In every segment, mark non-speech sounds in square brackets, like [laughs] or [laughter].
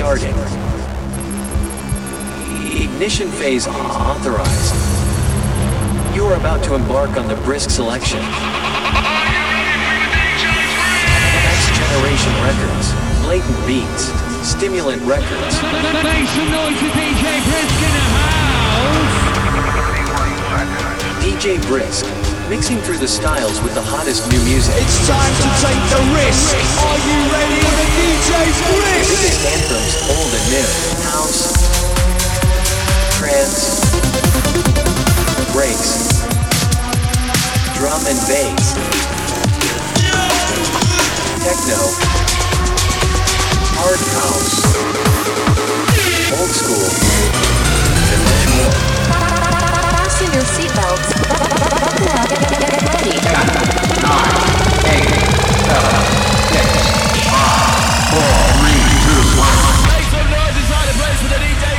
Starting. Ignition phase authorized. You are about to embark on the brisk selection. Next generation records, blatant beats, stimulant records. Make some noise DJ Brisk in the house! DJ Brisk, mixing through the styles with the hottest new music. It's time to take the risk. Are you ready for DJ Brisk? Biggest anthems, old and new. House, trance, breaks, drum and bass, techno, hard house, old school, and much more. Fasten your seatbelts. Make some noise inside the place for the DJ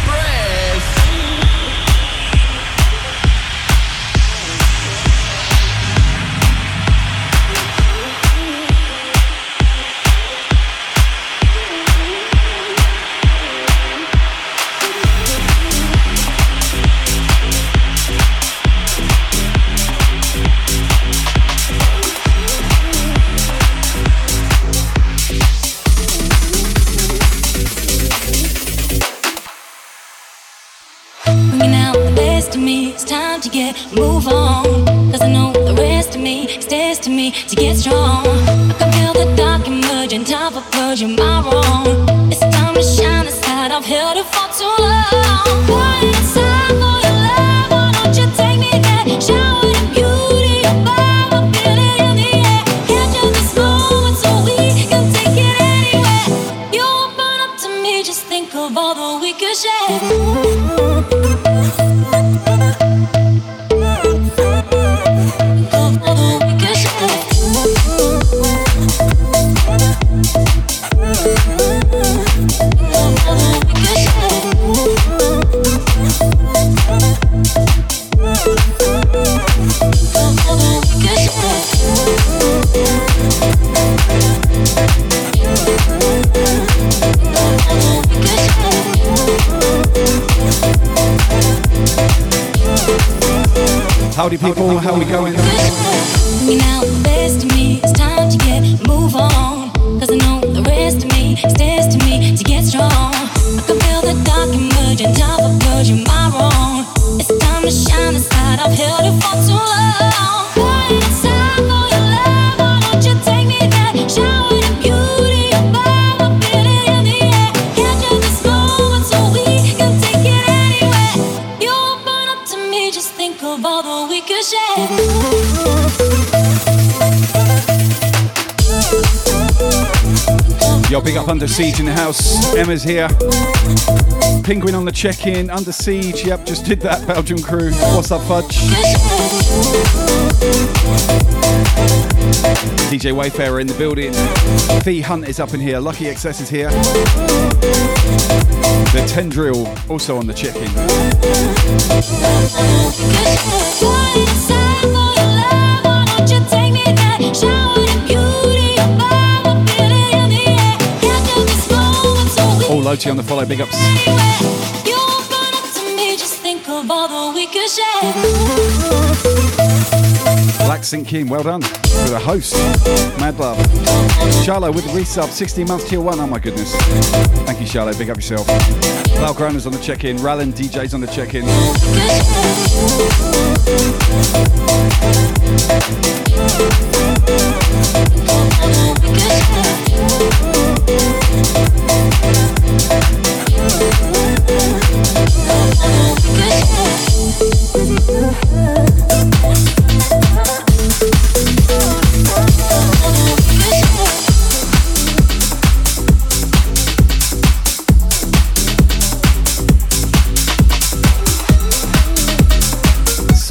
people. How we going? Up Under Siege in the house. Emma's here. Penguin on the check-in. Under Siege. Yep, just did that. Belgium crew. What's up, Fudge? DJ Wayfarer in the building. Fee Hunt is up in here. Lucky XS is here. The Tendril also on the check-in. All Loti on the follow. Big ups. Black Sink King, well done. For the host, Mad Love. Charlo with the resub, 16 months tier 1. Oh my goodness. Thank you, Charlo. Big up yourself. Val Groner's on the check in. Rallin DJ's on the check in.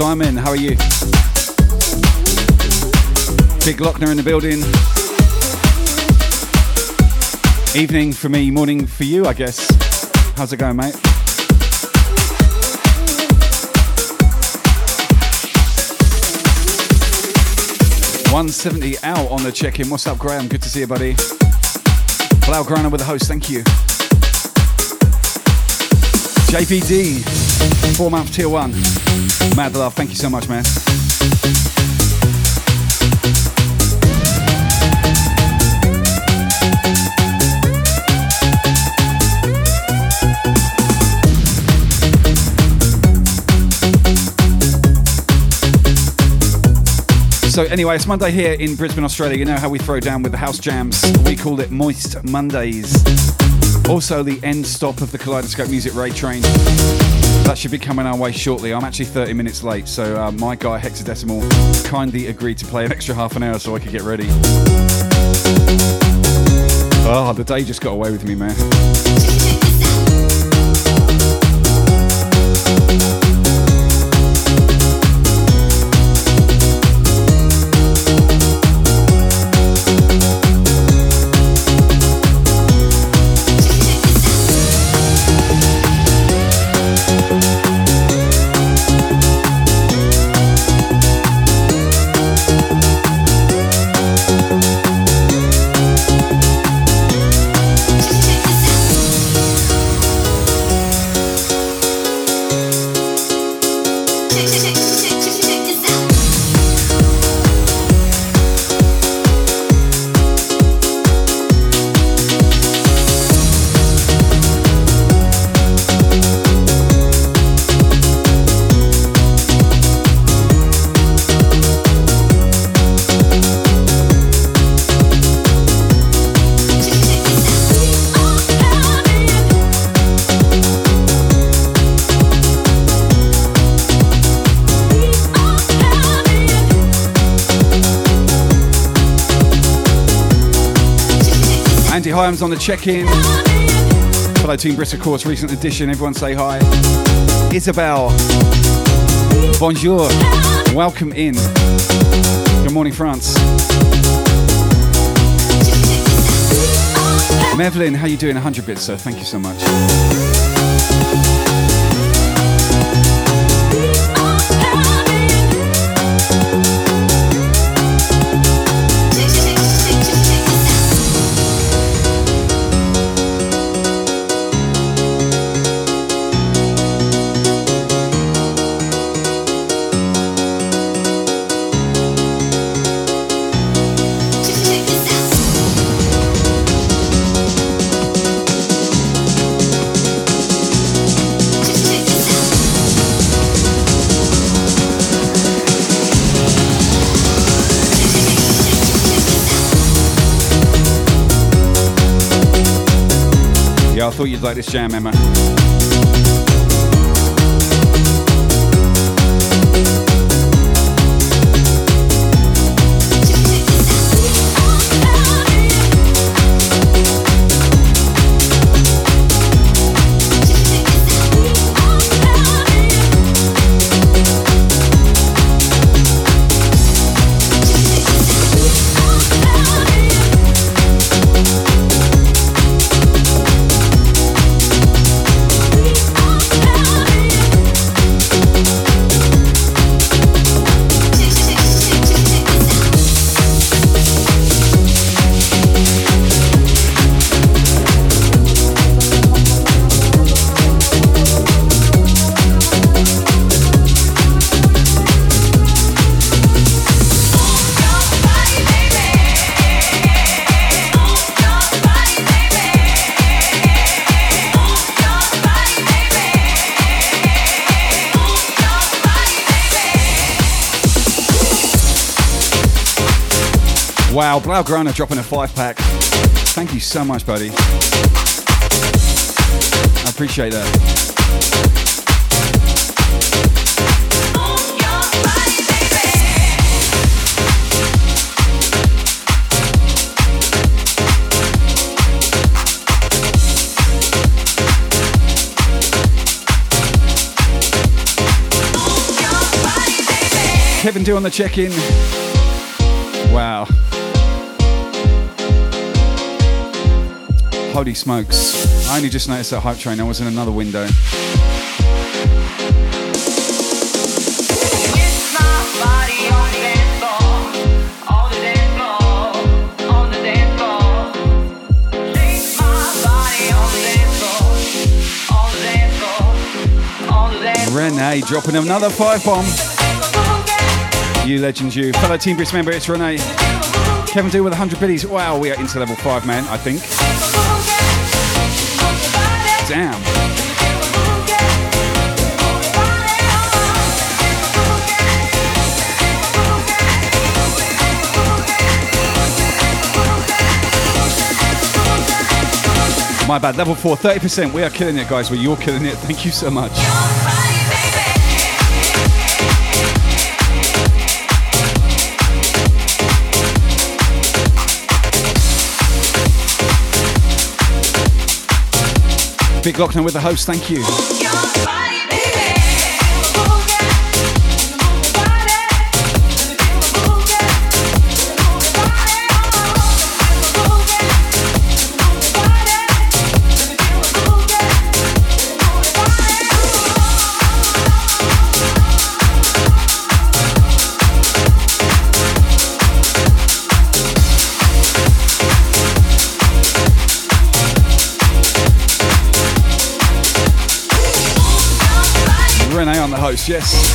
Simon, how are you? Big Lochner in the building. Evening for me, morning for you, I guess. How's it going, mate? One seventy out on the check-in. What's up, Graham? Good to see you, buddy. Blaugrana with the host. Thank you. JVD, four month tier one. Mad love. Thank you so much, man. So anyway, it's Monday here in Brisbane, Australia. You know how we throw down with the house jams. We call it Moist Mondays. Also, the end stop of the Kaleidoscope Music Raid Train. That should be coming our way shortly. I'm actually 30 minutes late, so uh, my guy Hexadecimal kindly agreed to play an extra half an hour so I could get ready. Oh, the day just got away with me, man. On the check-in. Hello, Team Brisk. Of course, recent edition. Everyone say hi. Isabel. Bonjour. Welcome in. Good morning, France. Mevlin, how you doing? 100 bits, sir. Thank you so much. Thought you'd like this jam, Emma. Wow, Blaugrana dropping a five pack. Thank you so much, buddy. I appreciate that. Kevin Do on the check in. Wow. Holy smokes. I only just noticed that hype train. I was in another window. Renee dropping another five bomb. You legend, you. Fellow Team Brisk member, it's Renee. Kevin Do with 100 biddies. Wow, we are into level 5, man, I think. Damn. My bad, level 4, 30%. We are killing it, guys. Well, you're killing it. Thank you so much. Big Lockdown with the host, thank you. Yes.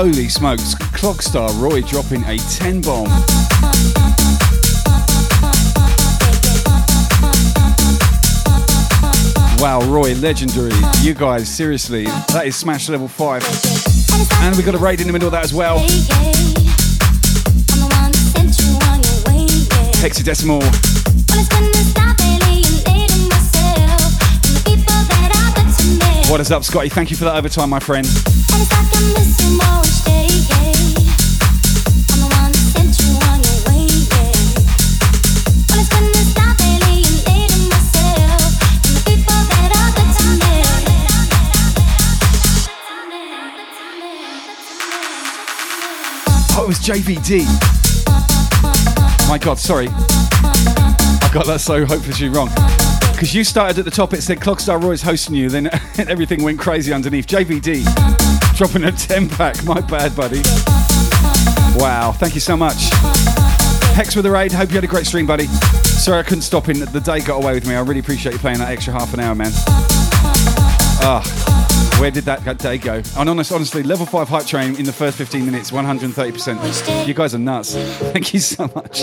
Holy smokes, Clockstar Roy dropping a 10 bomb. Wow, Roy, legendary. You guys, seriously, that is Smash Level 5. And we got a raid in the middle of that as well. Hexadecimal. What is up, Scotty? Thank you for that overtime, my friend. Oh, it was JVD. My God, sorry. I got that so hopelessly wrong. Because you started at the top, it said Clockstar Roy's hosting you, [laughs] then everything went crazy underneath. JVD dropping a 10 pack. My bad, buddy. Wow, thank you so much. Hex with the raid. Hope you had a great stream, buddy. Sorry I couldn't stop in. The day got away with me. I really appreciate you playing that extra half an hour, man. Ah, where did that day go? And honest, honestly, level 5 hype train in the first 15 minutes, 130%. You guys are nuts. Thank you so much.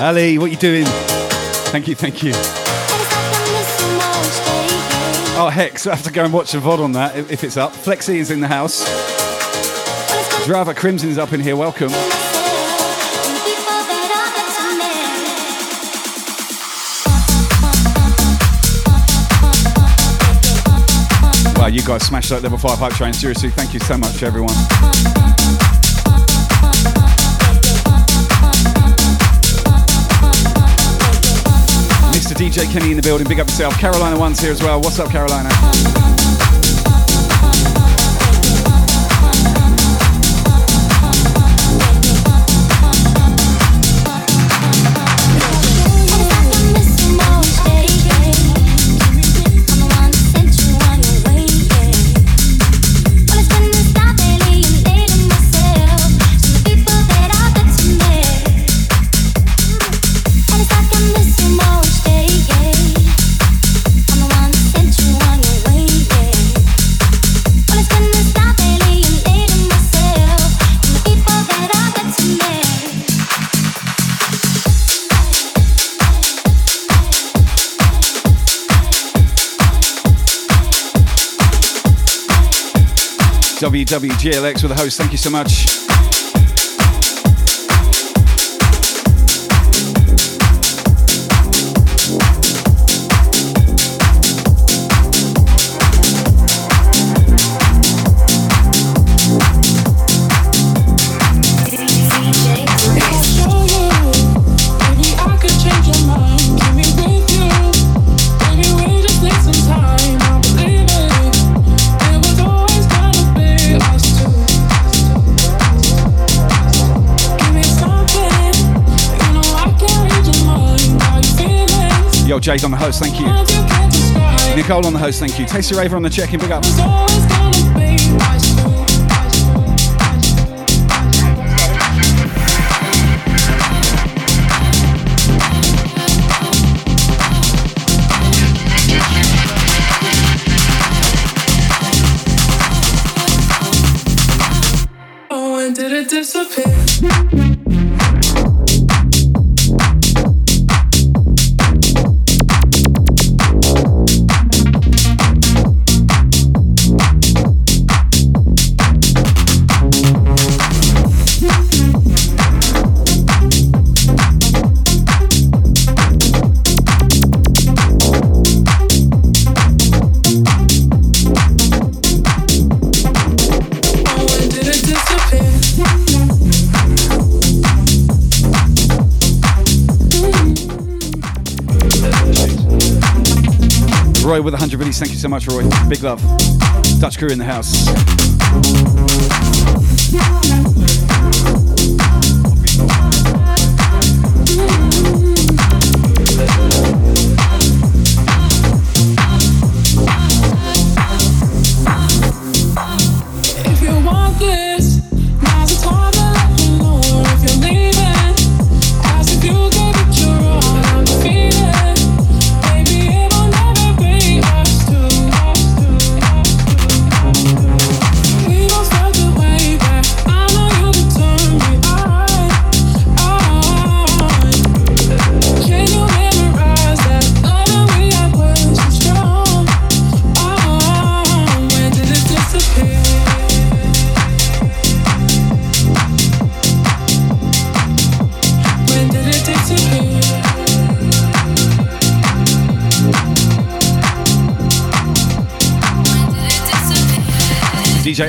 Ali, what you doing? Thank you, thank you. Oh heck, so I have to go and watch the VOD on that if if it's up. Flexi is in the house. Driver Crimson's up in here, welcome. Wow, you guys smashed that level 5 hype train. Seriously, thank you so much, everyone. Mr. DJ Kenny in the building, big up yourself. Carolina One's here as well. What's up, Carolina? WWGLX with the host. Thank you so much. Jade on the host, thank you. Nicole on the host, thank you. Tasty Raver on the check-in, big up. Thank you so much, Roy. Big love. Dutch crew in the house.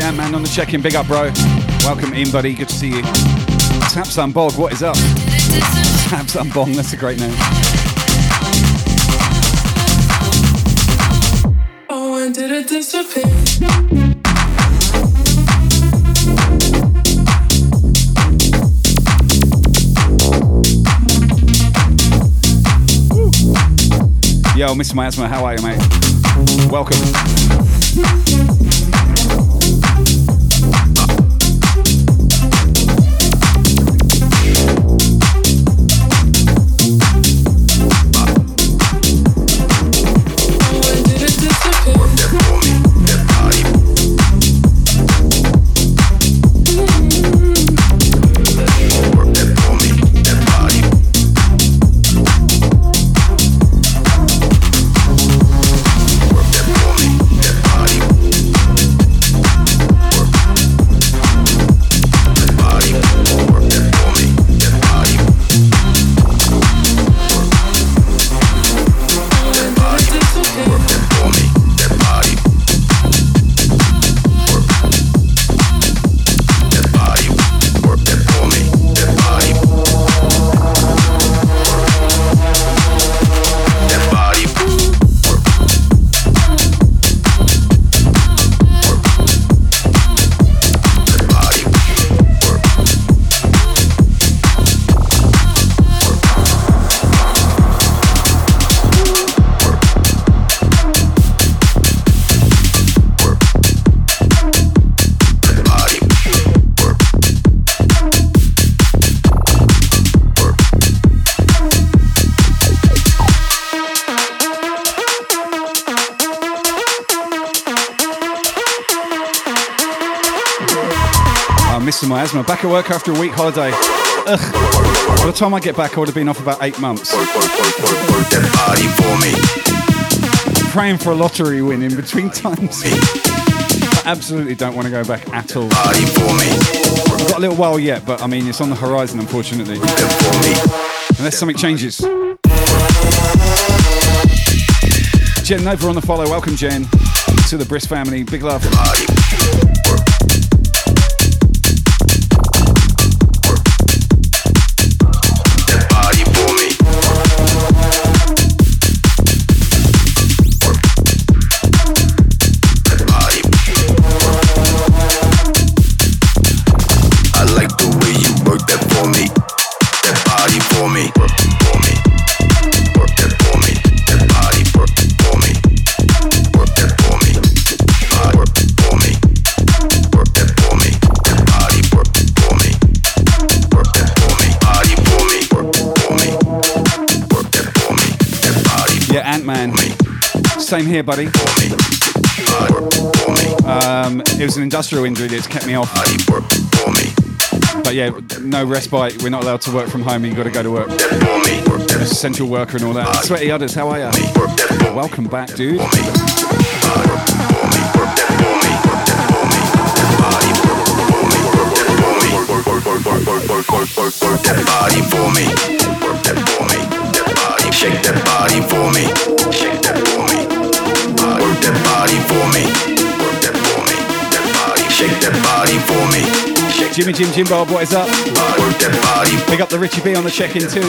Ant-Man on the check-in, big up, bro. Welcome in, buddy. Good to see you. Tap Bog, what is up? Tap Bong, that's a great name. Oh, when did it disappear? Yo, Mr. Miasma, how are you, mate? Welcome. Asthma. Back at work after a week holiday. Ugh. By the time I get back, I would have been off about eight months. Praying for a lottery win in between times. I absolutely don't want to go back at all. I've got a little while yet, but I mean, it's on the horizon, unfortunately. Unless something changes. Jen Nova on the follow. Welcome, Jen, to the Brisk family. Big love. Same here, buddy. Um, it was an industrial injury that's kept me off. But yeah, no respite. We're not allowed to work from home. You've got to go to work. Essential worker and all that. Sweaty Udders, how are you? Welcome back, dude. that body for me. Work. That body. Shake that body for me. Shake that for me. Body. Work that body for me. Work that for me. That body. Shake that body for me. Shake Jimmy Jim Jimbo, what is up? body. Work that body. Big up the Richie B on the check-in too.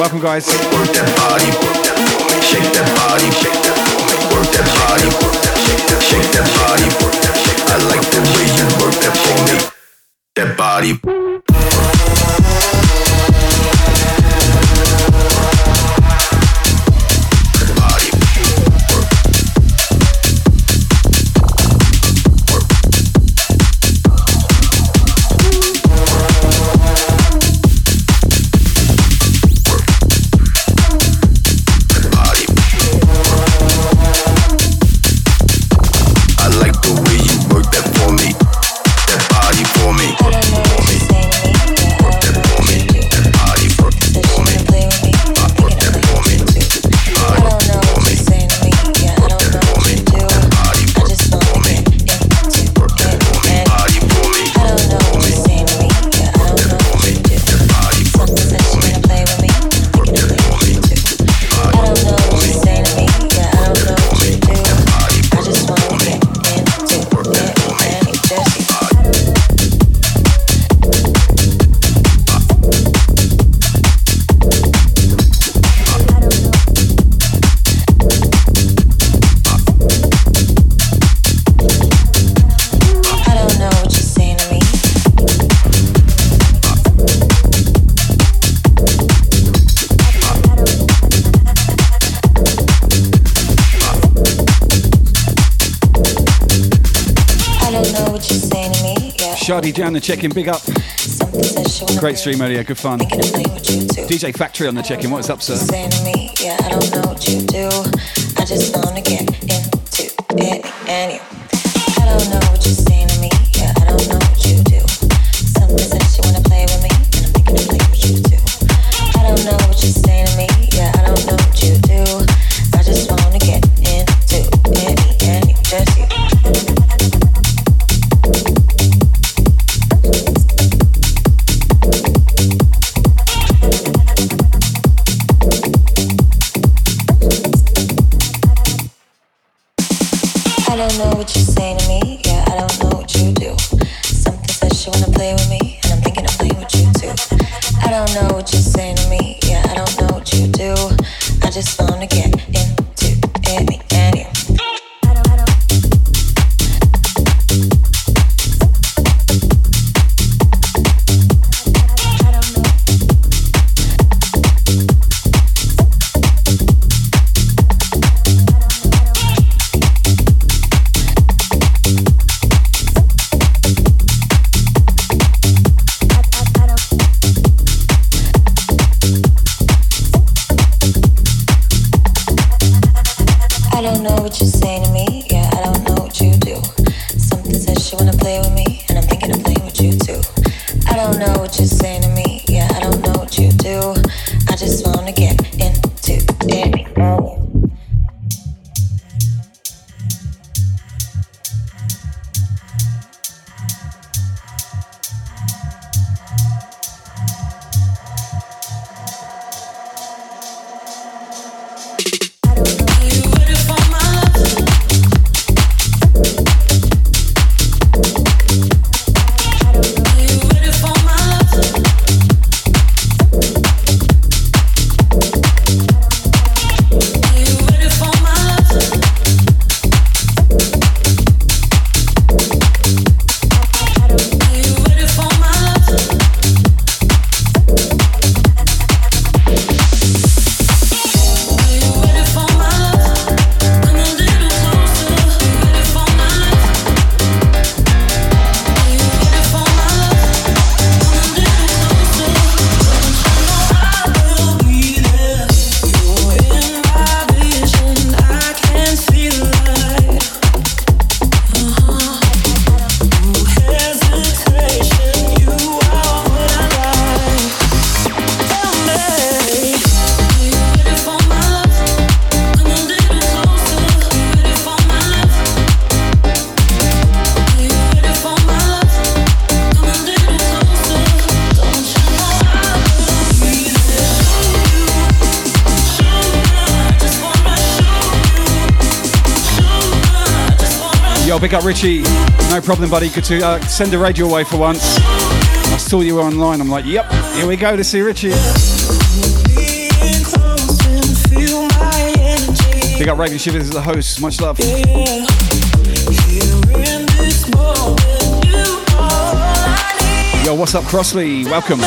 Welcome, guys. Work that body. Work that for me. Shake that body. Shake that for me. Work that body. Work that. Shake that. Shake that body. Work that. I like the way you work that for me. That body. Yeah, Shardy the check-in, big up. Great stream earlier, good fun. DJ Factory on the check-in, what's up, sir? I just wanna get into it and big up Richie. No problem, buddy. Good to uh, send a radio away for once. I saw you online. I'm like, yep, here we go to see Richie. Big up Raven Shivers as the host. Much love. Yo, what's up, Crossley? Welcome.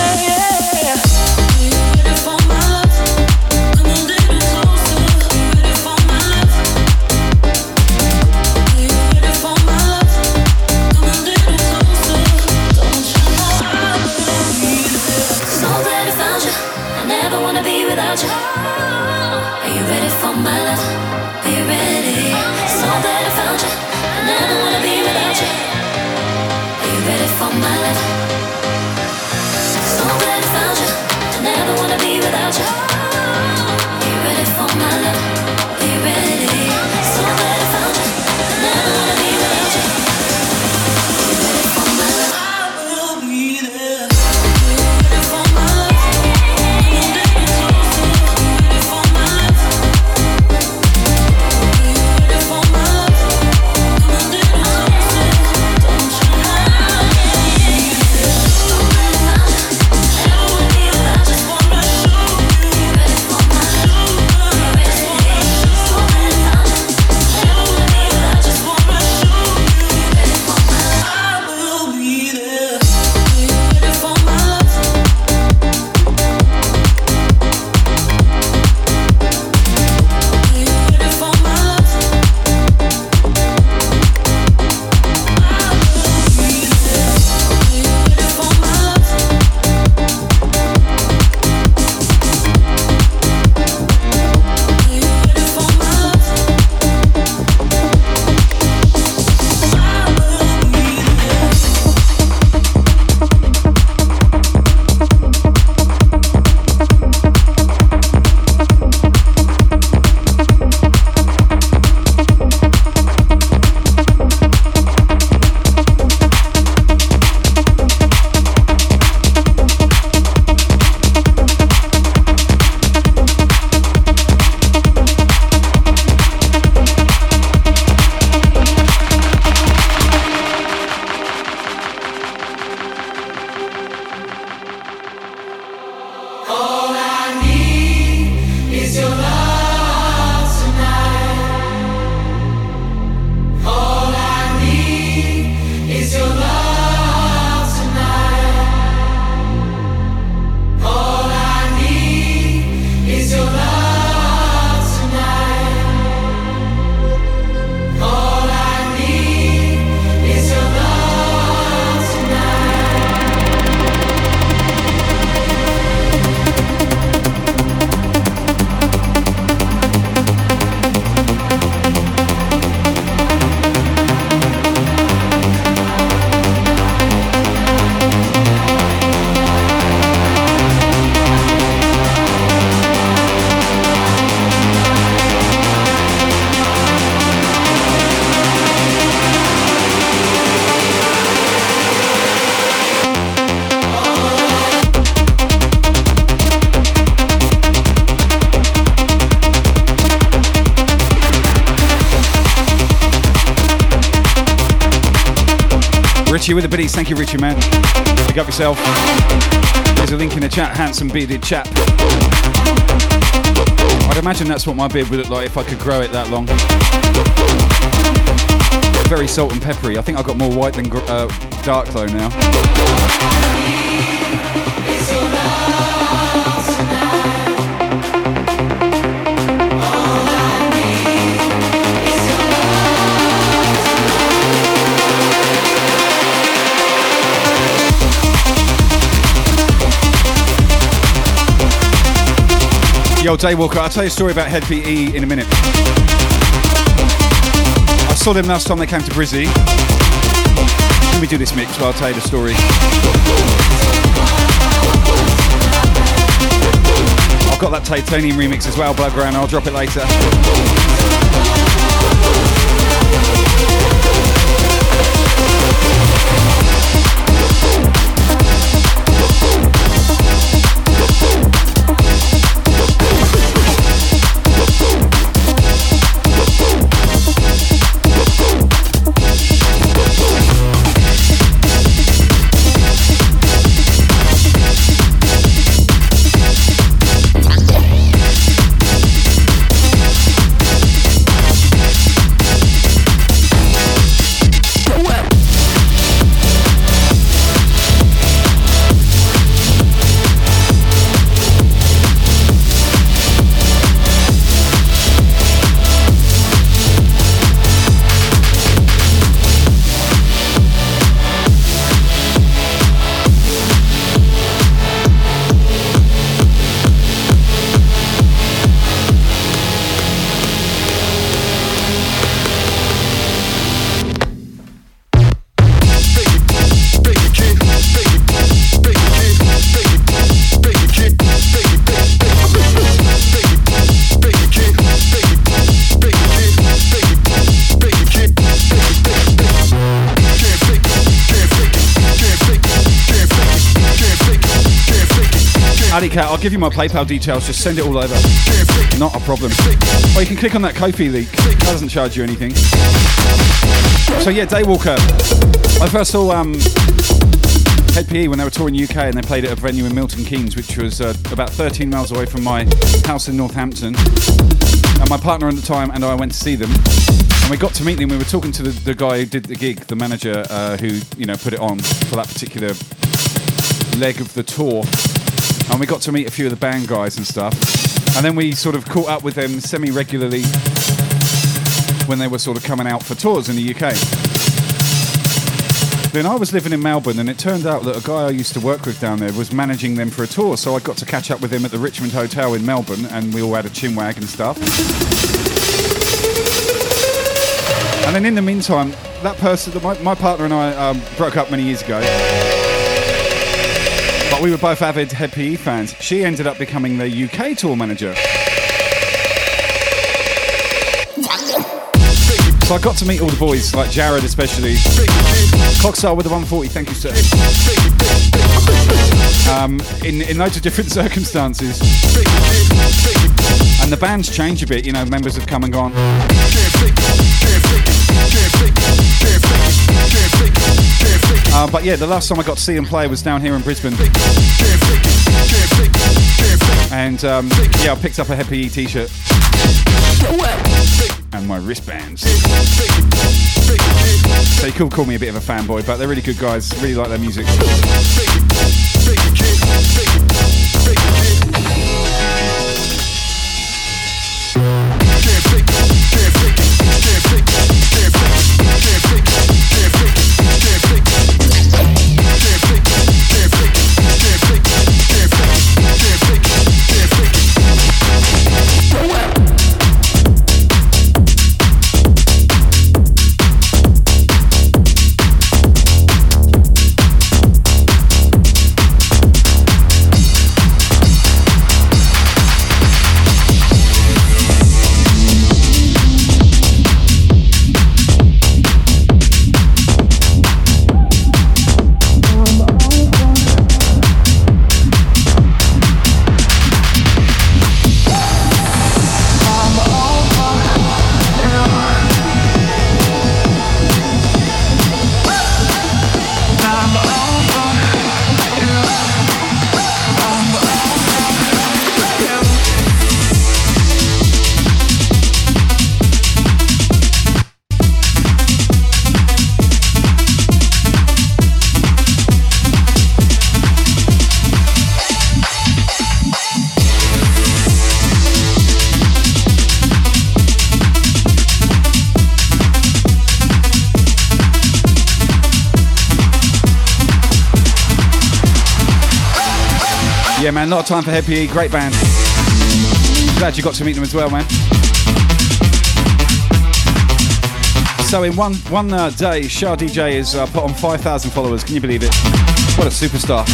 Richie with the biddies. Thank you, Richie, man. Pick up yourself. There's a link in the chat. Handsome bearded chap. I'd imagine that's what my beard would look like if I could grow it that long. Very salt and peppery. I think I've got more white than gr- uh, dark though now. Yo, Daywalker, I'll tell you a story about Hed PE in a minute. I saw them last time they came to Brizzy. Let me do this mix while I'll tell you the story. I've got that titanium remix as well, Blaugrana. I'll drop it later. Give you my PayPal details. Just send it all over. Not a problem. Or you can click on that Ko-fi link. That doesn't charge you anything. So yeah, Daywalker. I first saw um, Hed PE when they were touring UK and they played at a venue in Milton Keynes, which was uh, about 13 miles away from my house in Northampton. And my partner at the time and I went to see them. And we got to meet them. We were talking to the, the guy who did the gig, the manager uh, who you know put it on for that particular leg of the tour. And we got to meet a few of the band guys and stuff. And then we sort of caught up with them semi regularly when they were sort of coming out for tours in the UK. Then I was living in Melbourne, and it turned out that a guy I used to work with down there was managing them for a tour. So I got to catch up with him at the Richmond Hotel in Melbourne, and we all had a chinwag and stuff. And then in the meantime, that person, my, my partner and I um, broke up many years ago. But we were both avid Hed PE fans. She ended up becoming the UK tour manager. So I got to meet all the boys, like Jahred especially. Cockstar with the 140, thank you, sir. Um, in, in loads of different [laughs] circumstances. And the band's changed a bit, you know, members have come and gone. Uh, but yeah, the last time I got to see them play was down here in Brisbane. And um, yeah, I picked up a Happy E t-shirt and my wristbands. So you could call me a bit of a fanboy, but they're really good guys. Really like their music. Time for Hed PE. Great band. Glad you got to meet them as well, man. So in one one uh, day, Shah DJ has uh, put on 5,000 followers. Can you believe it? What a superstar.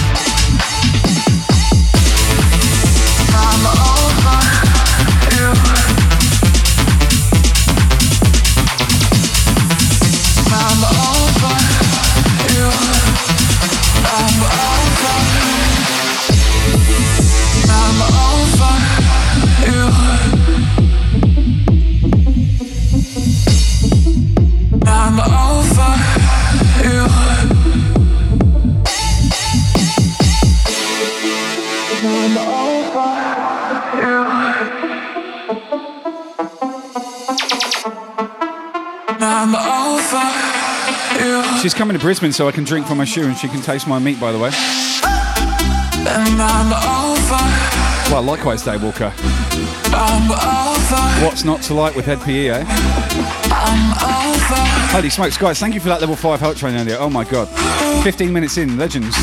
Brisbane so I can drink from my shoe and she can taste my meat, by the way. Well, likewise. I'm over. What's not to like with Hed PE, eh? Holy smokes, guys, thank you for that level 5 hype train earlier. Oh my god. 15 minutes in, legends.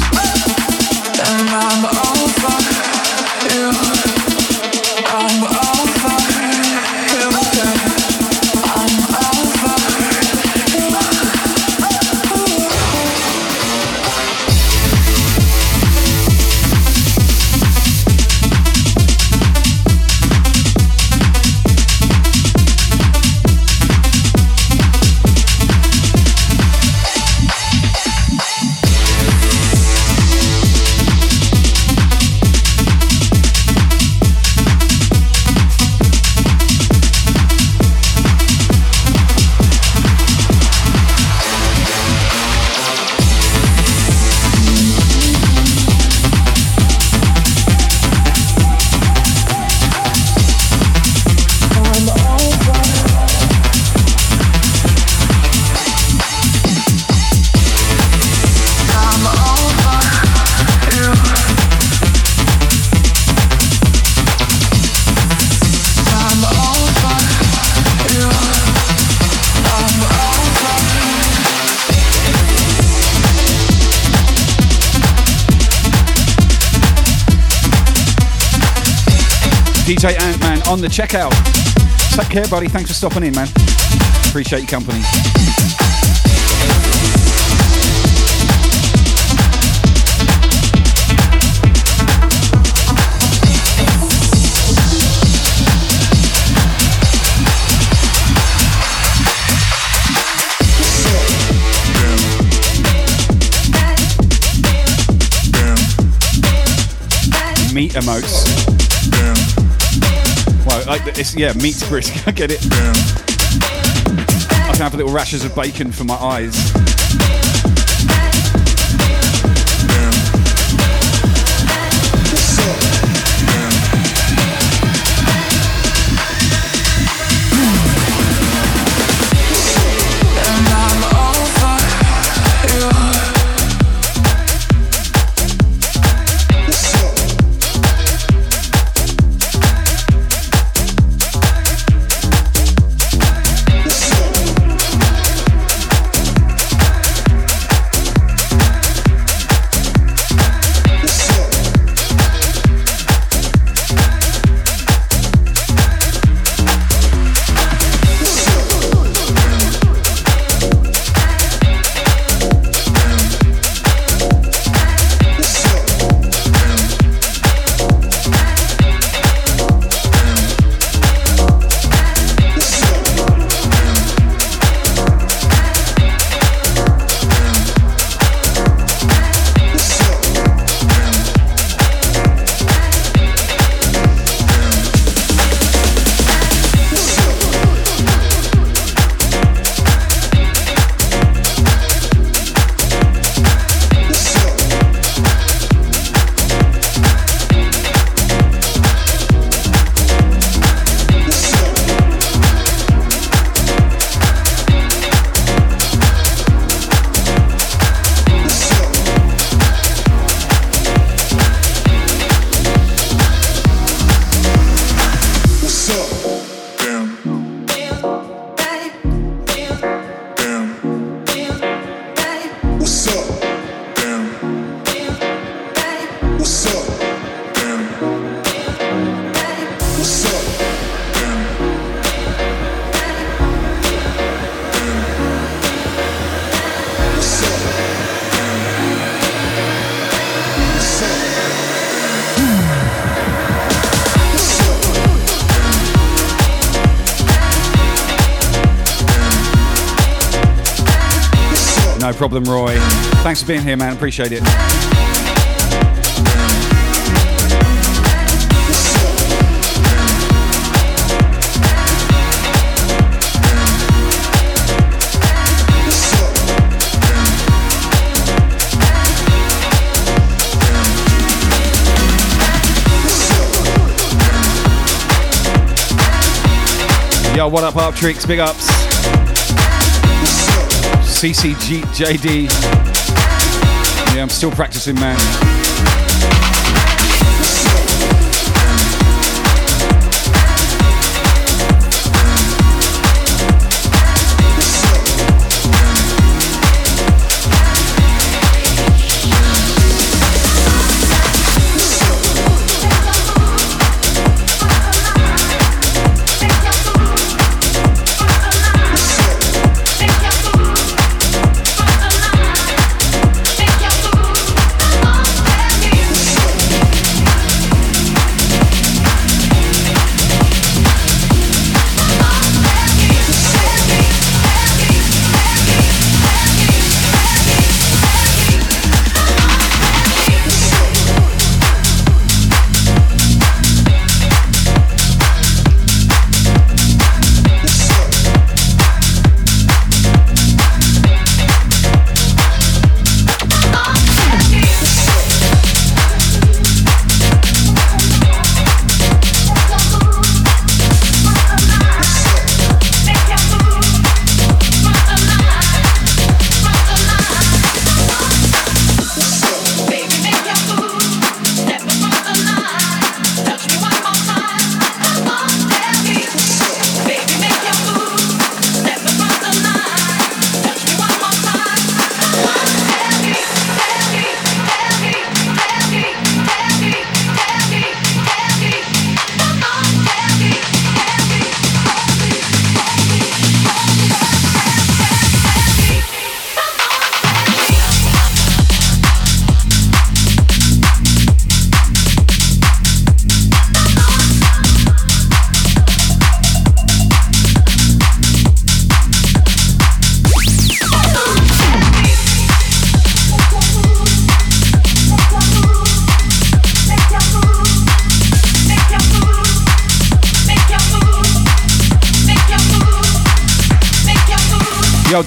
On the checkout. Take care, buddy. Thanks for stopping in, man. Appreciate your company. Meat emotes. Like it's yeah, meat brisk. [laughs] I get it. I can have little rashes of bacon for my eyes. Problem, Roy. Thanks for being here, man. Appreciate it. Yo, what up, Tricks? Big ups. CCGJD. Yeah, I'm still practicing, man.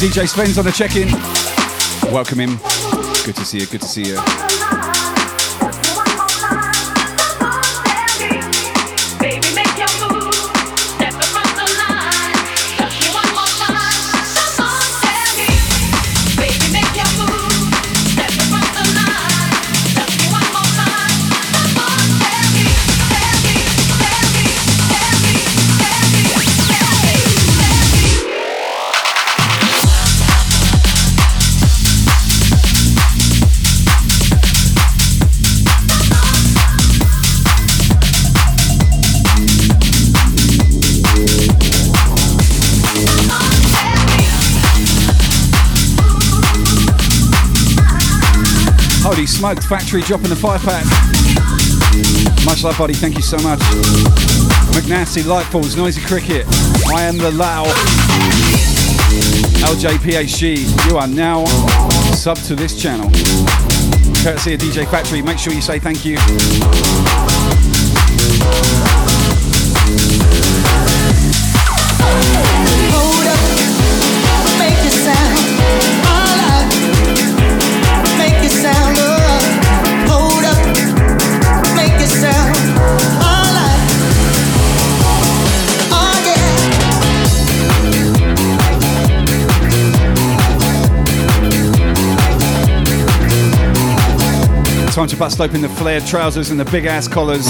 DJ Sven's on the check-in. Welcome him. Good to see you. Good to see you. Smoked factory dropping the five pack. Much love, buddy. Thank you so much. McNasty, Lightfalls, Noisy Cricket. I am the Lao. LJPHG. You are now sub to this channel. Courtesy of DJ Factory. Make sure you say thank you. Time to bust open the flared trousers and the big ass collars.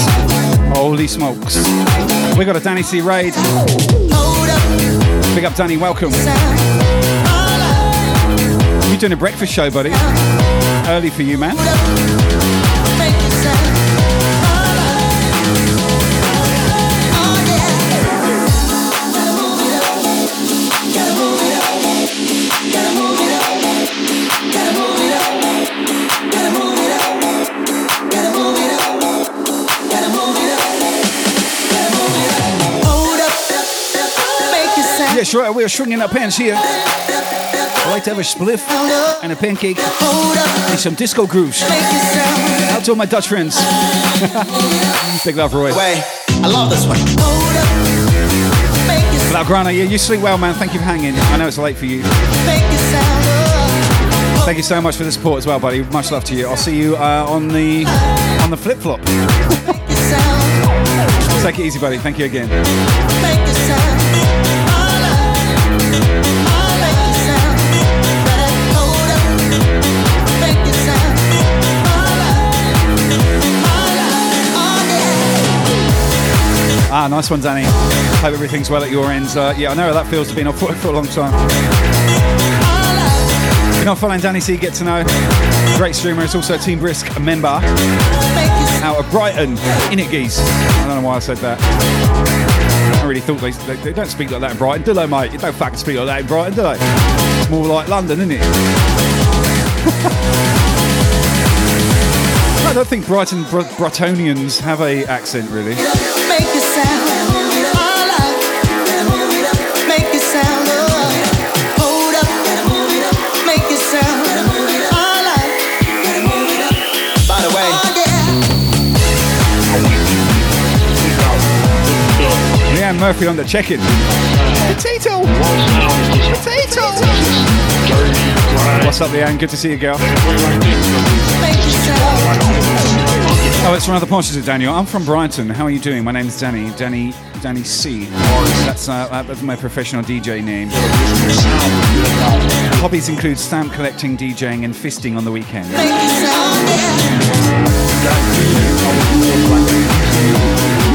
Holy smokes. We got a Danny C raid. Big up Danny, welcome. You doing a breakfast show, buddy? Early for you, man. Sure, we're shrinking our pants here. I like to have a spliff and a pancake and some disco grooves. Out to all my Dutch friends. [laughs] Big love, Roy. Way, I love this one. Hold up, make it Blaugrana, yeah, you sleep well, man. Thank you for hanging. I know it's late for you. make it sound. Thank you so much for the support as well, buddy. Much love to you. I'll see you uh, on the on the flip flop. [laughs] Take it easy, buddy. Thank you again. Ah, nice one, Danny. Hope everything's well at your ends. Uh, yeah, I know how that feels to be off work for a long time. You're not following Danny C, get to know. Great streamer, it's also a Team Brisk member out of Brighton, in it geese. I don't know why I said that. I really thought they, they, they don't speak like that in Brighton, do they, mate? You don't fucking speak like that in Brighton, do they? It's more like London, isn't it? I don't think Brighton Br- have a accent, really. Murphy on the check-in. Potato! Potato! What's up, Leanne? Good to see you, girl. Oh, it's from other portions of Daniel. I'm from Brighton. How are you doing? My name's Danny. Danny. Danny C. That's, uh, that's my professional DJ name. Hobbies include stamp collecting, DJing, and fisting on the weekend.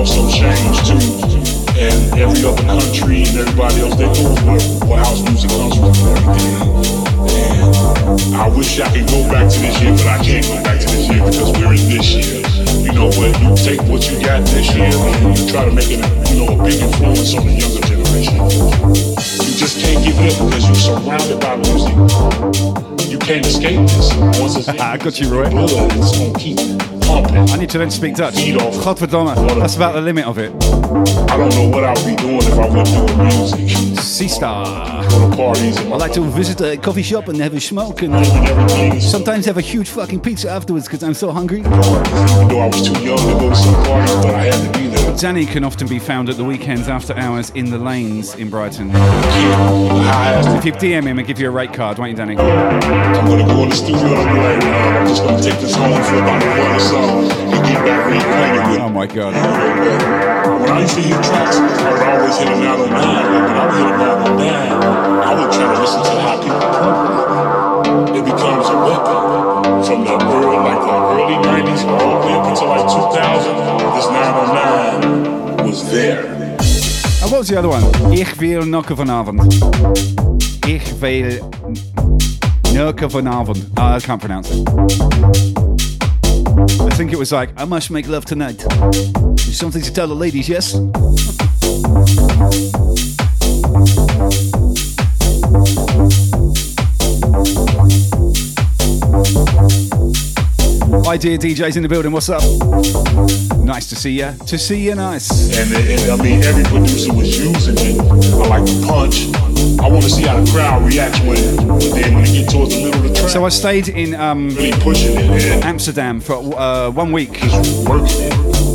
also changed too. And every other country and everybody else, they know where, where house music comes from and everything. And I wish I could go back to this year, but I can't go back to this year because we're in this year. You know, but you take what you got this year and you try to make it, you know, a big influence on the younger generation. You just can't give it up because you're surrounded by music. You can't escape this. Once it's [laughs] I got you, blood, it's gonna keep. I need to learn to speak Dutch. Godverdomme. That's about the limit of it. I don't know what I would be doing if I wouldn't do music. Sista. Go to parties and I like to visit a coffee shop and have a smoke and sometimes have a huge fucking pizza afterwards because I'm so hungry. Even though I was too young to go to some parties, but I had to be there. Danny can often be found at the weekends after hours in the lanes in Brighton. If you DM him and give you a rate card, won't you, Danny? I'm gonna go in the studio and I'm like, man, I'm just gonna take this home for about a month or so and get back reacquainted with Oh my god. When I used to hear tracks, I would always hit on nine. But when I would hit on nine, I would try to listen to how people program. It becomes a weapon from the early, like the early 90s all the way up until like 2000. This 909 was there. And what was the other one? Ich wil knokken vanavond. Ich wil knokken vanavond. Oh, ah, I can't pronounce it. I think it was like, I must make love tonight. Something to tell the ladies, yes? Hi, dear DJs in the building, what's up? Nice to see you. To see you, nice. And, and I mean, every producer was using it. I like the punch. I want to see how the crowd reacts when, then when it get towards the middle of the track. So I stayed in um, really pushing it Amsterdam for uh, one week. just working it.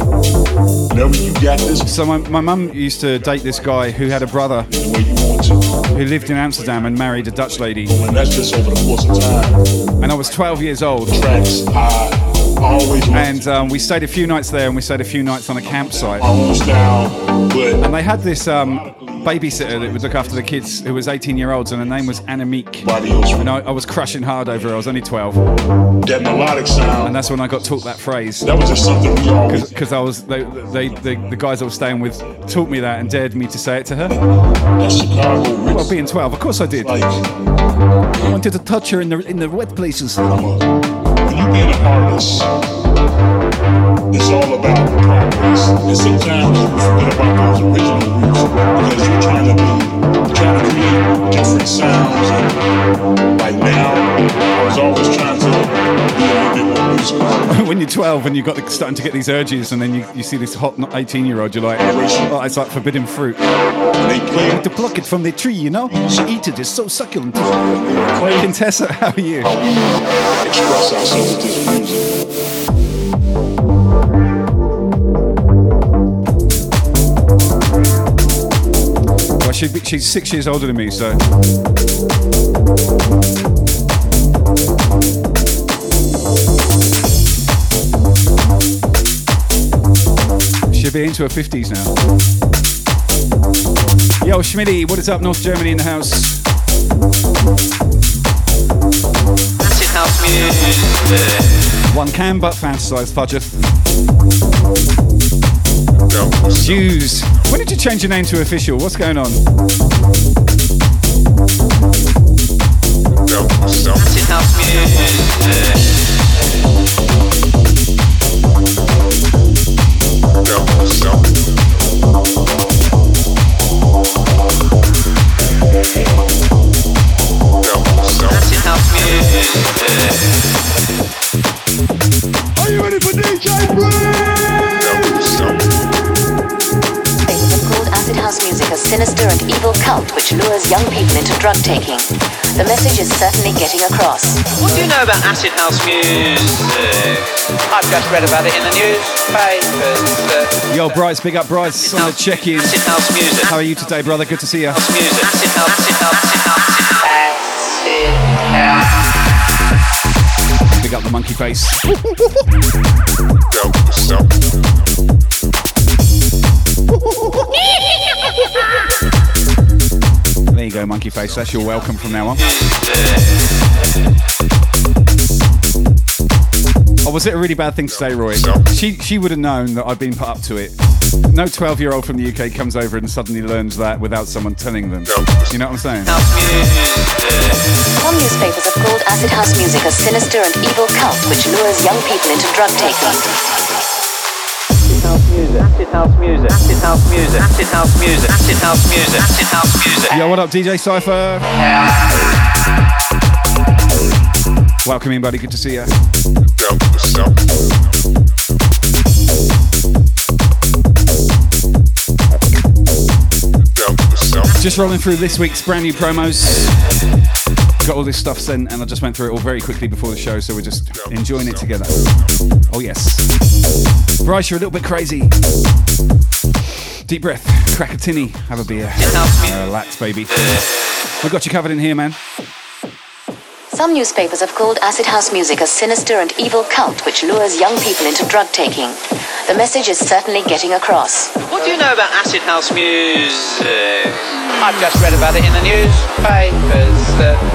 Whenever you got this So my, my mum used to date this guy who had a brother the way you want to, who lived in Amsterdam and married a Dutch lady. and that's just over the course of time. And I was 12 years old. Tracks I And um, we stayed a few nights there and we stayed a few nights on a campsite. And they had this um, babysitter that would look after the kids who was 18 year olds and her name was Annemiek. And I, I was crushing hard over her. I was only 12. that melodic sound. And that's when I got taught that phrase. that was just something we always. Because I was, they, they, they, the guys I was staying with taught me that and dared me to say it to her. Chicago Well, being 12, of course I did. like I wanted to touch her in the in the wet places. When you being an artist, it's all about progress. And sometimes you forget about those original roots because you're trying to be, trying to create different sounds. And like now, I was always trying to be a little bit more musical. [laughs] when you're 12 and you've got the, starting to get these urges, and then you, you see this hot 18 year old, you're like, oh, it's like forbidden fruit. They To pluck it from the tree, you know? She eat it, it's so succulent. Contessa, [laughs] how are you? express ourselves with this music. She, she's six years older than me, so. She'll be into her 50s now. Yo, Schmitty, what is up? North Germany in the house. Acid house music. One can but fantasize, Fudger. Jews. When did you change your name to official? What's going on? Are you ready for DJ They sinister and evil cult which lures young people into drug taking. The message is certainly getting across. What do you know about acid house music? I've just read about it in the newspapers. Yo, Bryce, big up Bryce on the check in. acid house music. How are you today, brother? Good to see you. House music. Acid house. Acid house. Acid house. Acid house. Big up the monkey face. go, Monkey Face. That's your welcome from now on. Oh, was it a really bad thing today, Roy? She she would have known that I've been put up to it. No 12 year old from the UK comes over and suddenly learns that without someone telling them. You know what I'm saying? Some newspapers have called acid house music a sinister and evil cult which lures young people into drug taking music. Acid house music. Acid house music. Acid house music. Acid house music. Acid house music. Yo, what up, DJ Cipher? Welcome in, buddy. Good to see you. Just rolling through this week's brand new promos got all this stuff sent and I just went through it all very quickly before the show, so we're just enjoying it together. Oh, yes. Bryce, you're a little bit crazy. Deep breath, crack a tinny, have a beer, uh, relax, baby. I got you covered in here, man. Some newspapers have called acid house music a sinister and evil cult which lures young people into drug taking. The message is certainly getting across. What do you know about acid house music? I've just read about it in the newspapers. Uh,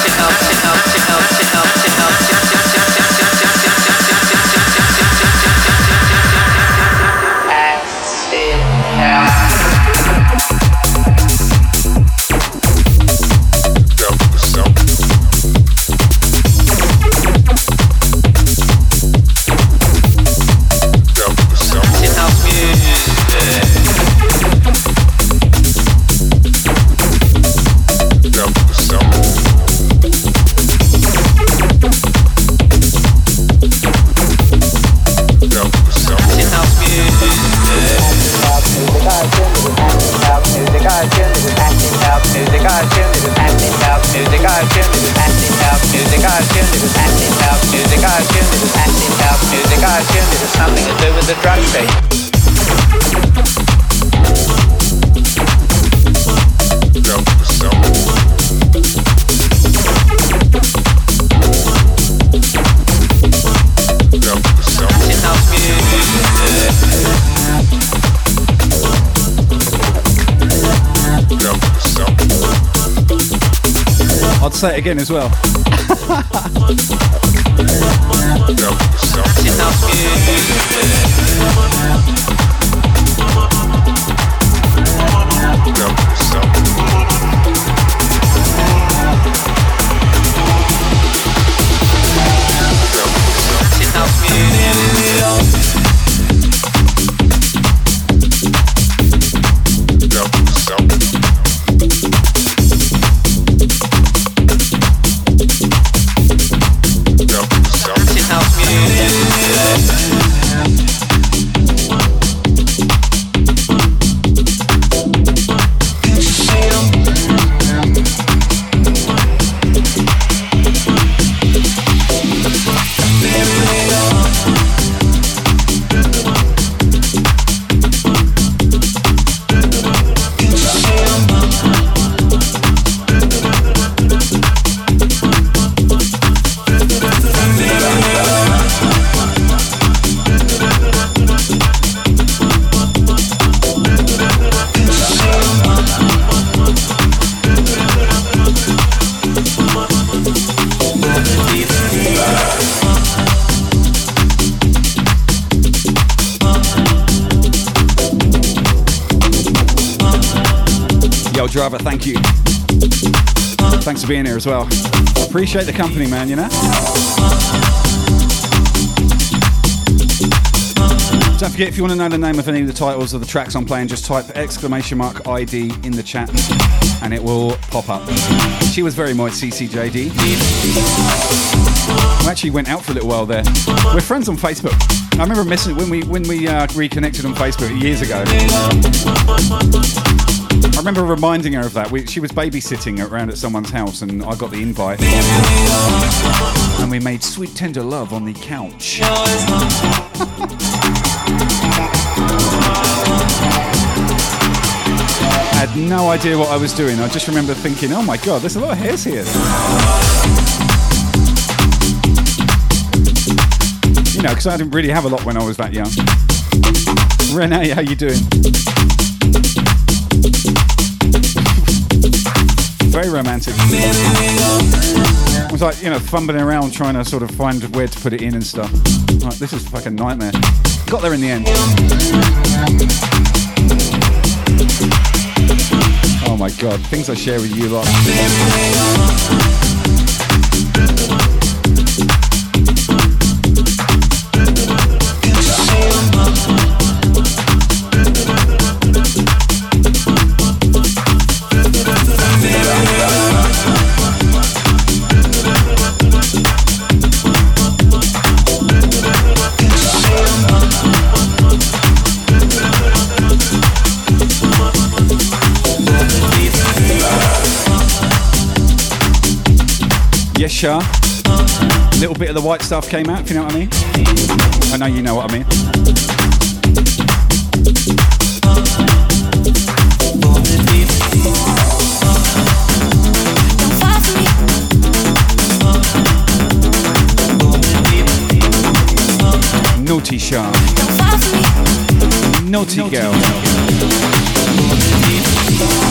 Mexico, Mexico, Mexico. It again as well. Driver, thank you. Thanks for being here as well. Appreciate the company, man, you know? Don't forget, if you want to know the name of any of the titles of the tracks I'm playing, just type exclamation mark ID in the chat and it will pop up. She was very moist, CCJD. We actually went out for a little while there. We're friends on Facebook. I remember messaging when we when we uh, reconnected on Facebook years ago. I remember reminding her of that. We, she was babysitting around at someone's house, and I got the invite. And we made sweet, tender love on the couch. I [laughs] had no idea what I was doing. I just remember thinking, oh my god, there's a lot of hairs here. You know, because I didn't really have a lot when I was that young. Renee, how you doing? Very romantic. I was like, you know, fumbling around trying to sort of find where to put it in and stuff. Like, this is like a nightmare. Got there in the end. Oh my god, things I share with you lot. Shah. A little bit of the white stuff came out, if you know what I mean. I know you know what I mean. Naughty Shark. Naughty girl. Oh,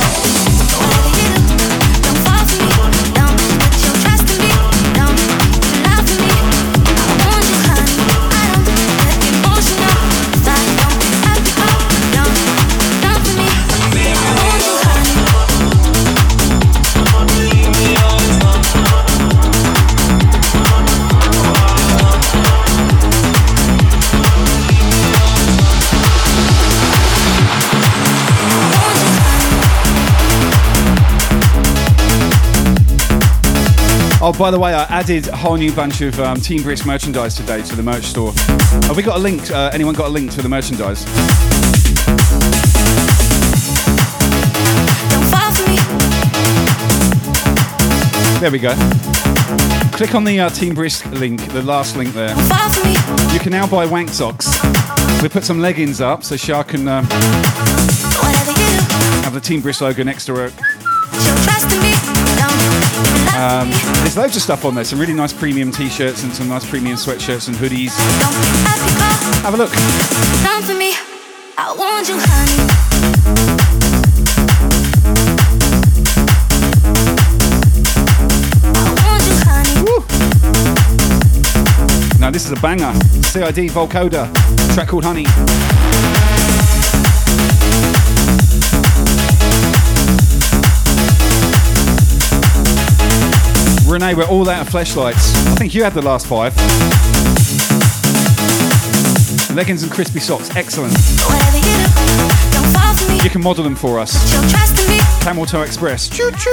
by the way, I added a whole new bunch of um, Team Brisk merchandise today to the merch store. Have we got a link? Uh, anyone got a link to the merchandise? There we go. Click on the uh, Team Brisk link, the last link there. You can now buy wank socks. We put some leggings up so Shah can um, have the Team Brisk logo next to her. Um, there's loads of stuff on there. Some really nice premium t-shirts and some nice premium sweatshirts and hoodies. Have a look. Come for me, I want you, honey. Now this is a banger. CID Volcoda, track called Honey. Renee, we're all out of flashlights. I think you had the last five. Leggings and crispy socks, excellent. You can model them for us. Camel Toe Express. Choo choo.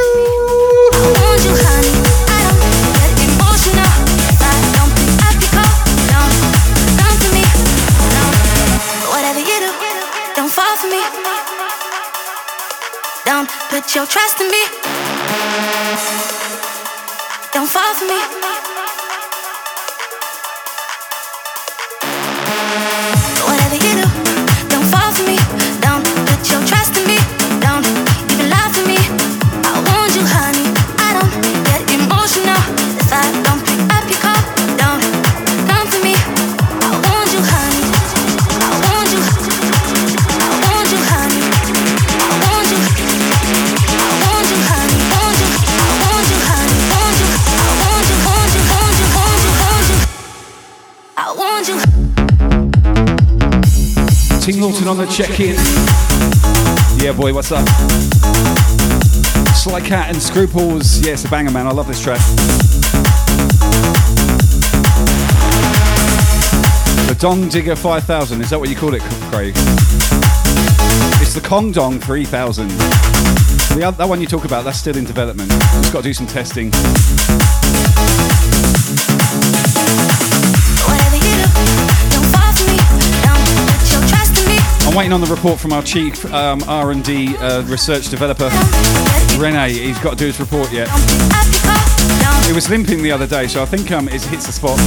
Don't put your trust in me. Don't fall for me. On the check-in. Yeah, boy, what's up? Sly Cat and Scruples. Yeah, it's a banger, man. I love this track. The Dong Digger 5000. Is that what you call it, Craig? It's the Kong Dong 3000. The other, that one you talk about, that's still in development. It's got to do some testing. I waiting on the report from our chief um, R&D uh, research developer, Rene. He's got to do his report yet. He was limping the other day, so I think um, it hits the spot.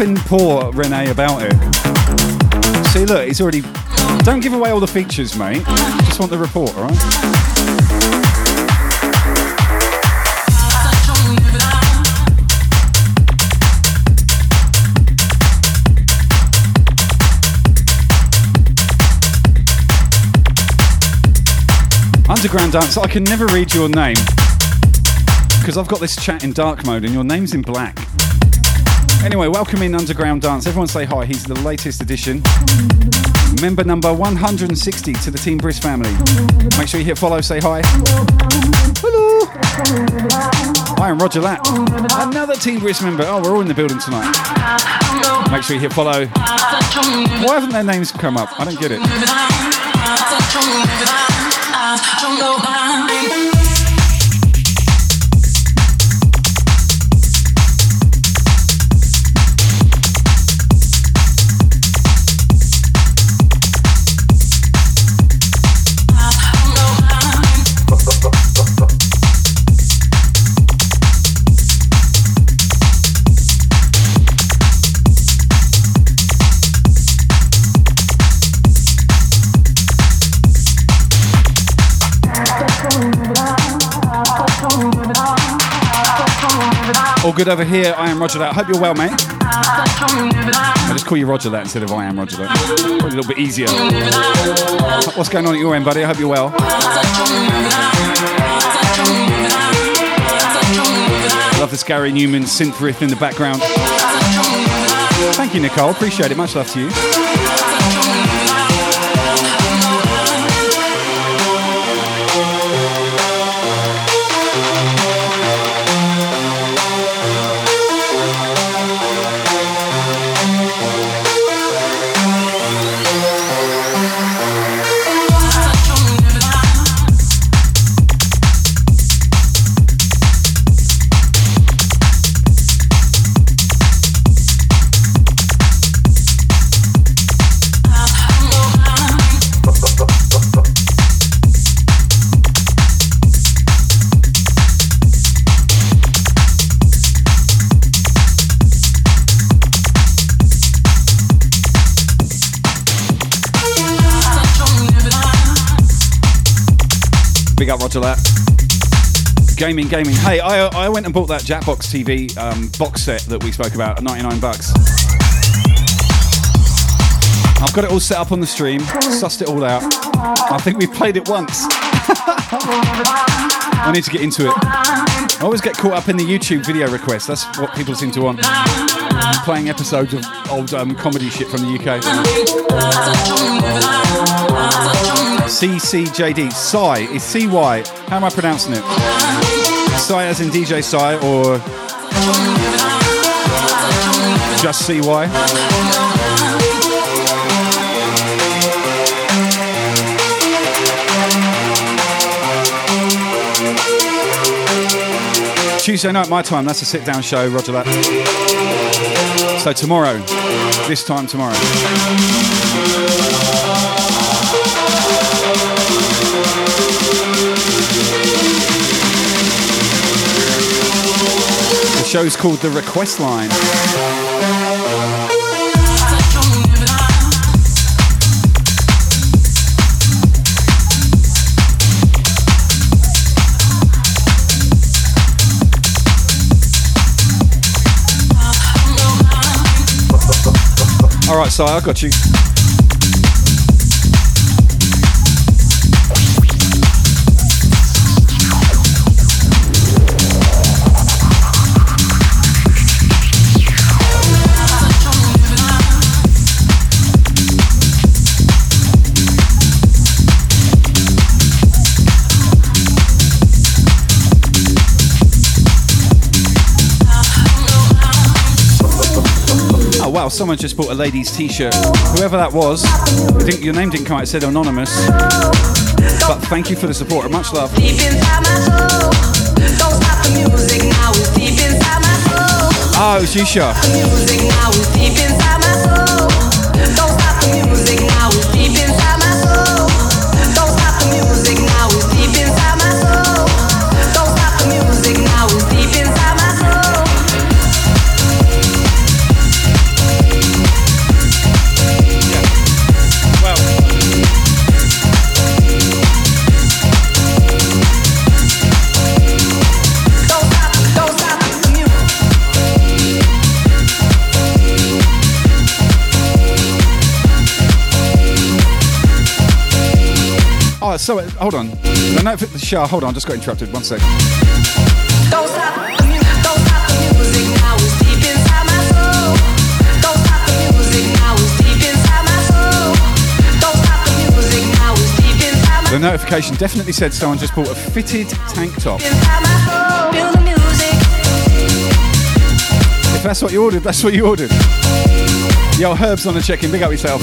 Nothing poor Rene about it. See, look, he's already. Don't give away all the features, mate. Just want the report, all right? Underground dance. I can never read your name because I've got this chat in dark mode and your name's in black. Anyway, welcome in Underground Dance. Everyone say hi. He's the latest addition. Member number 160 to the Team Brisk family. Make sure you hit follow, say hi. Hello. I am Roger that. Another Team Brisk member. Oh, we're all in the building tonight. Make sure you hit follow. Why haven't their names come up? I don't get it. Good over here. I am Roger that. I hope you're well, mate. I just call you Roger that instead of I am Roger that. Probably a little bit easier. What's going on at your end, buddy? I hope you're well. Love this Gary Numan synth riff in the background. Thank you, Nicole. Appreciate it. Much love to you. Up that. Gaming, gaming. Hey, I, I went and bought that Jackbox TV um, box set that we spoke about at 99 bucks. I've got it all set up on the stream, sussed it all out. I think we've played it once. [laughs] I need to get into it. I always get caught up in the YouTube video requests. That's what people seem to want. Playing episodes of old um, comedy shit from the UK. CCJD. Psy. Is CY. How am I pronouncing it? Psy as in DJ Psy or just CY? Tuesday night, my time. That's a sit down show, Roger that. So tomorrow, this time tomorrow. Show's called The Request Line. All right, so I got you. Someone just bought a lady's t-shirt. Whoever that was, I think your name didn't come out, it said anonymous. But thank you for the support. And much love. Deep inside hold on. For the Shah. Hold on, just got interrupted. One sec. The music. Don't stop the music now. It's deep inside my soul. Don't stop the music now. It's deep inside my soul. Don't stop the music now. It's deep inside my The notification definitely said someone just bought a fitted tank top. inside my soul. Feel the music. If that's what you ordered, that's what you ordered. Yo, Herb's on the check-in. Big up yourself.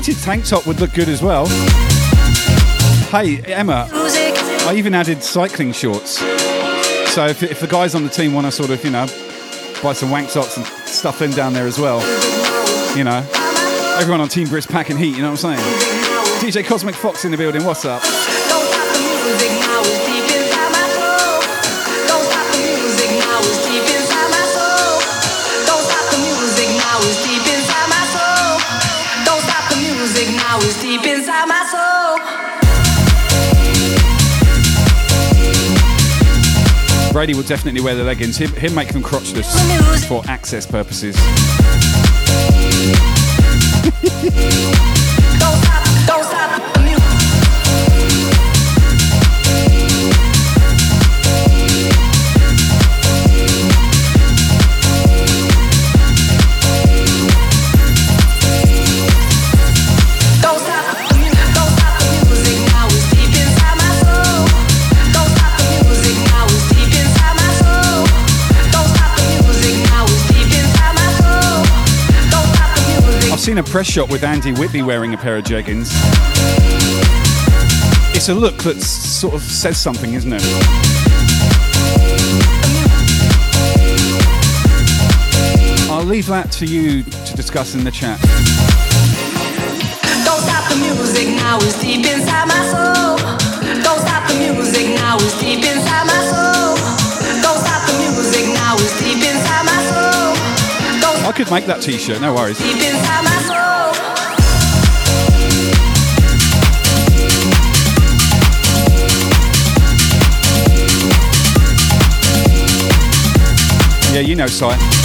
Fitted tank top would look good as well. Hey, Emma, I even added cycling shorts. So if, if the guys on the team want to sort of, you know, buy some wank socks and stuff them down there as well, you know, everyone on Team Brisk packing heat, you know what I'm saying? DJ Cosmic Fox in the building, what's up? Brady will definitely wear the leggings. Him, him make them crotchless for access purposes. [laughs] I've seen a press shot with Andy Whitby wearing a pair of jeggings. It's a look that sort of says something, isn't it? I'll leave that to you to discuss in the chat. Don't stop the music now, it's deep inside my soul. Don't stop the music now, it's deep inside my soul. I could make that t-shirt, no worries. deep inside my soul. Yeah, you know, Si.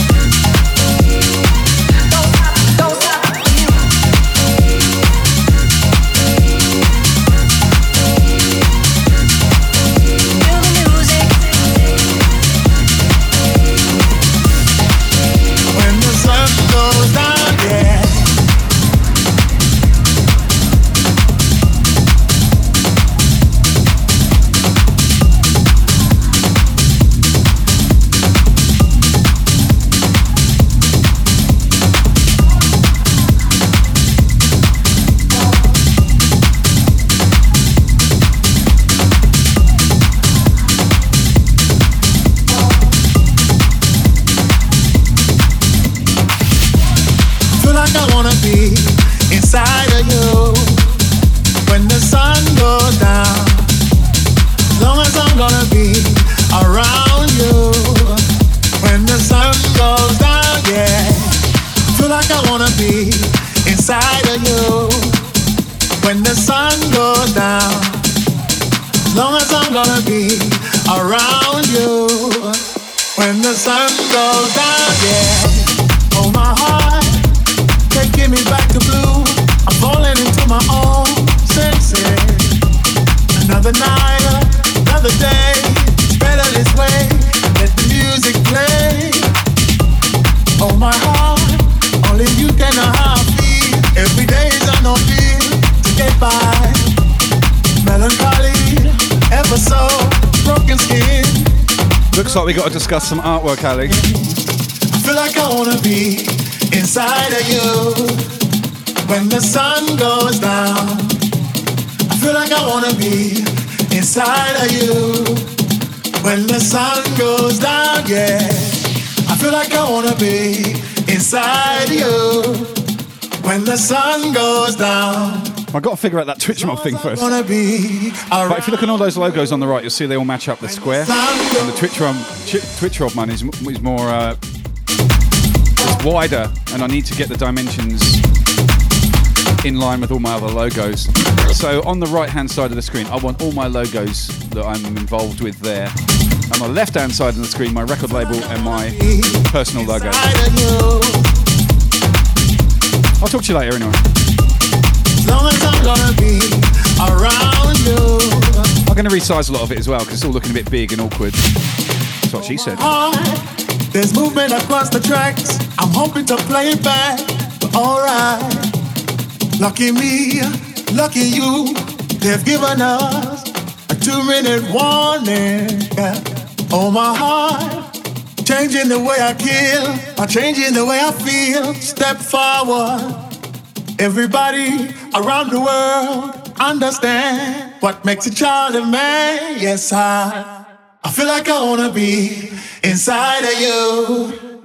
Like we got to discuss some artwork, Ali. I feel like I wanna be inside of you when the sun goes down. I feel like I wanna be inside of you when the sun goes down. Yeah, I feel like I wanna be inside of you when the sun goes down. I've got to figure out that Twitch mob thing first. But if you look at all those logos on the right, you'll see they all match up. The square and the Twitch mob, Twitch mob one is, is more uh, it's wider, and I need to get the dimensions in line with all my other logos. So on the right hand side of the screen, I want all my logos that I'm involved with there. On the left hand side of the screen, my record label and my personal logo. I'll talk to you later anyway. As long as I'm gonna be around you. I'm going to resize a lot of it as well because it's all looking a bit big and awkward. That's what she said. Oh, there's movement across the tracks. I'm hoping to play it back, but alright. Lucky me, lucky you. They've given us a two-minute warning. Yeah. Oh my heart, changing the way I kill, or changing the way I feel. Step forward. Everybody around the world understand what makes a child a man. Yes, I, I feel like I wanna be inside of you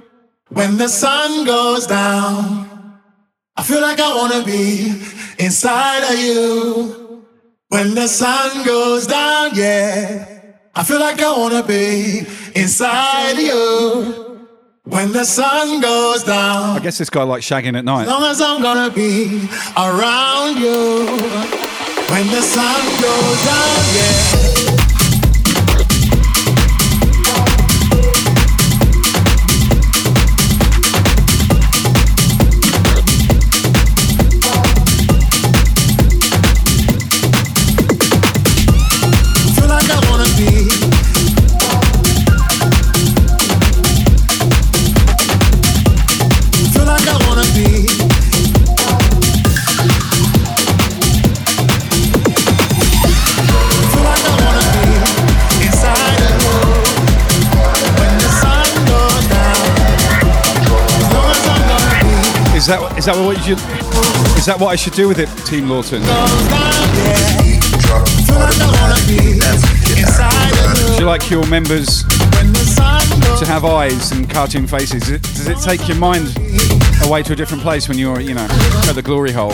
when the sun goes down. I feel like I wanna be inside of you when the sun goes down. Yeah, I feel like I wanna be inside of you when the sun goes down. I guess this guy likes shagging at night. As long as I'm gonna be around you when the sun goes down, yeah. Is that what you should? Is that what I should do with it, Team Lawton? Do you like your members to have eyes and cartoon faces? Does it, take your mind away to a different place when you're, you know, at the glory hole?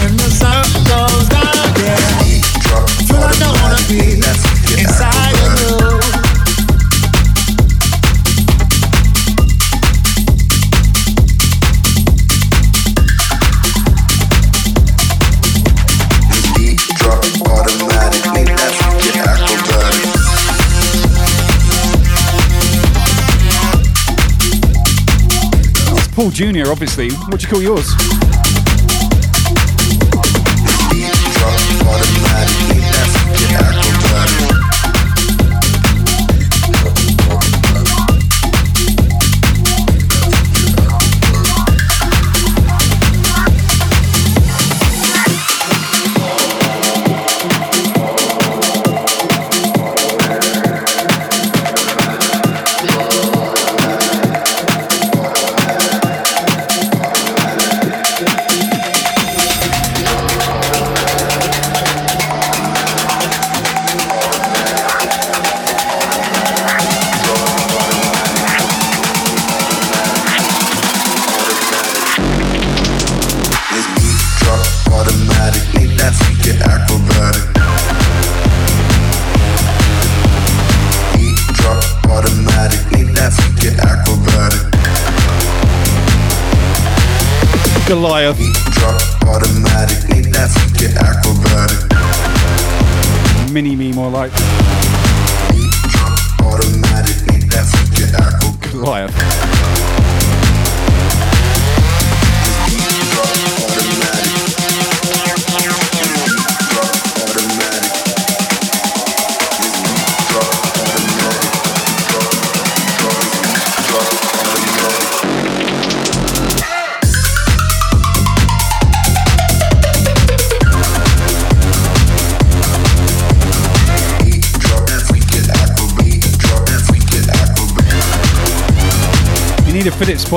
Paul Jr. Obviously. What do you call yours?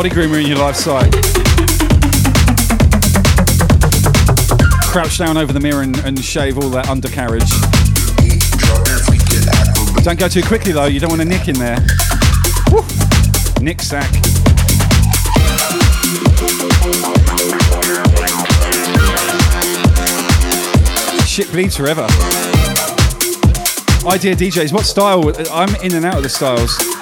Body groomer in your life site. Crouch down over the mirror and, and shave all that undercarriage. Don't go too quickly though, you don't want a nick in there. Woo. Nick sack. Shit bleeds forever. Idea DJs, what style? I'm in and out of the styles.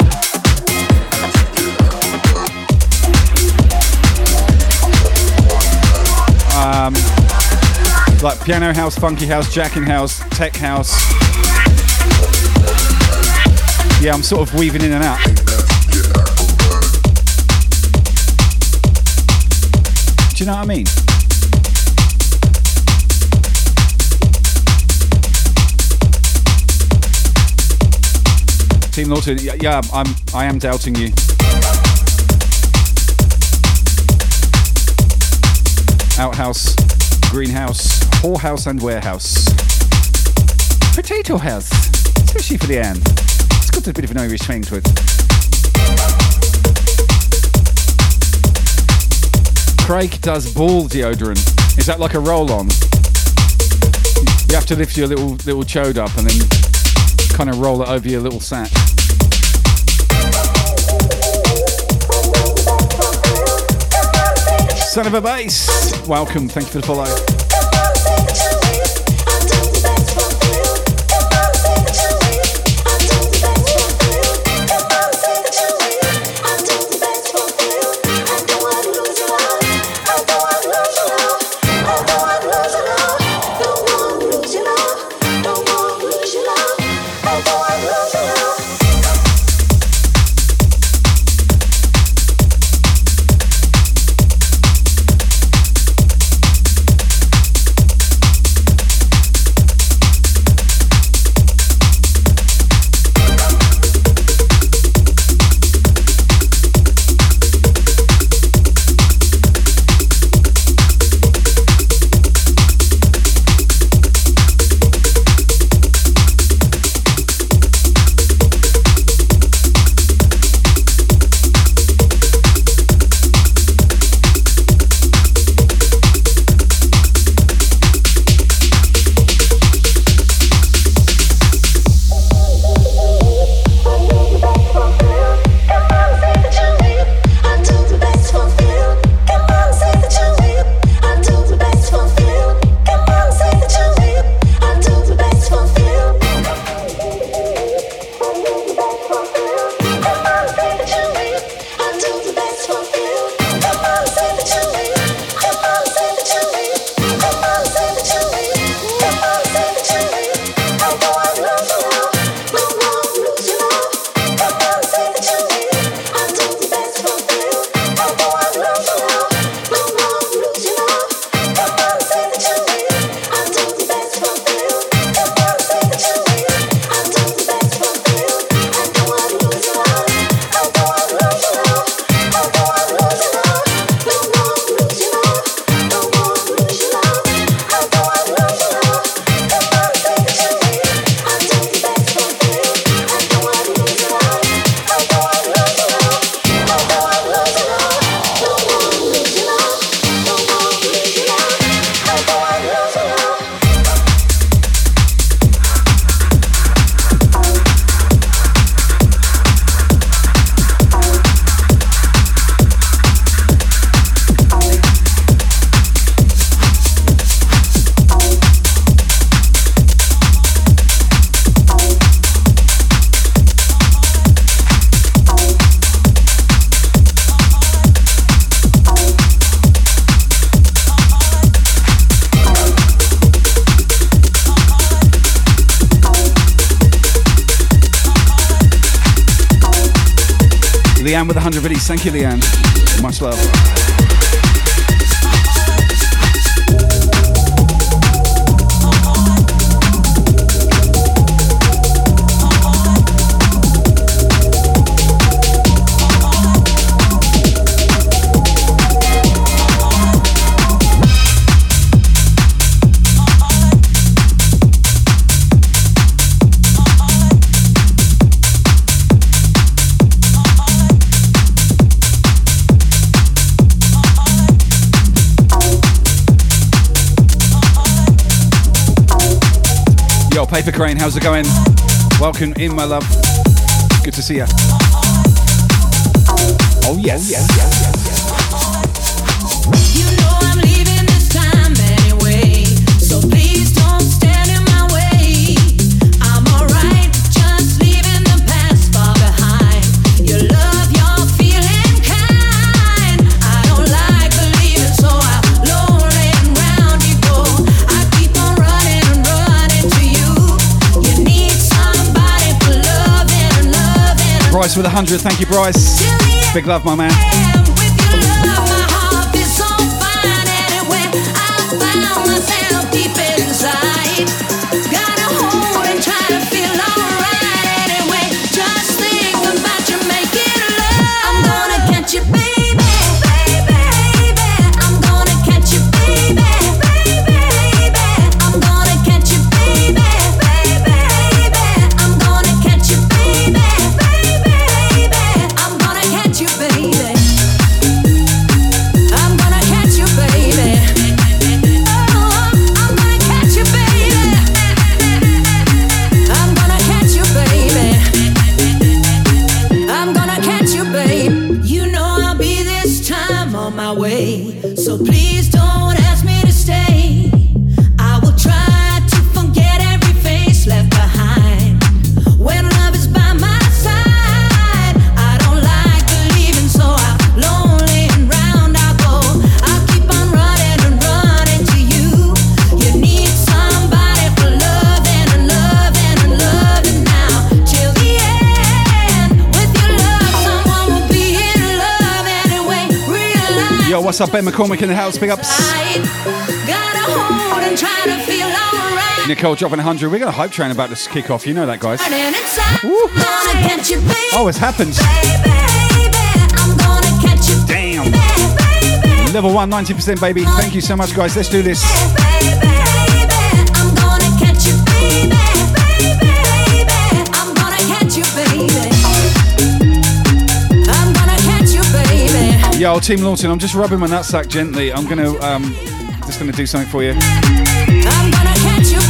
Like piano house, funky house, jacking house, tech house. Yeah, I'm sort of weaving in and out. Do you know what I mean? Team Lawton, yeah, yeah, I'm, I am doubting you. Outhouse, greenhouse, whorehouse, and warehouse. Potato house, especially for the end. It's got a bit of an Irish swing to it. Craig does ball deodorant. Is that like a roll on? You have to lift your little little chode up and then kind of roll it over your little sack. Son of a bass. Welcome. Thank you for the follow. With 100 Paper Crane, how's it going? Welcome in, my love. Good to see you. Oh, oh yes. yes, yes, yes. Bryce with a hundred, thank you, Bryce. Big love, my man. What's up, Ben McCormick in the house? Big ups. gotta hold and try to feel alright. Nicole dropping 100. We got a hype train about to kick off. You know that, guys. Running inside, you. Oh, it's happened. I'm gonna Damn. Level 1, 90%, baby. Thank you so much, guys. Let's do this. Yo, Team Lawton, I'm just rubbing my nutsack gently. I'm gonna, um, just gonna do something for you. I'm gonna catch you.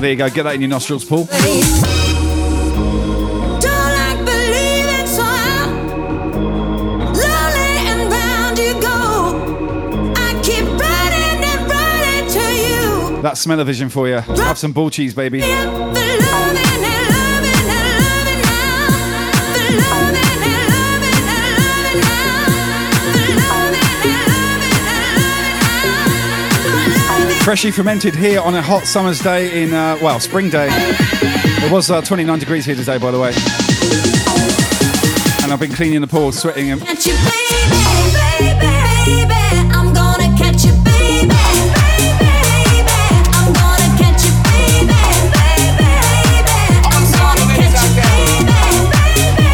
There you go. Get that in your nostrils, Paul. Don't like believing, so I'm lonely and round you go. I keep running and running to you. That smell-o-vision for you. Have some bull cheese, baby. Freshly fermented here on a hot summer's day in, uh, well, spring day. It was uh, 29 degrees here today, by the way. And I've been cleaning the pool, sweating. And Catch you, baby, baby, baby. I'm gonna catch you, baby, baby. I'm gonna catch you, baby, baby, baby. I'm gonna catch you, baby, baby.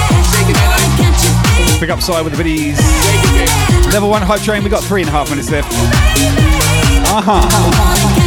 I'm gonna catch you, baby. Pick with the biddies. Level one hype train. We got three and a half minutes left. Uh huh.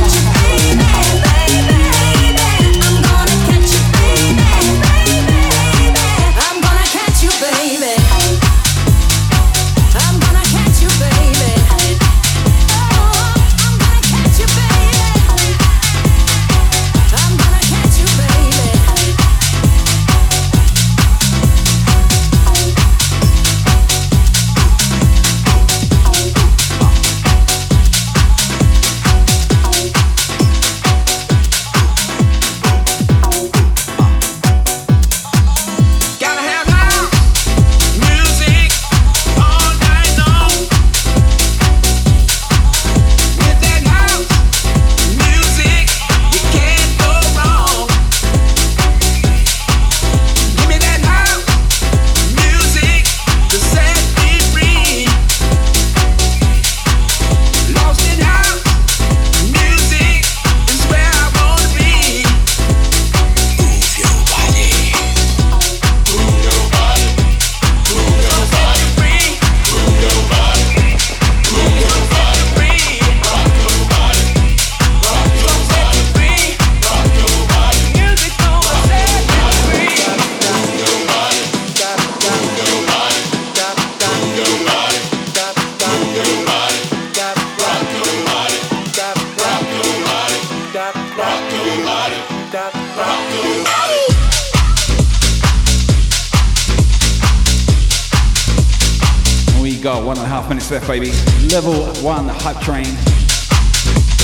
Half baby. Level one hype train.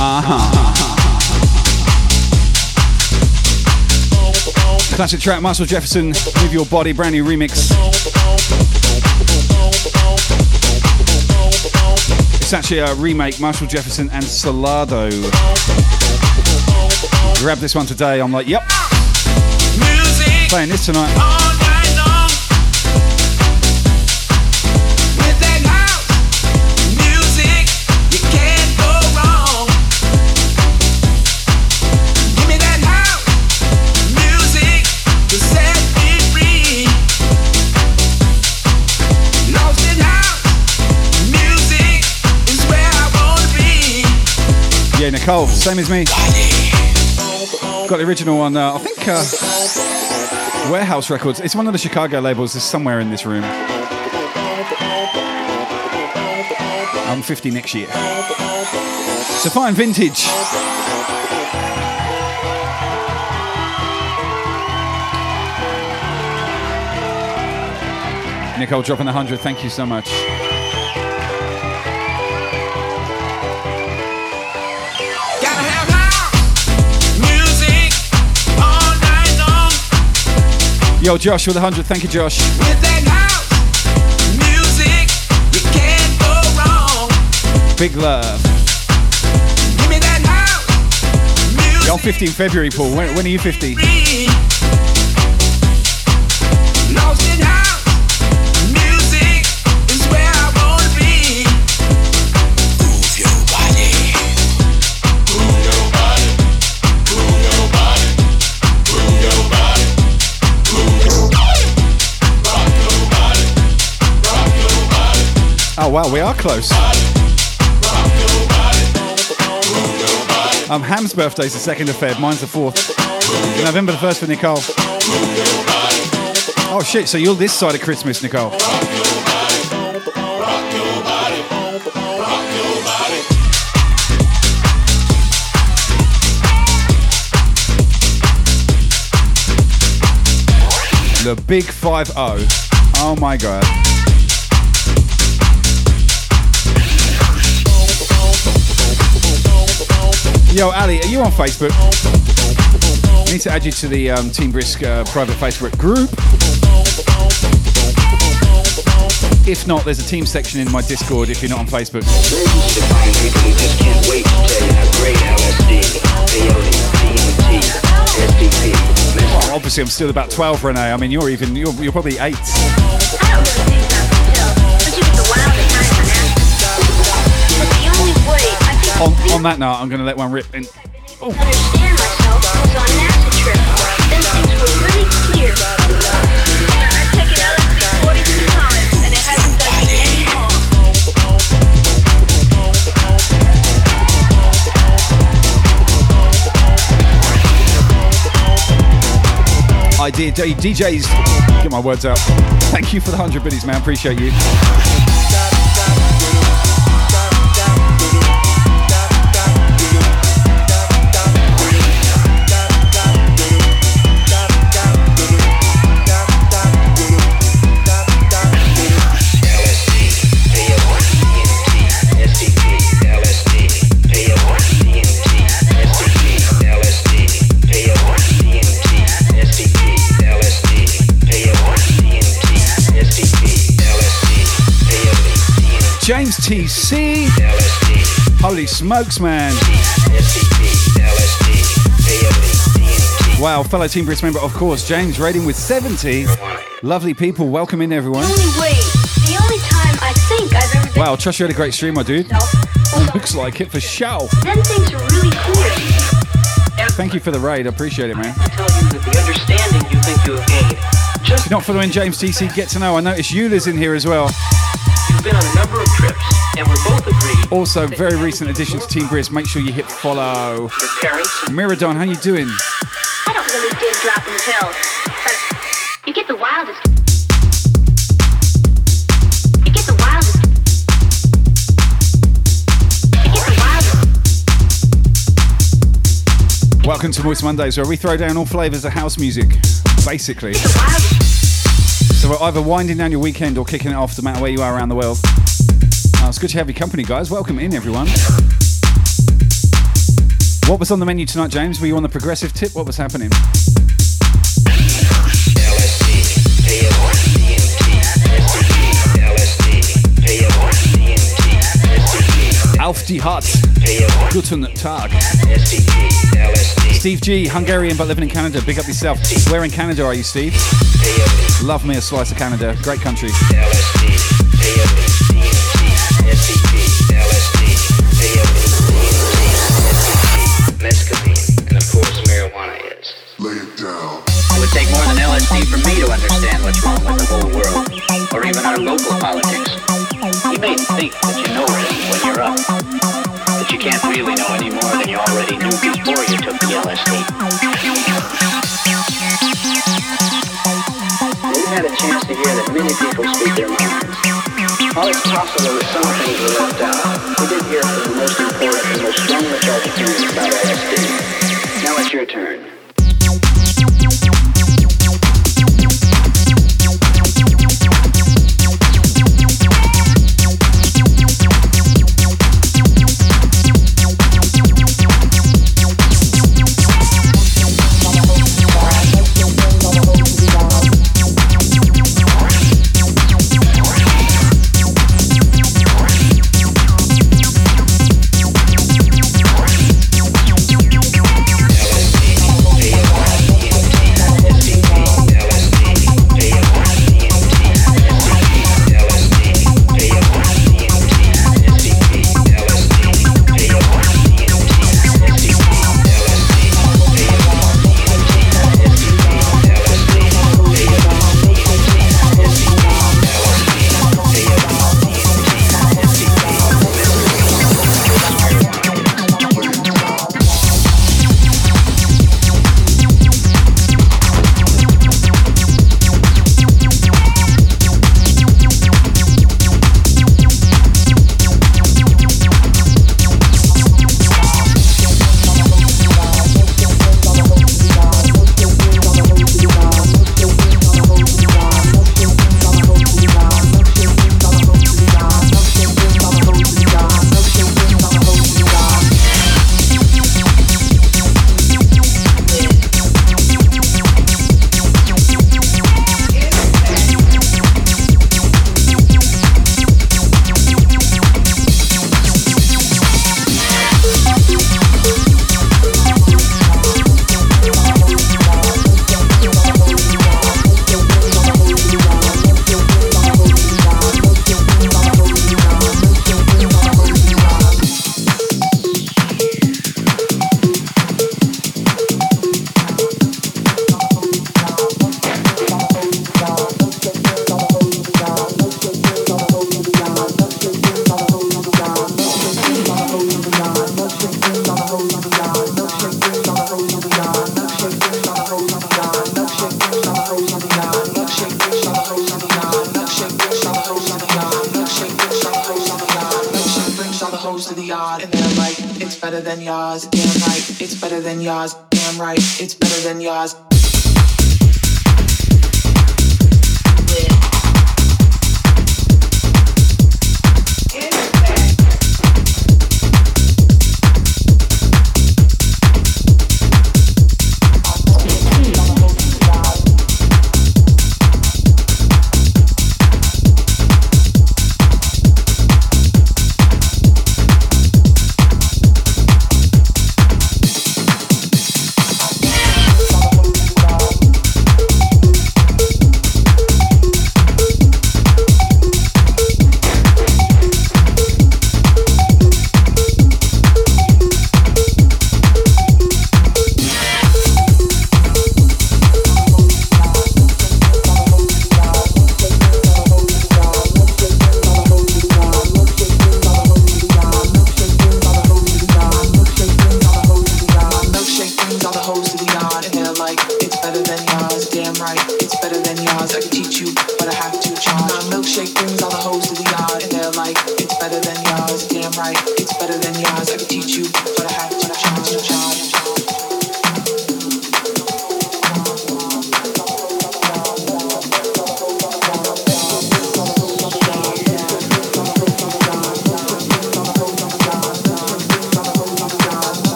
Uh huh. Classic track, Marshall Jefferson, Move Your Body, brand new remix. It's actually a remake, Marshall Jefferson and Solardo. Grab this one today, I'm like, yep. Playing this tonight. Nicole, same as me. Got the original on, uh, I think, uh, Warehouse Records. It's one of the Chicago labels. It's somewhere in this room. I'm 50 next year. So fine vintage. Nicole dropping the 100. Thank you so much. Yo, Josh with 100. Thank you, Josh. Big love. Yo, I'm 50 February, Paul. When, when are you 50? Oh wow, we are close. Um, Ham's birthday's the second of Feb. Mine's the fourth. November the first for Nicole. Oh shit! So you're this side of Christmas, Nicole. The big five zero. Oh my god. Yo, Ali, are you on Facebook? I need to add you to the um, Team Brisk uh, private Facebook group. If not, there's a team section in my Discord if you're not on Facebook. Well, obviously, I'm still about 12, Renee. I mean, you're even, you're, you're probably eight. On, that note, I'm going to let one rip. In. I did. DJs, get my words out. Thank you for the 100 biddies, man. Appreciate you. James TC. Holy smokes, man. Wow, fellow Team Brisk member, of course, James rating with 70. Lovely people, welcome in everyone. The only way, the only time I think I've ever been Wow, trust you had a great stream, my dude. [laughs] Looks like it for show. then things are really clear. Thank you for the raid, I appreciate it, man. tell you that the understanding you think you have gained, If you're not following James TC, get to know. I noticed Eula's in here as well. you've been on a number of trips, and we're both agreed Also, very recent addition to Team Brisk. Make sure you hit follow. Miradon, how you doing? I don't really dig dropping pills, but get the wildest. You get the wildest. You get the wildest. Welcome to Moist Mondays, where we throw down all flavours of house music, basically. So we're either winding down your weekend or kicking it off, no matter where you are around the world. Uh, it's good to have your company, guys. Welcome in, everyone. What was on the menu tonight, James? Were you on the progressive tip? What was happening? Alf die Hut. Guten Tag. Steve G, Hungarian but living in Canada. Big up yourself. Where in Canada are you, Steve? Love me a slice of Canada. Great country. More for me to understand what's wrong with the whole world, or even our local politics. You may think that you know things when you're up, but you can't really know any more than you already knew before you took the LSD. We've had a chance to hear that many people speak their minds. While it's possible that some things were left out, we did hear from the most important and most strongly felt opinions about LSD. Now it's your turn.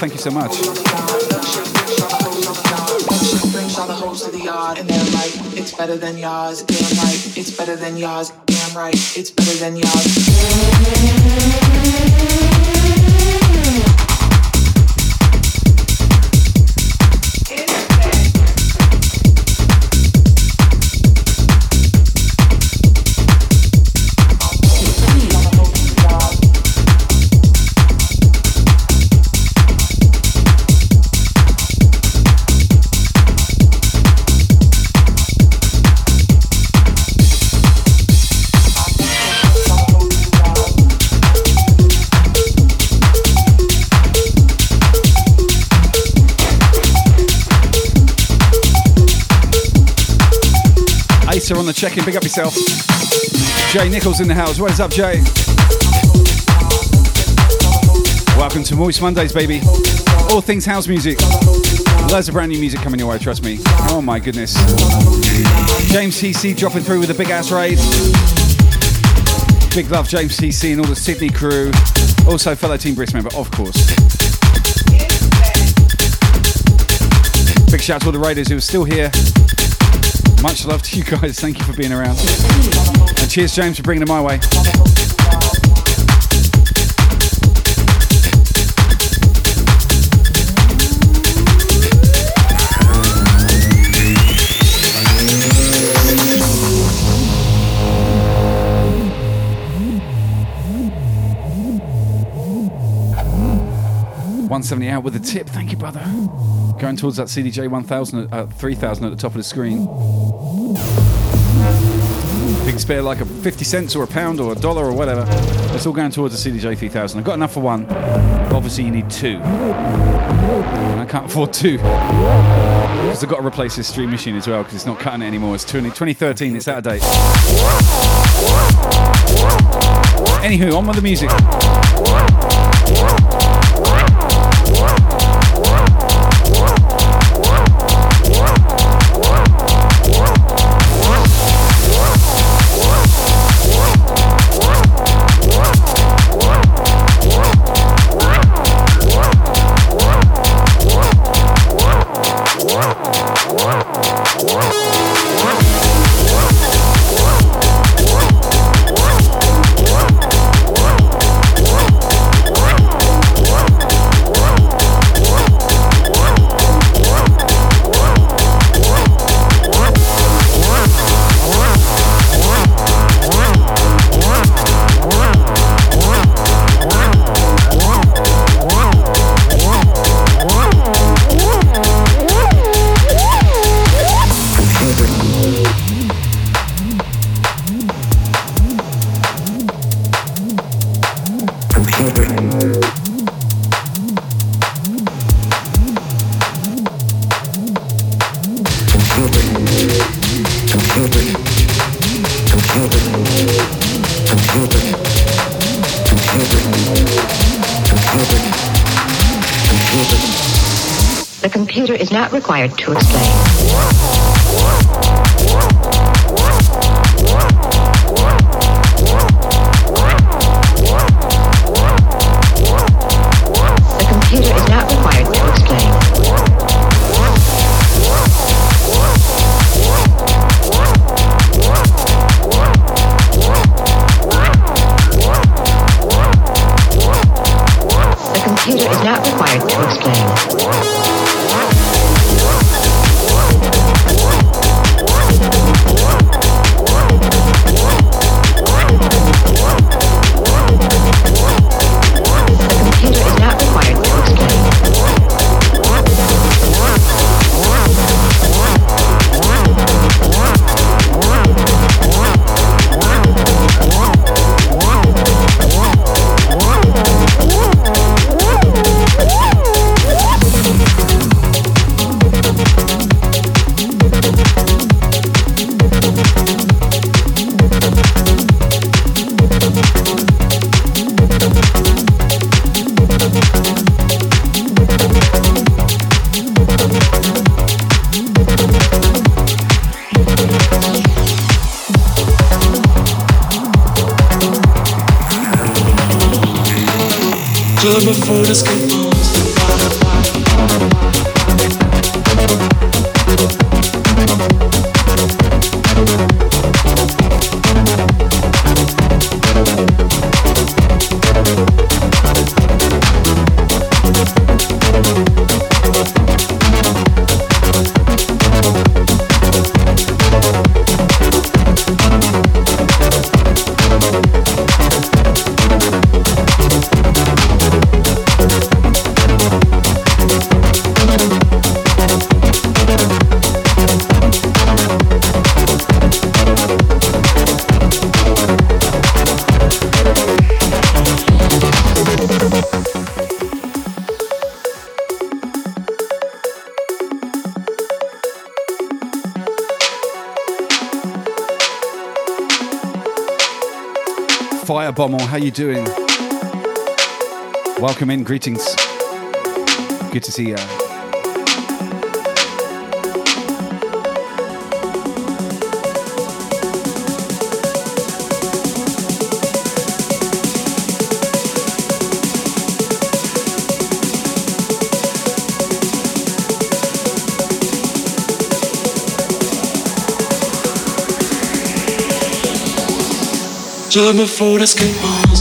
Thank you so much. Asa on the check-in. Big up yourself. Jay Nichols in the house. What is up, Jay? Welcome to Moist Mondays, baby. All things house music. Loads of brand new music coming your way, trust me. Oh my goodness. James TC dropping through with a big ass raid. Big love, James TC and all the Sydney crew. Also, fellow Team Brisk member, of course. Big shout out to all the raiders who are still here. Much love to you guys. Thank you for being around. And cheers, James, for bringing it my way. One seventy out with a tip. Thank you, brother. Going towards that CDJ 1000, uh, 3000 at the top of the screen. If you can spare like a 50 cents or a pound or a dollar or whatever, it's all going towards the CDJ 3000. I've got enough for one. Obviously, you need two. And I can't afford two. Because I've got to replace this stream machine as well because it's not cutting it anymore. It's 20, 2013, it's out of date. Anywho, on with the music. To explain. Greetings. Good to see you. Just before the skin Just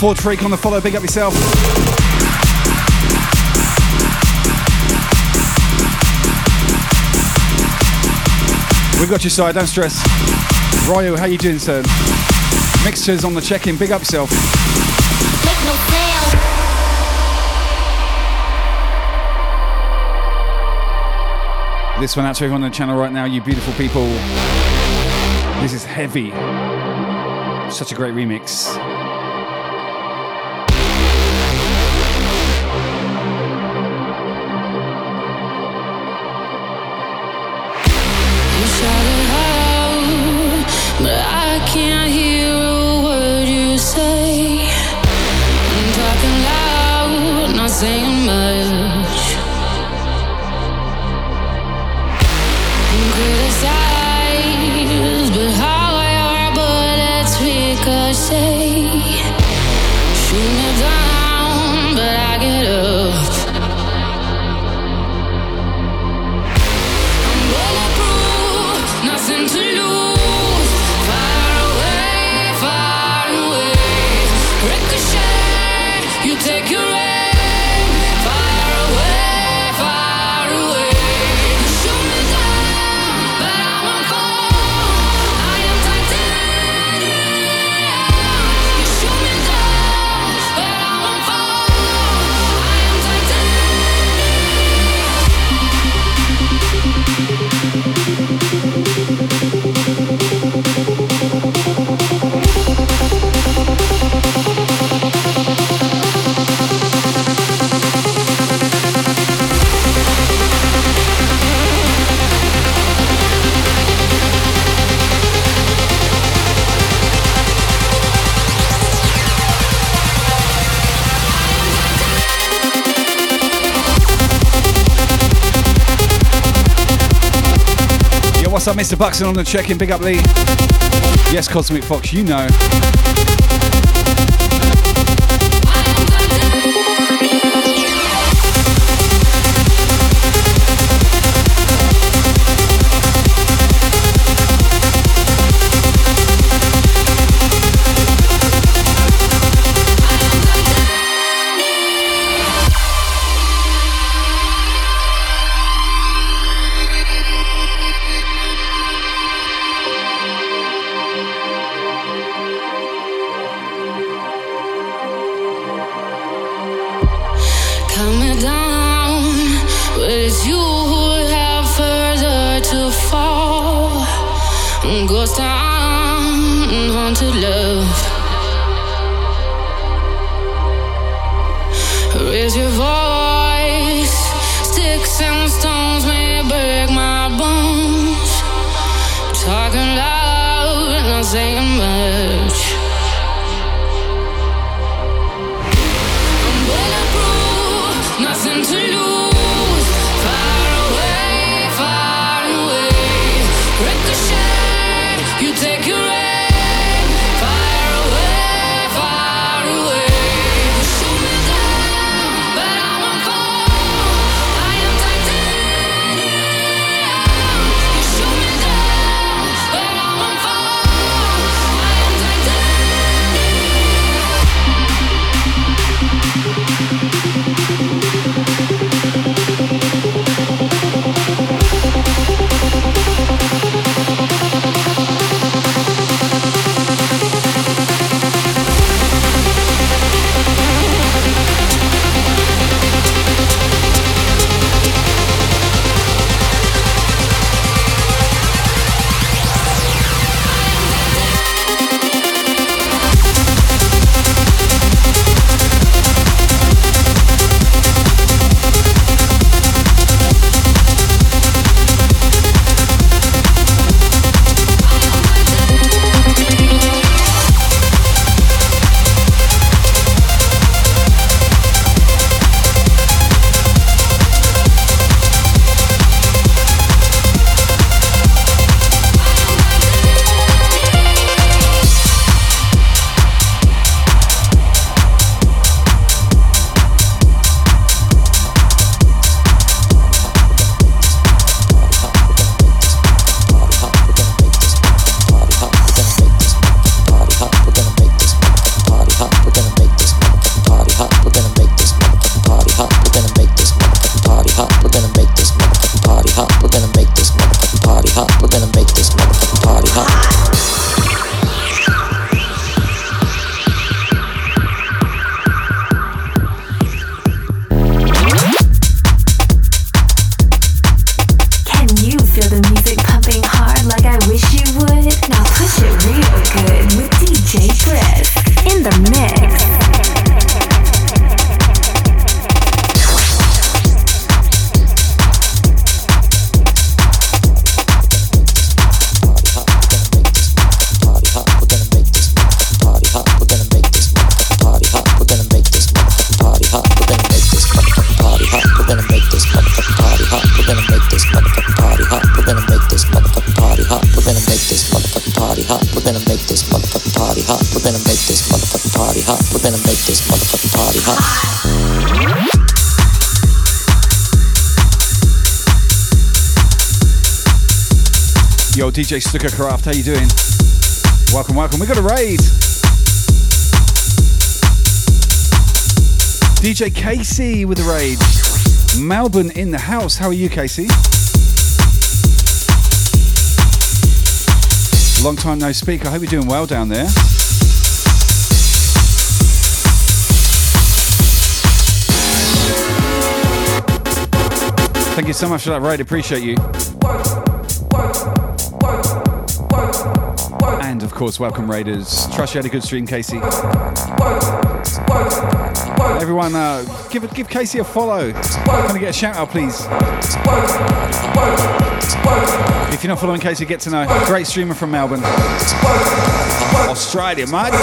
Ford Freak on the follow, big up yourself. We've got you side, don't stress. Ryo, how you doing, sir? Mixtures on the check-in, big up yourself. this one out to everyone on the channel right now, you beautiful people. This is heavy. Such a great remix. saying as. What's up, Mr. Buxton on the check-in? Big up, Lee. Yes, Cosmic Fox, you know. DJ Stucker Craft, how you doing? Welcome, welcome. We got a raid. DJ Casey with a raid. Melbourne in the house. How are you, Casey? Long time no speak. I hope you're doing well down there. Thank you so much for that raid. Appreciate you. Course, welcome Raiders. Trust you had a good stream, Casey. Everyone, uh, give give Casey a follow. Can I get a shout out, please? If you're not following Casey, get to know. Great streamer from Melbourne, Australia, mate.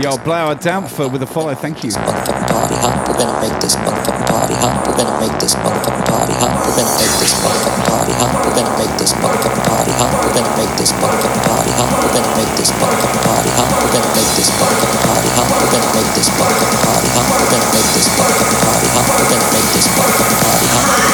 Yo, Blower Dampfer with a follow, thank you. Party hot. We're gonna make this motherfucking party hot. We're gonna make this motherfucking party hot. We're gonna make this motherfucking party hot. We're gonna make this motherfucking party hot. We're gonna make this motherfucking party hot. We're gonna make this motherfucking party hot. We're gonna make this motherfucking party hot. We're gonna make this motherfucking party hot. We're gonna make this motherfucking party hot. We're gonna make this motherfucking party hot.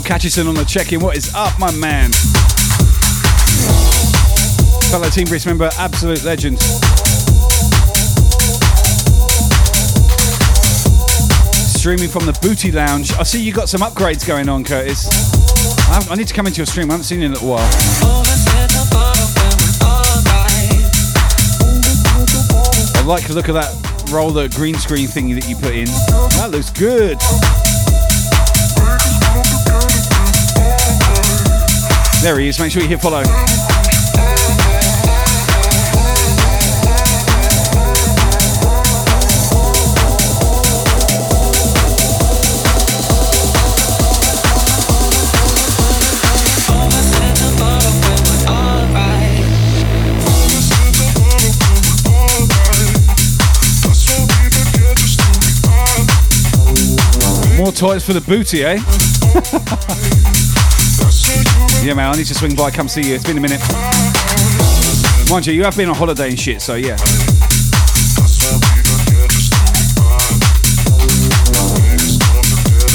Yo, Catchison on the check-in. What is up, my man? Fellow Team Brisk member, absolute legend. Streaming from the Booty Lounge. I see you got some upgrades going on, Curtis. I, I need to come into your stream. I haven't seen you in a little while. I like the look of that roller green screen thingy that you put in. That looks good. There he is. Make sure you hit follow. More toys for the booty, eh? [laughs] yeah, man, I need to swing by, come see you. It's been a minute. Mind you, you have been on holiday and shit, so yeah.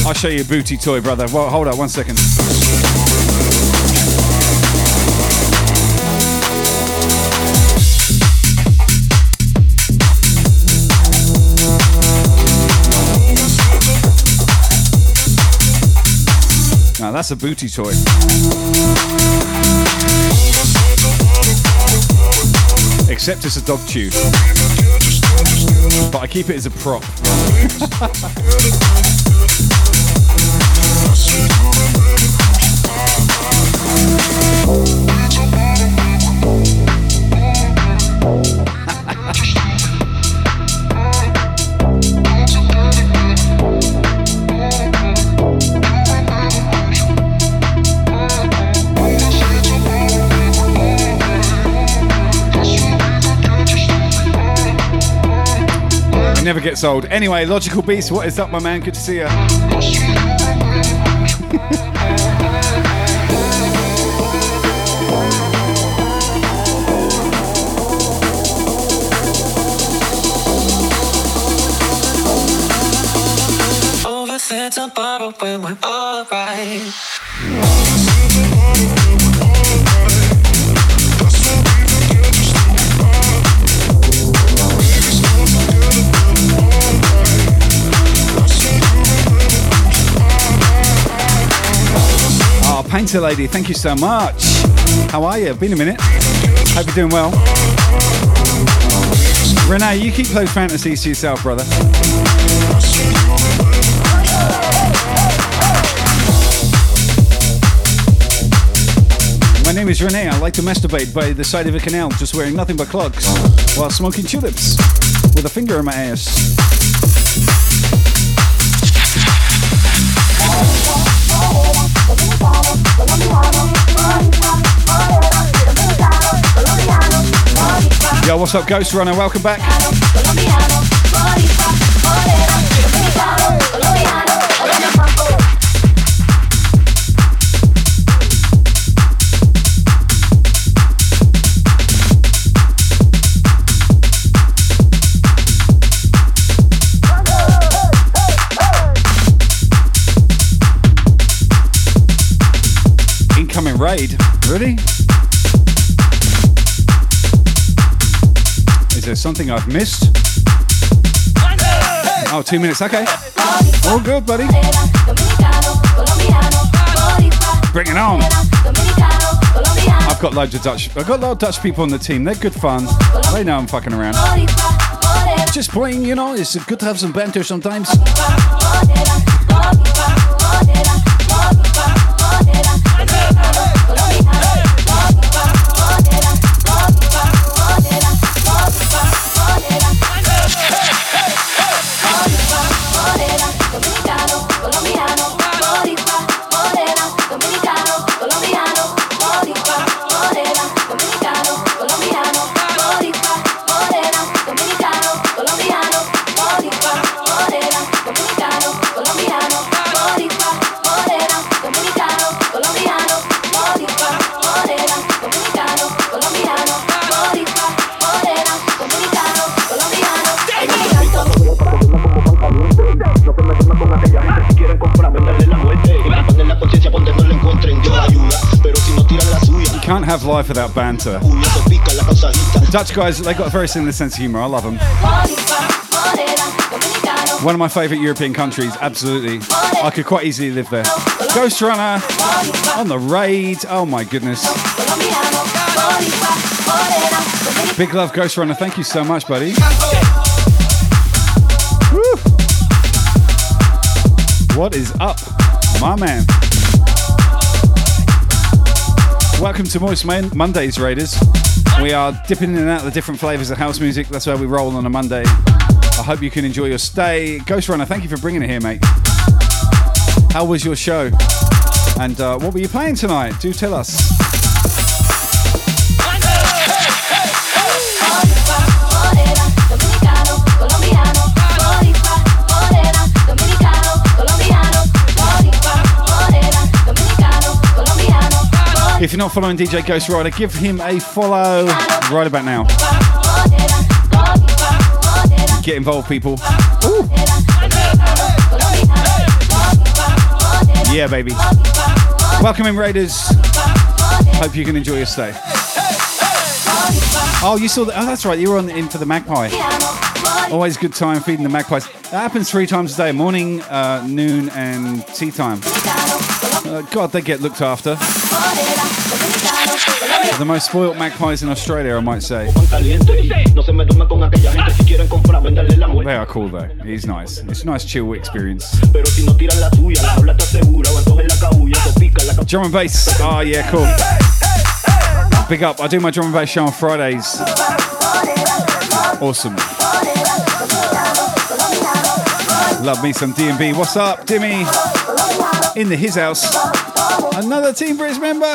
I'll show you a booty toy, brother. Well, hold up one second. That's a booty toy. Except it's a dog chew. But I keep it as a prop. [laughs] Never gets old. Anyway, Logical Beast, what is up, my man? Good to see you. When we're alright. Painter Lady, thank you so much. How are you? Been a minute. Hope you're doing well. Renee, you keep those fantasies to yourself, brother. My name is Renee. I like to masturbate by the side of a canal, just wearing nothing but clogs, while smoking tulips with a finger in my ass. What's up, Ghost Runner? Welcome back. Incoming raid. Really? Is there something I've missed? Oh, two minutes. Okay. All good, buddy. Bring it on. I've got loads of Dutch. I've got a lot of Dutch people on the team. They're good fun. They know I'm fucking around. Just playing, you know. It's good to have some banter sometimes. Life without banter. Dutch guys, they got a very similar sense of humour. I love them. One of my favourite European countries, absolutely. I could quite easily live there. Ghost Runner on the raid. Oh my goodness. Big love, Ghost Runner. Thank you so much, buddy. What is up, my man? Welcome to Moist Man- Mondays, Raiders. We are dipping in and out of the different flavours of house music. That's where we roll on a Monday. I hope you can enjoy your stay. Ghost Runner, thank you for bringing it here, mate. How was your show? And uh, what were you playing tonight? Do tell us. You're not following DJ Ghost Rider, give him a follow right about now. Get involved, people. Ooh. Yeah, baby. Welcome in, Raiders. Hope you can enjoy your stay. Oh, you saw that? Oh, that's right. You were on in for the magpie. Always good time feeding the magpies. That happens three times a day: morning, uh, noon, and tea time. Uh, God, they get looked after. The most spoilt magpies in Australia, I might say. They are cool though. He's nice. It's a nice chill experience. Drum and bass. Oh yeah, cool. Big up. I do my drum and bass show on Fridays. Awesome. Love me some D&B. What's up, Dimmy? In the his house. Another Team Brisk member.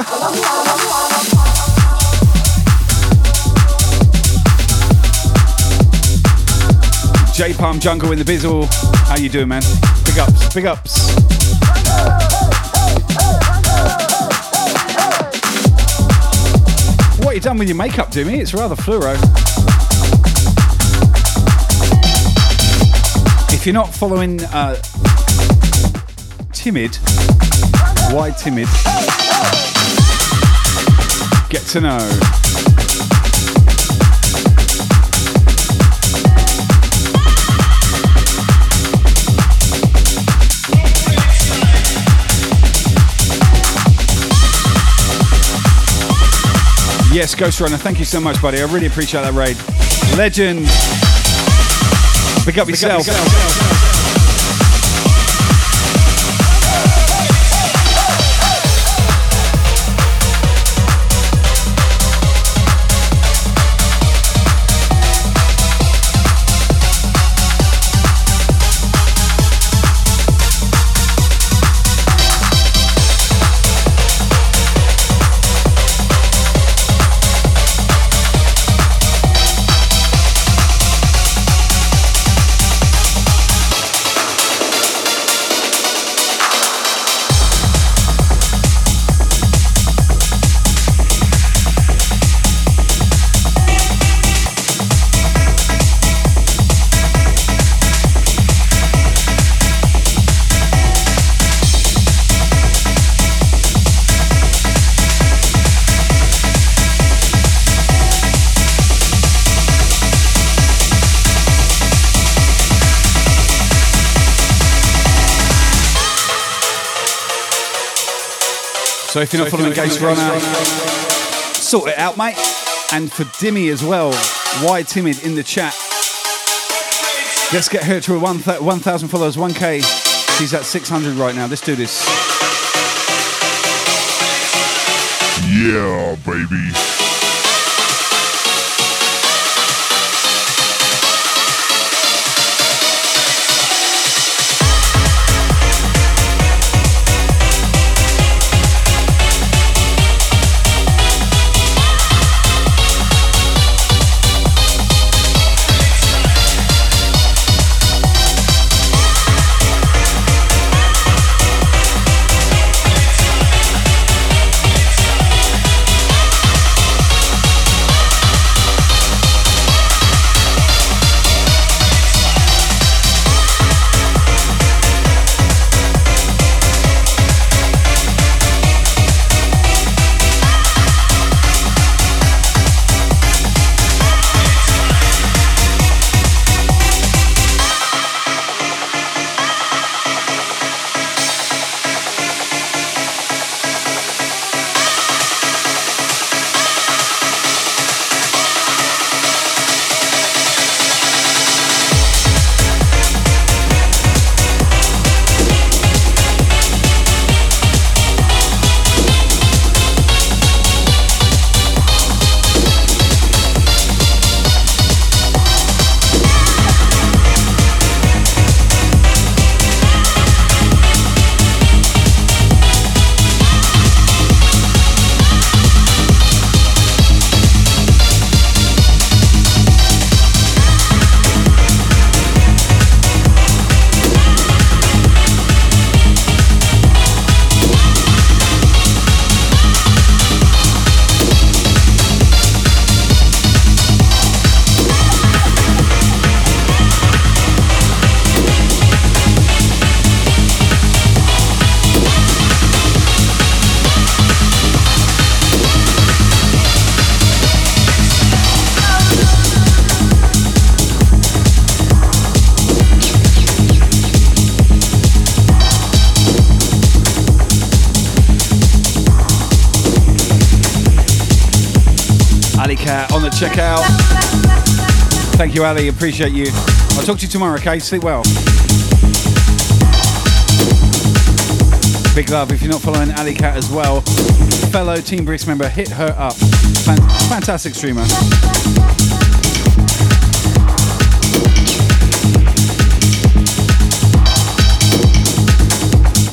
J Palm Jungle in the Bizzle. How you doing, man? Big ups, big ups. What you done with your makeup, Dimmy? It's rather fluoro. If you're not following uh, Timid, why Timid? Get to know. Yes, Ghost Runner, thank you so much, buddy. I really appreciate that raid. Legend. Pick up yourself. So if you're not following Ghost Runner, sort it out, mate. And for Dimmy as well, why timid in the chat? Let's get her to 1,000 followers, 1k. She's at 600 right now. Let's do this. Yeah, baby. Cat out. Thank you, Ali. Appreciate you. I'll talk to you tomorrow, okay? Sleep well. Big love. If you're not following Ali Cat as well, fellow Team Brisk member, hit her up. Fantastic streamer.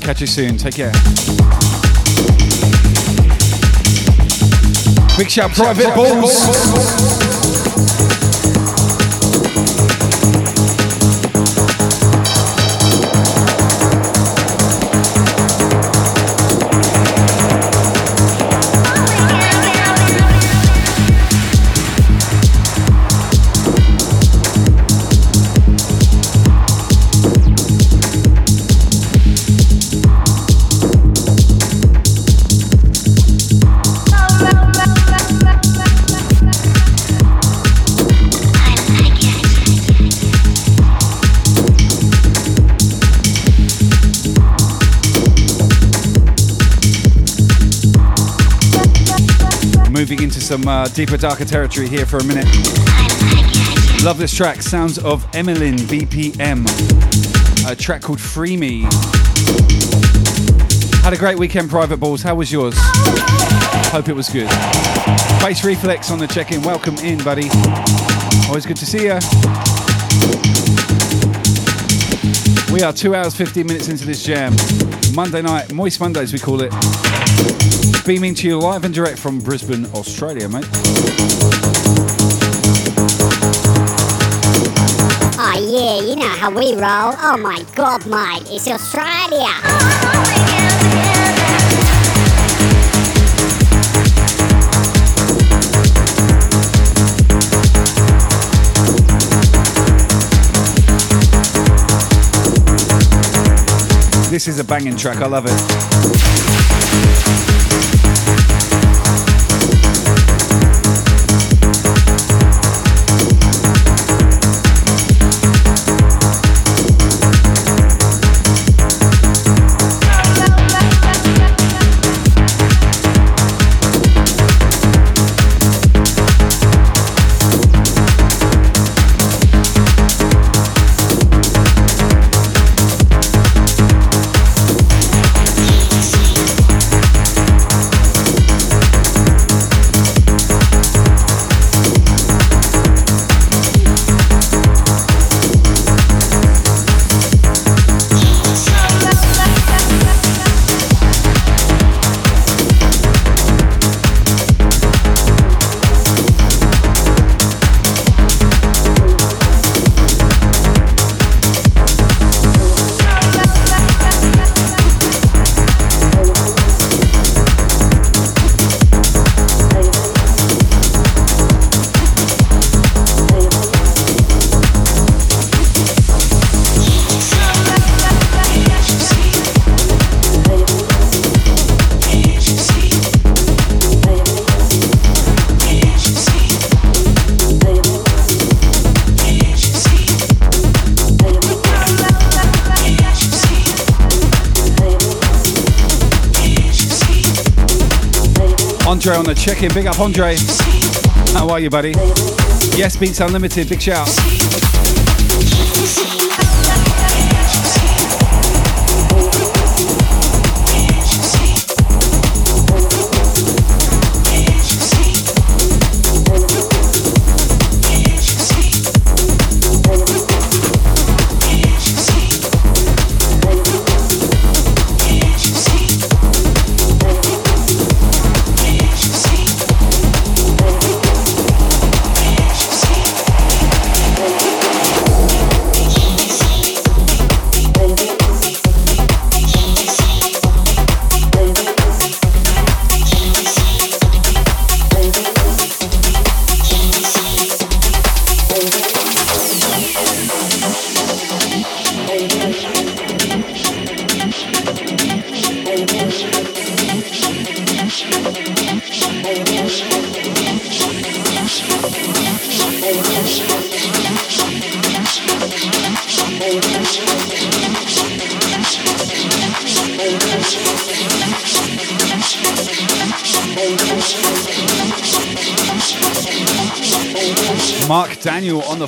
Catch you soon. Take care. Big shout, Private Balls. Some uh, deeper, darker territory here for a minute. Love this track, sounds of Emmeline BPM, a track called Free Me. Had a great weekend, Private Balls. How was yours? Hope it was good. Face Reflex on the check in. Welcome in, buddy. Always good to see you. We are two hours, 15 minutes into this jam. Monday night, Moist Mondays, we call it. Beaming to you live and direct from Brisbane, Australia, mate. Oh yeah, you know how we roll. Oh my god, mate, it's Australia. This is a banging track, I love it. Andre on the check in. Big up, Andre. How are you, buddy? Yes, Beats Unlimited. Big shout.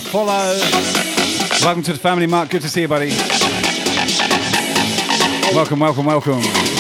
Follow. Welcome to the family, Mark. Good to see you, buddy. Welcome, welcome, welcome.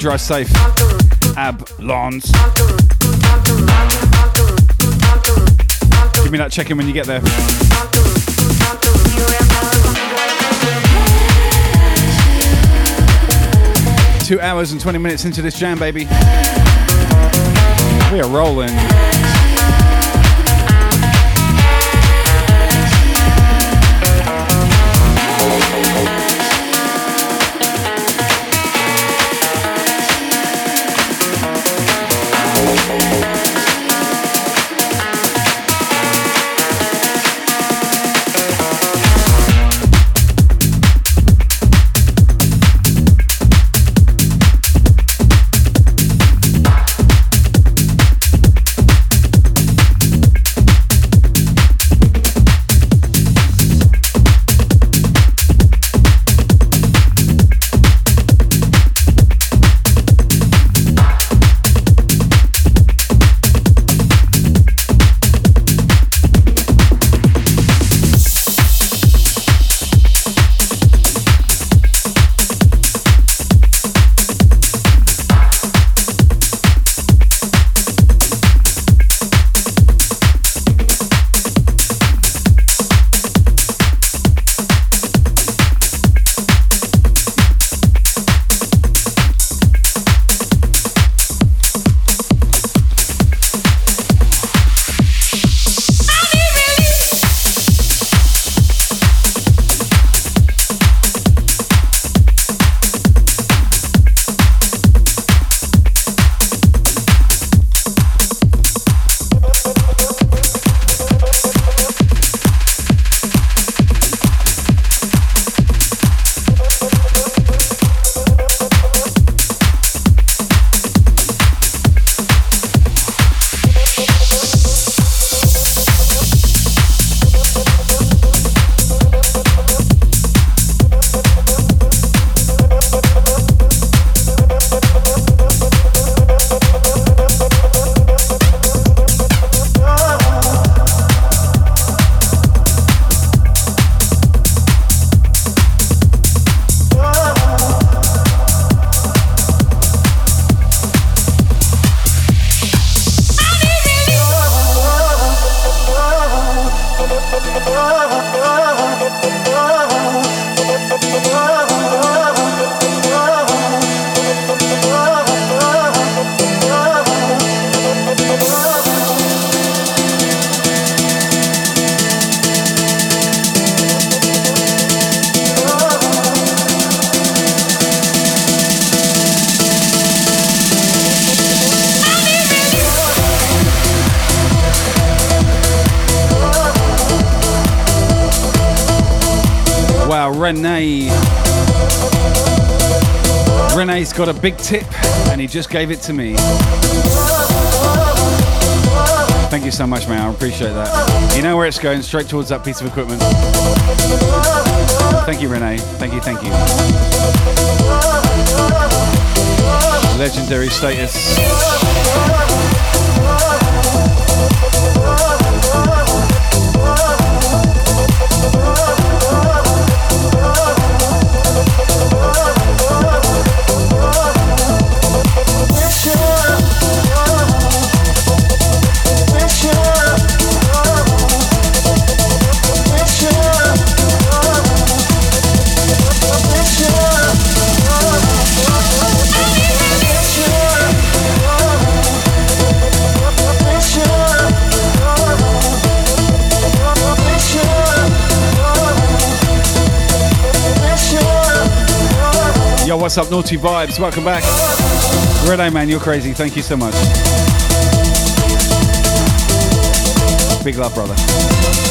drive safe. Ab Lons. Give me that check in when you get there. Two hours and 20 minutes into this jam, baby. We are rolling. Big tip and he just gave it to me. Thank you so much, man. I appreciate that. You know where it's going, straight towards that piece of equipment. Thank you, Renee. Thank you, thank you. Legendary status. What's up, Naughty Vibes? Welcome back. Renee, man, you're crazy. Thank you so much. Big love, brother.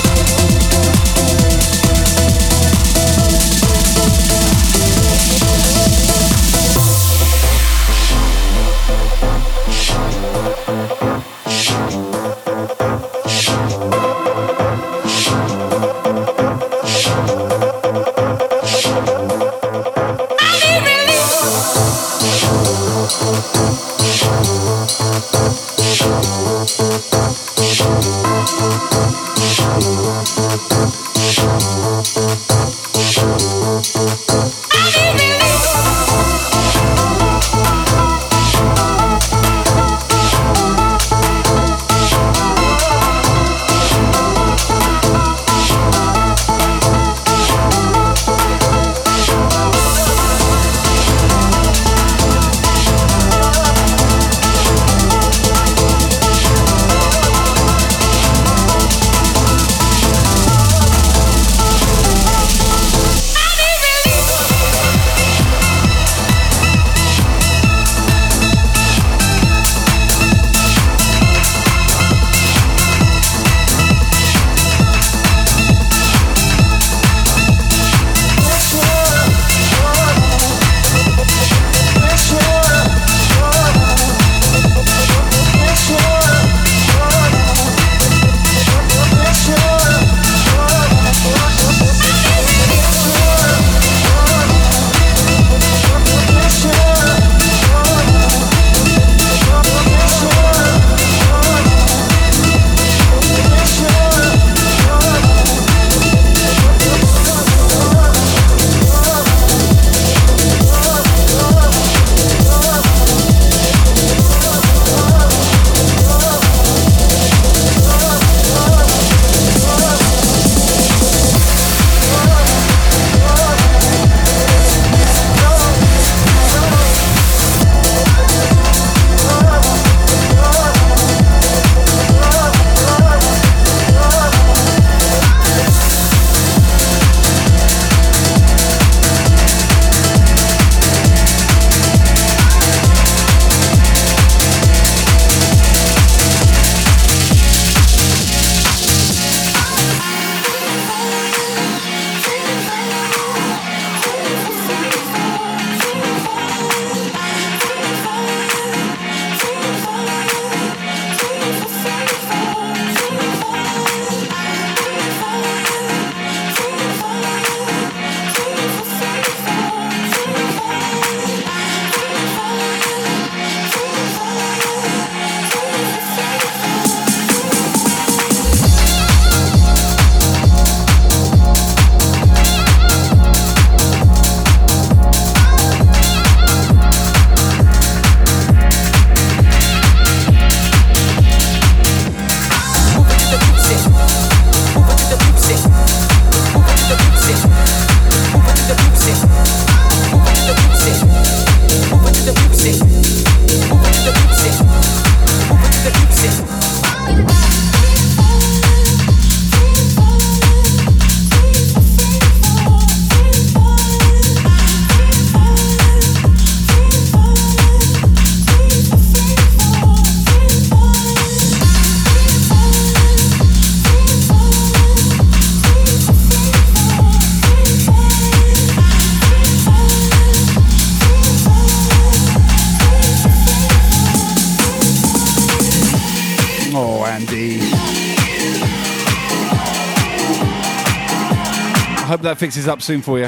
Fixes up soon for you.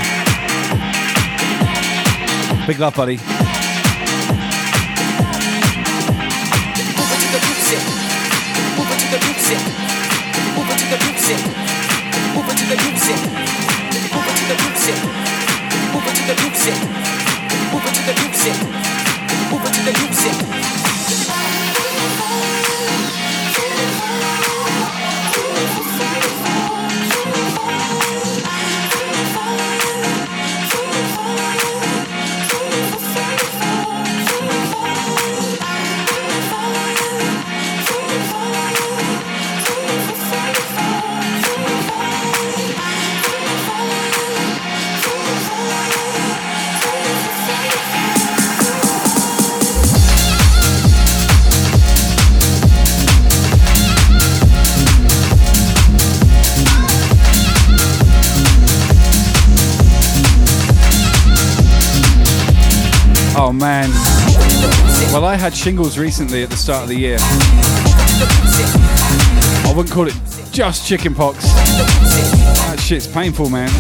Big love, buddy. Oh had shingles recently at the start of the year. I wouldn't call it just chicken pox. That shit's painful, man.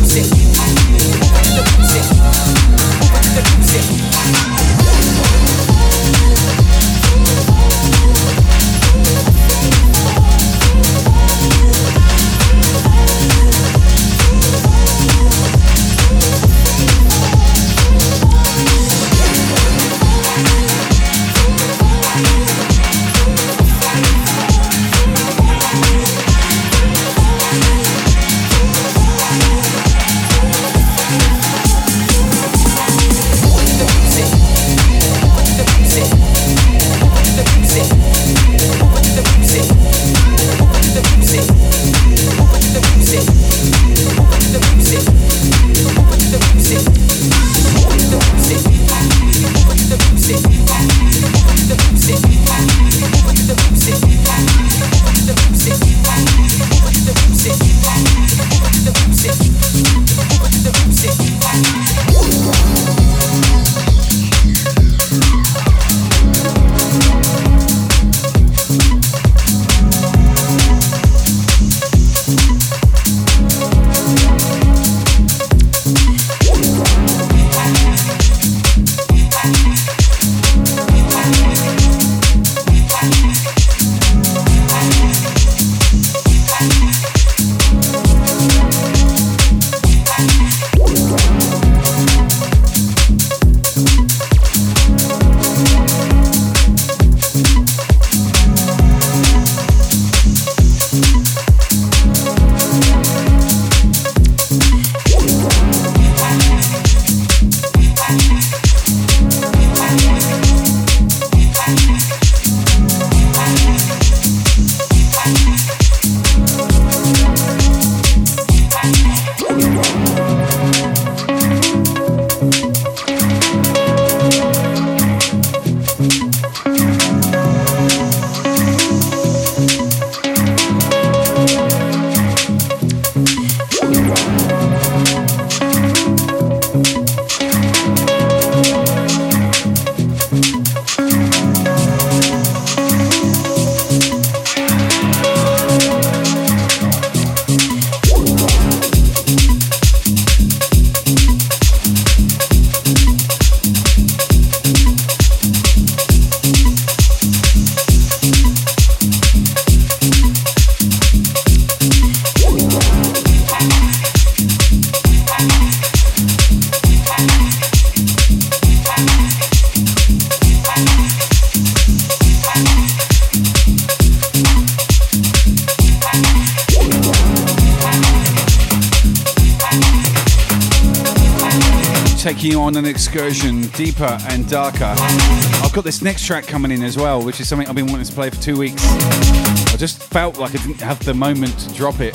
On an excursion deeper and darker. I've got this next track coming in as well, which is something I've been wanting to play for two weeks. I just felt like I didn't have the moment to drop it.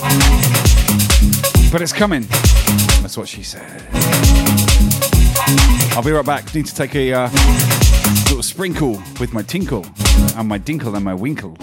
But it's coming. That's what she said. I'll be right back. Need to take a uh, little sprinkle with my tinkle and my dinkle and my winkle.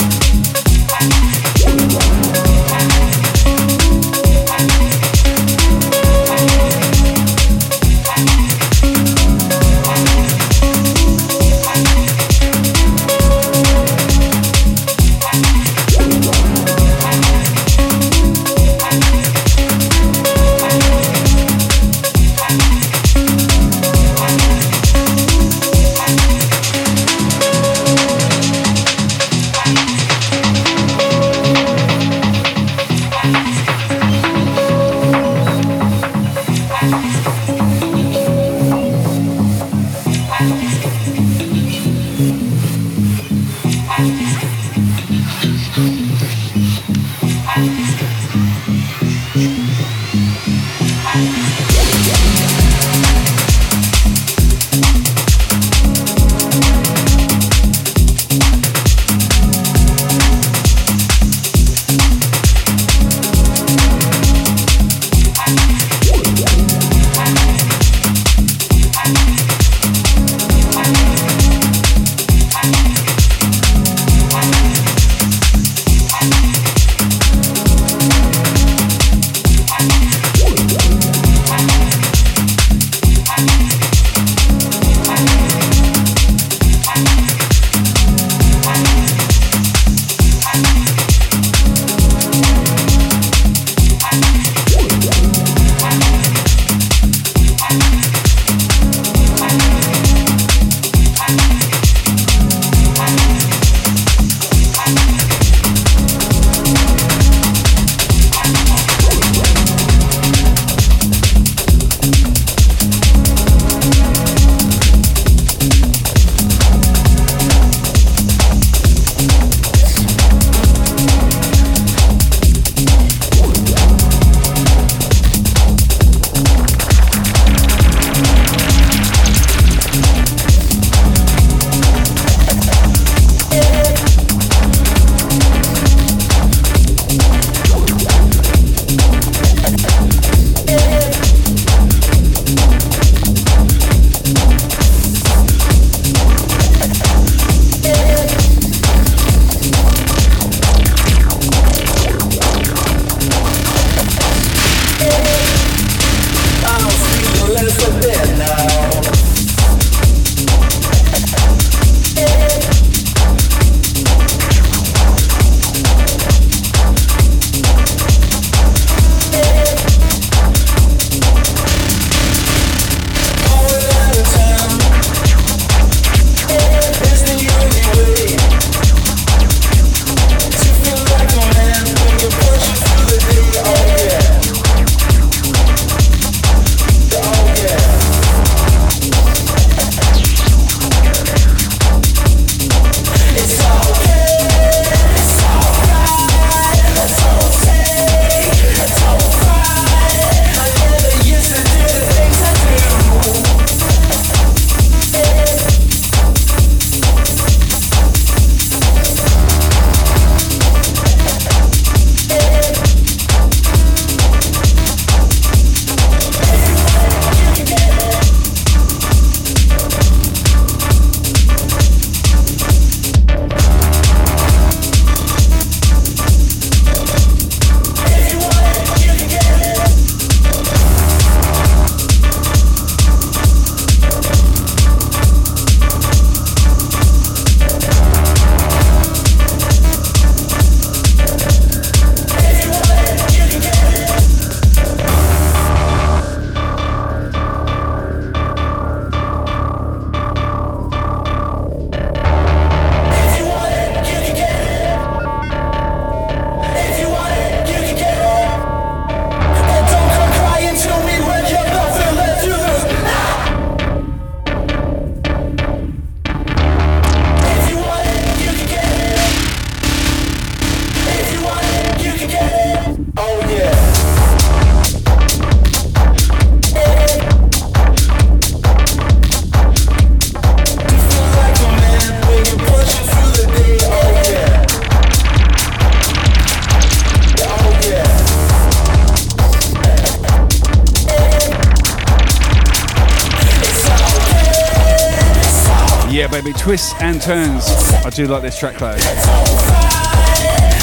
Turns. I do like this track though.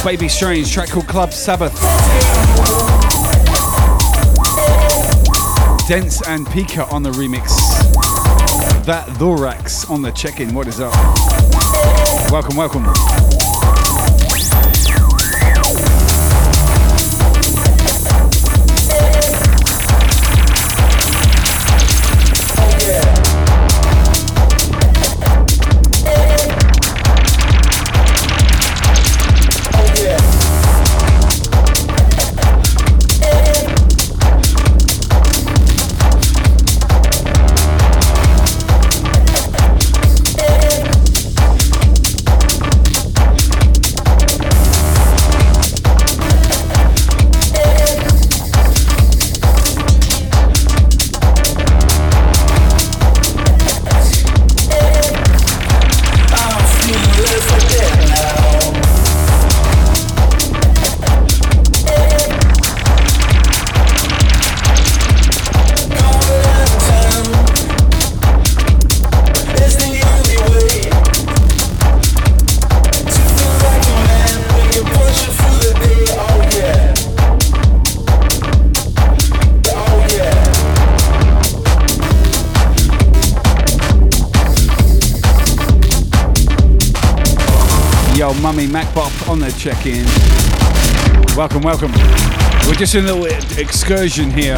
Baby Strange, track called Club Sabbath. Dense and Pika on the remix. That Thorax on the check-in. What is up? Welcome, welcome. The check-in. Welcome, welcome. We're just in a little excursion here.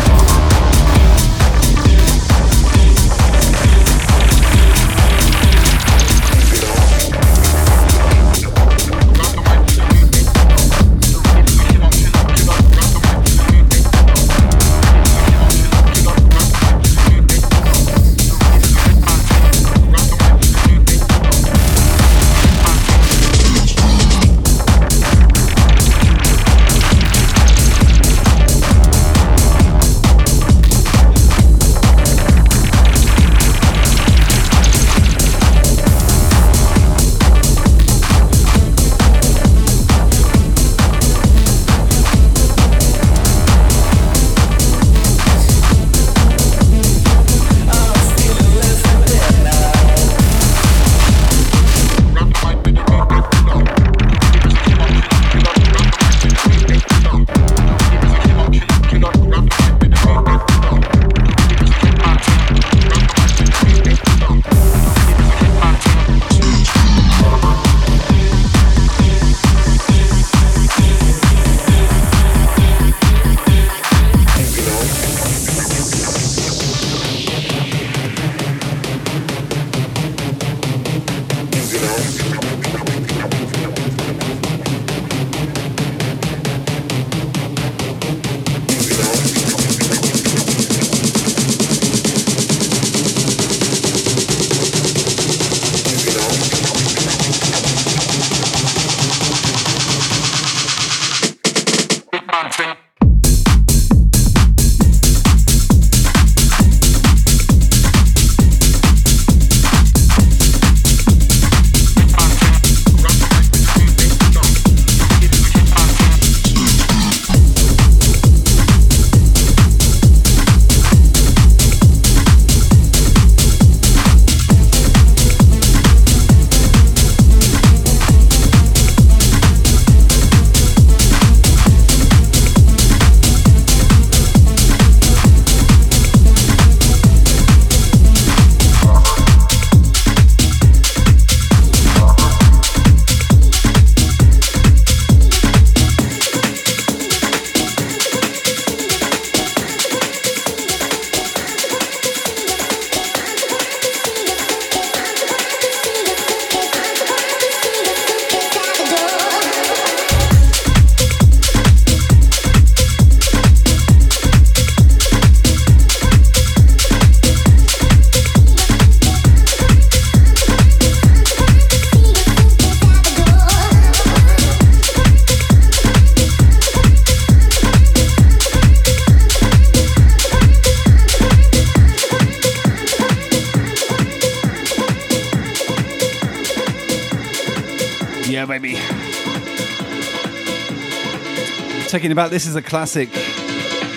about. This is a classic.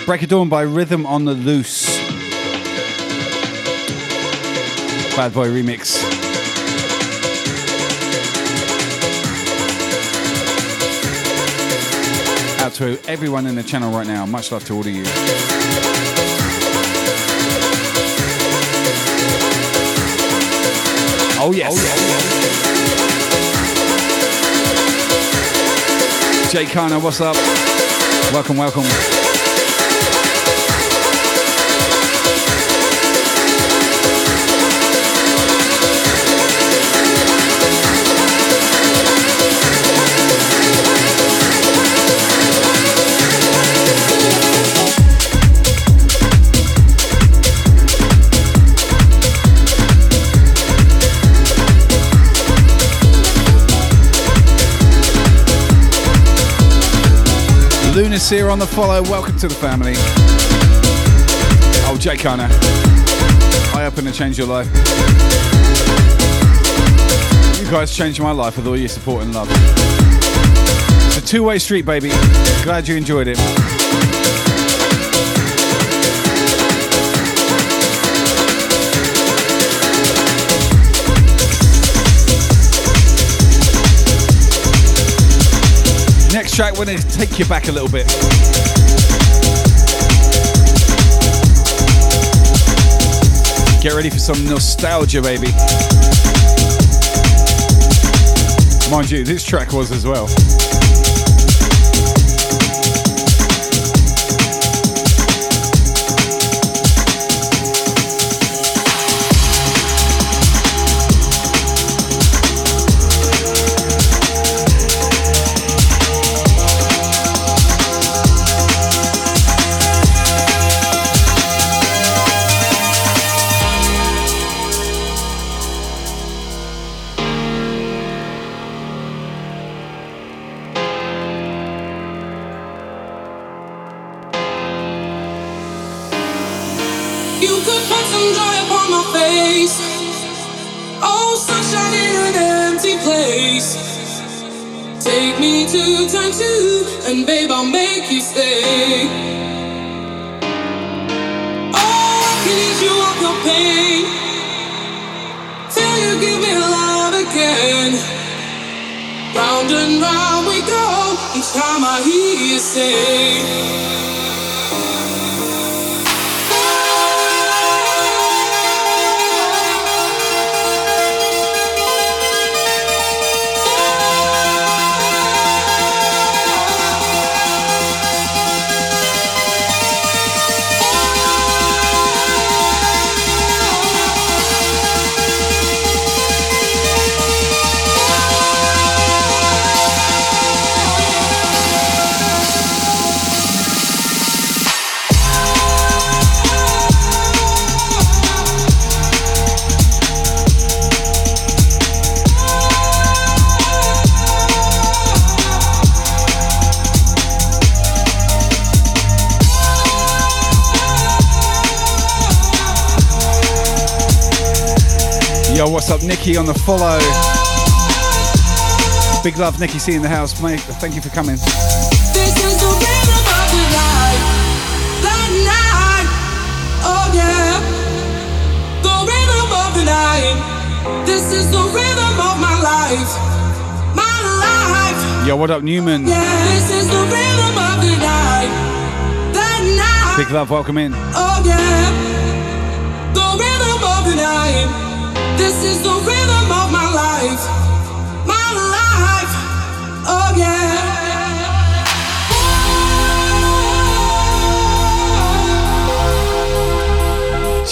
Break of Dawn by Rhythm on the Loose. Bad Boy remix. to everyone in the channel right now. Much love to all of you. Oh, yes. Oh. Jay Kana, what's up? Welcome, welcome. Lunaseer on the follow. Welcome to the family. Oh, Jay Kana. I hope to change your life. You guys changed my life with all your support and love. It's a two way street, baby. Glad you enjoyed it. Track, going to take you back a little bit. Get ready for some nostalgia, baby. Mind you, this track was as well. Nikki on the follow? Big love, Nikki C in the house, mate. Thank you for coming. This is the rhythm of the night. The night. Oh yeah. The rhythm of the night. This is the rhythm of my life. My life. Yo, what up, Newman? Yeah. This is the rhythm of the night. The night. Big love, welcome in. Oh yeah. The rhythm of the night. This is the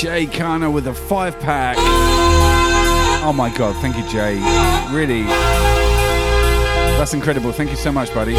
Jay Kana with a five pack. Oh my god, thank you, Jay. Really. That's incredible. Thank you so much, buddy.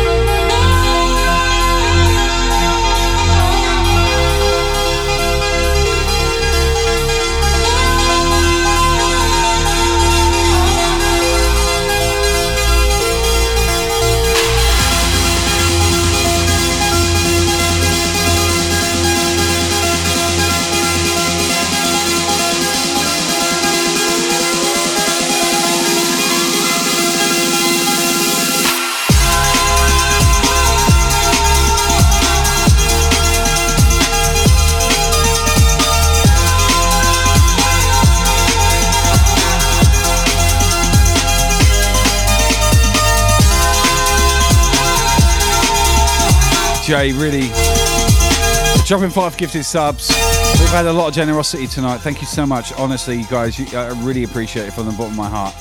DJ, really. Dropping five gifted subs. We've had a lot of generosity tonight. Thank you so much. Honestly, you guys, I really appreciate it from the bottom of my heart.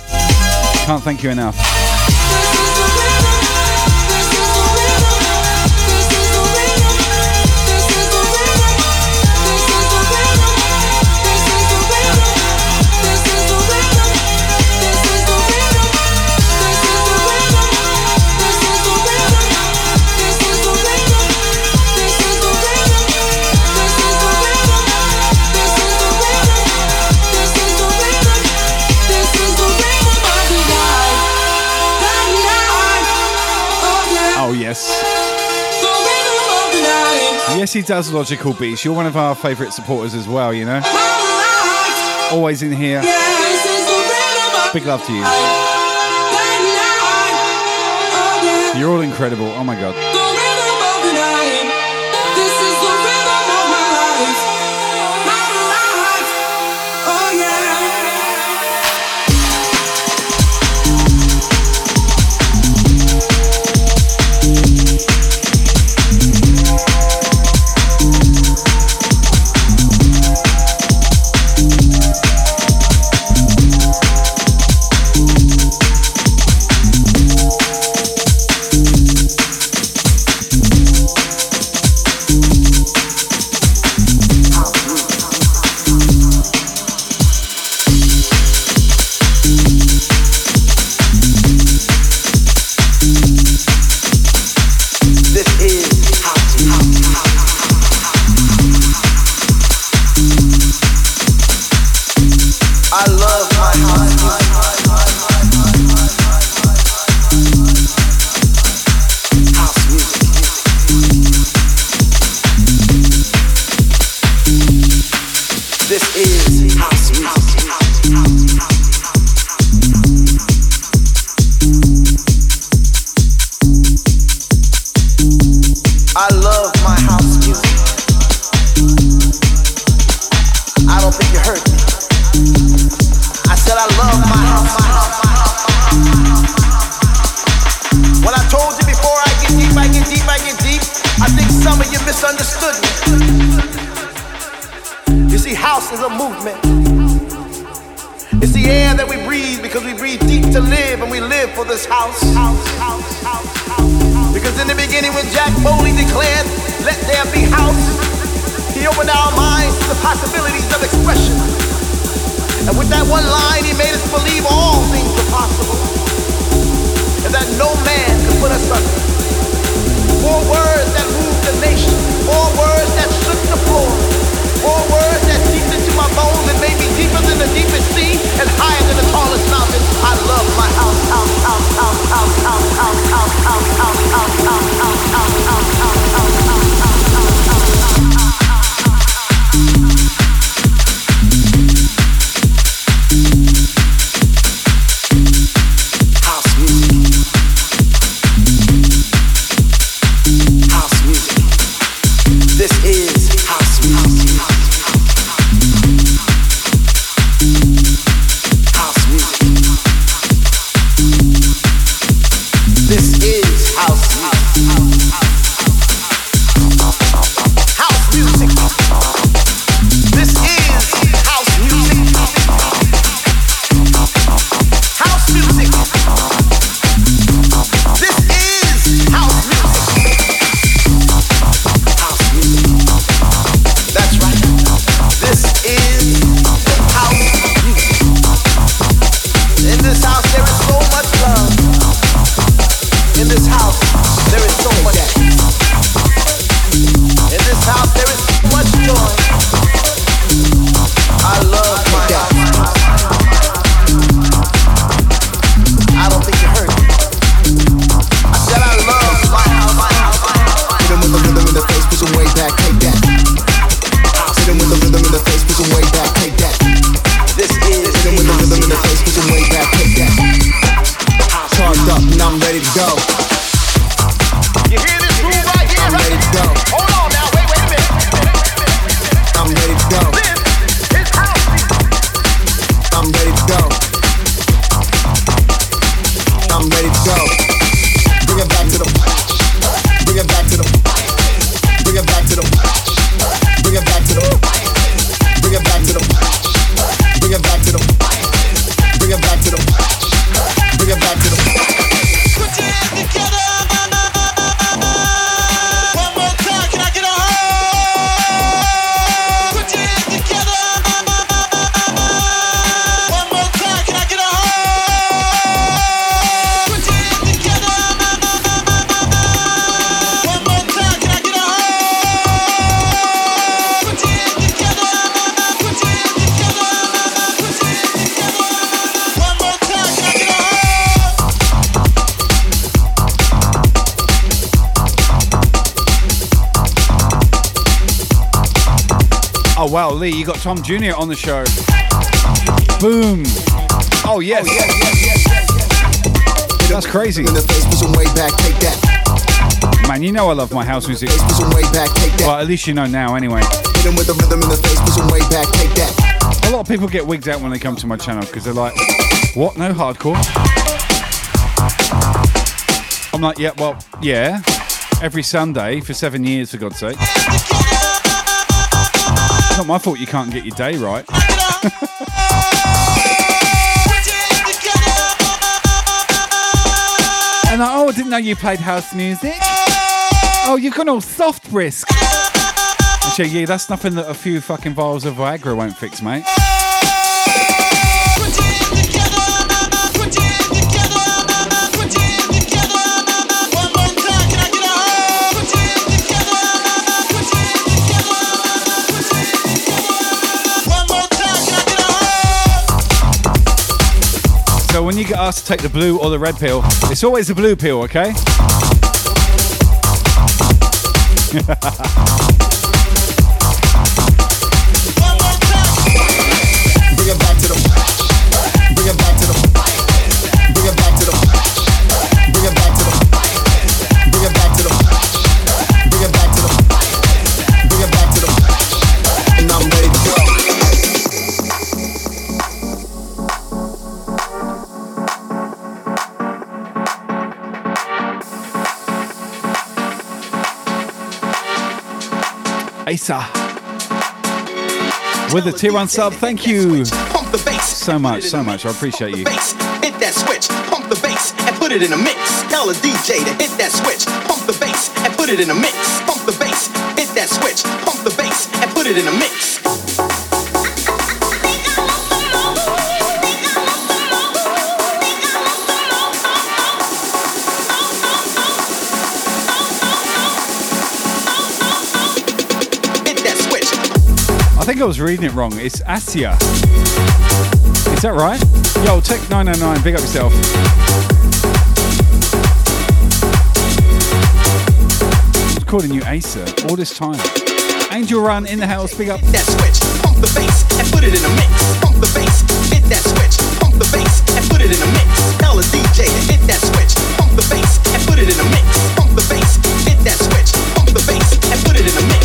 Can't thank you enough. He does logical beats. You're one of our favourite supporters as well, you know? Always in here. Big love to you. You're all incredible. Oh my god. You see, house is a movement. It's the air that we breathe because we breathe deep to live and we live for this house. house, house, house. Because in the beginning, when Jack Foley declared, Let there be house, he opened our minds to the possibilities of expression. And with that one line, he made us believe all things are possible. And that no man could put us under. Four words that moved the nation. Four words that shook the floor. Four words that seeped into my bones and made me deeper than the deepest sea and higher than the tallest mountain. I love my house, house, house, house, house, house, house, house, house, house, house, house, house, house, house, Tom Jr. on the show. Boom. Oh yes. That's crazy. In the face, push 'em way back, take that. Man, you know I love my house music. Push 'em way back, take that. Well, at least you know now anyway. Hit 'em with the rhythm in the face, push 'em way back, take that. A lot of people get wigged out when they come to my channel because they're like, what? No hardcore? I'm like, yeah, well, yeah. Every Sunday for seven years, for God's sake. It's not my fault you can't get your day right. [laughs] and I, oh, I didn't know you played house music. Oh, you've gone all soft brisk. Actually, yeah, that's nothing that a few fucking vials of Viagra won't fix, mate. When you get asked to take the blue or the red pill, it's always the blue pill, okay? [laughs] Asa. With the tier one sub, thank you Pump the bass so much, so much. I appreciate you. hit that switch, pump the bass and put it in a mix. Tell a DJ to hit that switch, pump the bass and put it in a mix. Pump the bass, hit that switch, pump the bass and put it in a mix. I think I was reading it wrong. It's Asia. Is that right? Yo, Tech 909, big up yourself. I was calling you Asa all this time. Angel Run in the house, big up. that switch, pump the bass and put it in a mix. Pump the bass, hit that switch, pump the bass and put it in a mix. Tell a DJ to hit that switch, pump the bass and put it in a mix. Pump the bass, hit that switch, pump the bass and put it in a mix.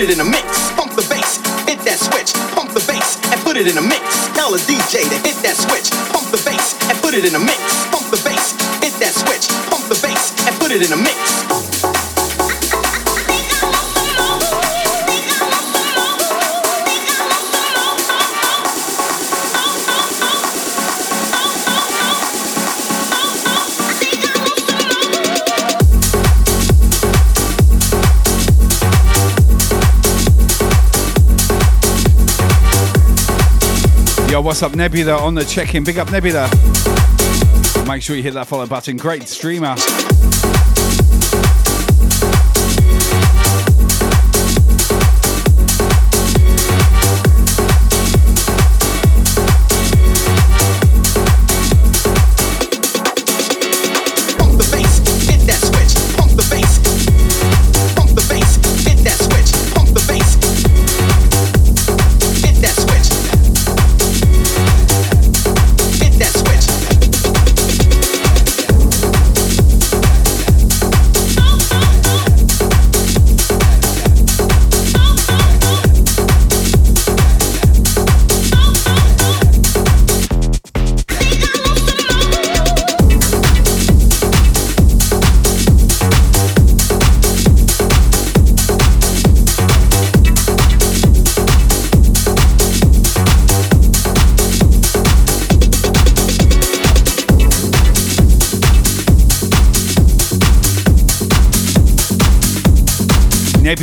Put it in a mix. Pump the bass, hit that switch, pump the bass and put it in a mix. Tell a DJ to hit that switch, pump the bass and put it in a mix. Pump the bass, hit that switch, pump the bass and put it in a mix. What's up, Nebula on the check in? Big up, Nebula. Make sure you hit that follow button. Great streamer.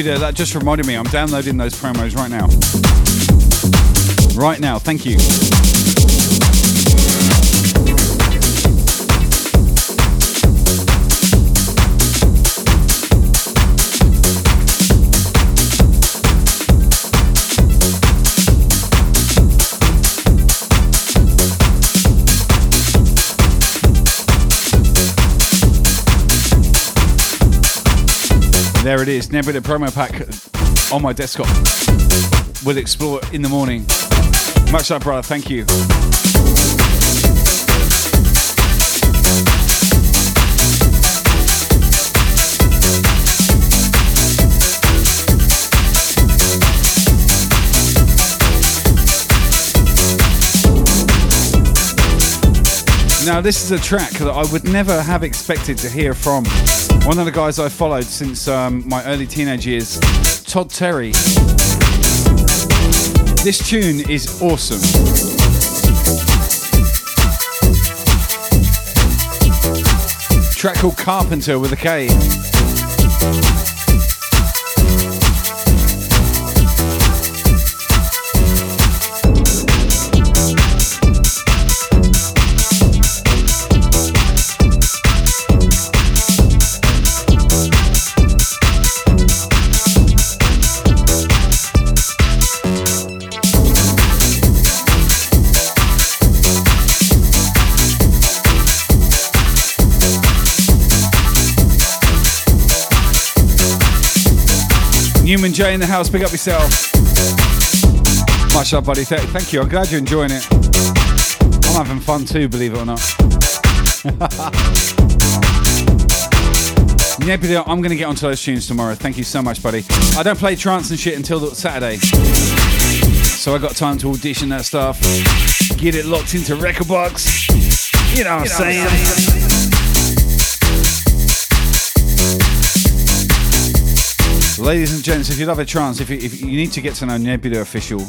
That just reminded me. I'm downloading those promos right now. Right now, thank you. There it is, Nebula promo pack on my desktop. We'll explore in the morning. Much love, brother. Thank you. Now, this is a track that I would never have expected to hear from one of the guys I followed since um, my early teenage years, Todd Terry. This tune is awesome. Track called Carpenter with a K. Newman J in the house, big up yourself. Much love, buddy. Th- thank you. I'm glad you're enjoying it. I'm having fun too, believe it or not. [laughs] Nebula, I'm going to get onto those tunes tomorrow. Thank you so much, buddy. I don't play trance and shit until Saturday. So I got time to audition that stuff, get it locked into rekordbox. You know what I'm saying? Ladies and gents, if you love a trance, if you, if you need to get to know Nebula Official,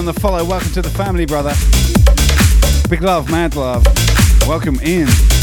on the follow. Welcome to the family, brother. Big love, mad love. Welcome in.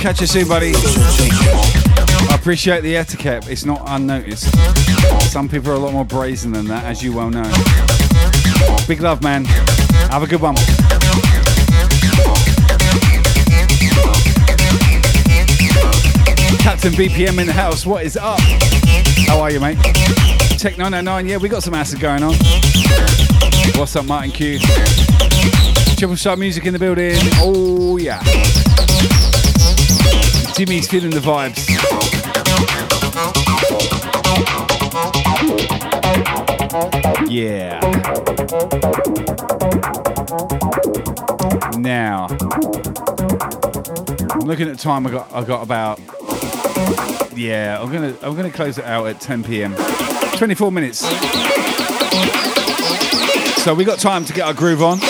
Catch you soon, buddy. I appreciate the etiquette. It's not unnoticed. Some people are a lot more brazen than that, as you well know. Big love, man. Have a good one. Captain BPM in the house. What is up? How are you, mate? Tech 909. Yeah, we got some acid going on. What's up, Martin Q? Triple Star Music in the building. Oh, yeah. Jimmy's feeling the vibes. Yeah. Now, I'm looking at the time. I got I got about yeah. I'm gonna I'm gonna close it out at 10 p.m. 24 minutes. So we got time to get our groove on.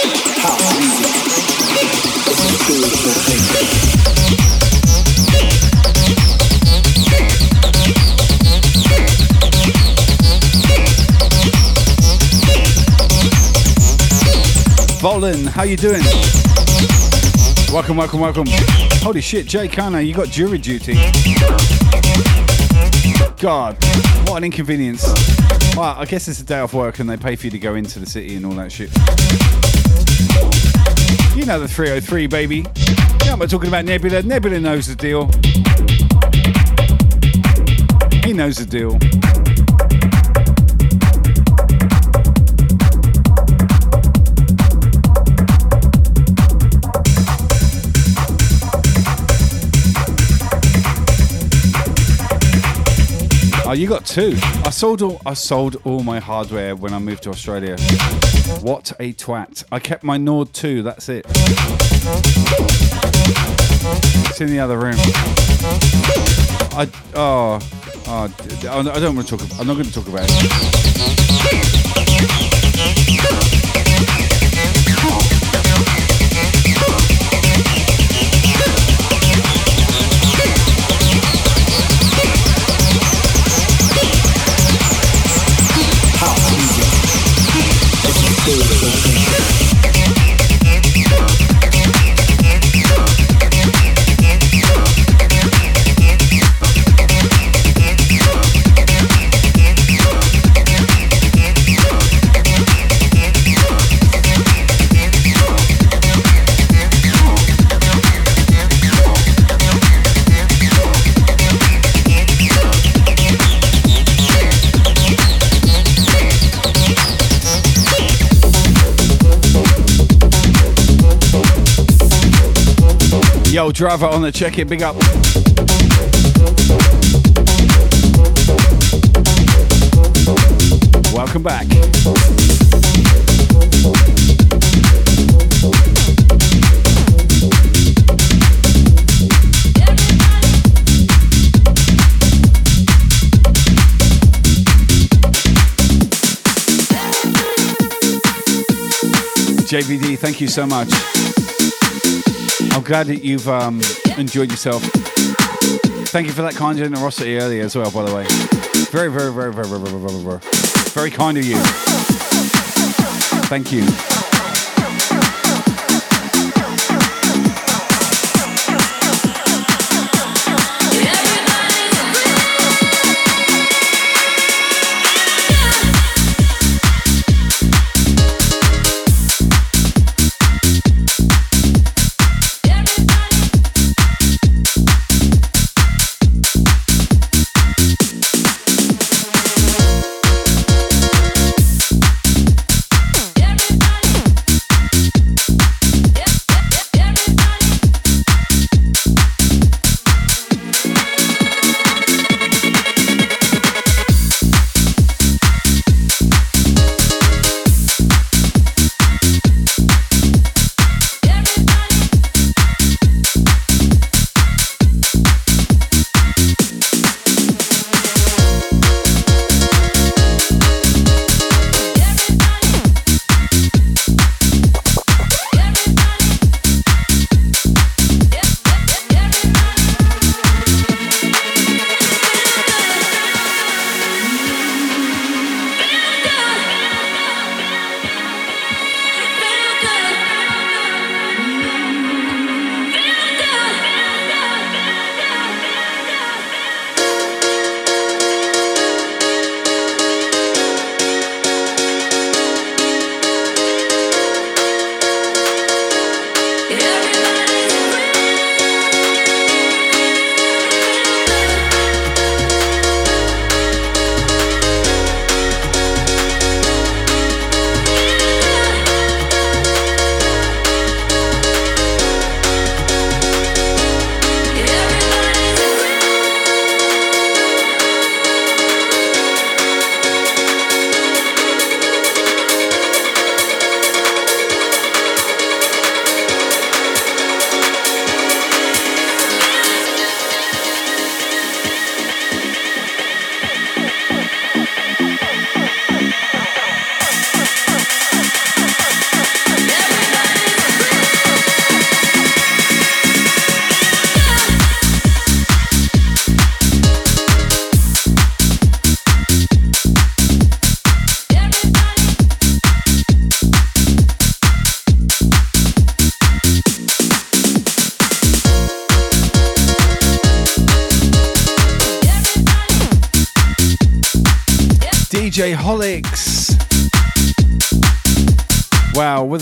How you doing? Welcome, welcome, welcome. Holy shit, Jay Kana, you got jury duty. God, what an inconvenience. Well, I guess it's a day off work and they pay for you to go into the city and all that shit. You know the 303, baby. Yeah, I'm talking about Nebula. Nebula knows the deal. He knows the deal. Oh, you got two. I sold all. I sold all my hardware when I moved to Australia. What a twat! I kept my Nord 2. That's it. It's in the other room. I oh oh. I don't want to talk. I'm not going to talk about it. Driver on the check it. Big up. Welcome back. JVD, thank you so much. Glad that you've um, enjoyed yourself. Thank you for that kind generosity earlier as well, by the way. Very, very, very, very, very, very, very, very, very kind of you. Thank you.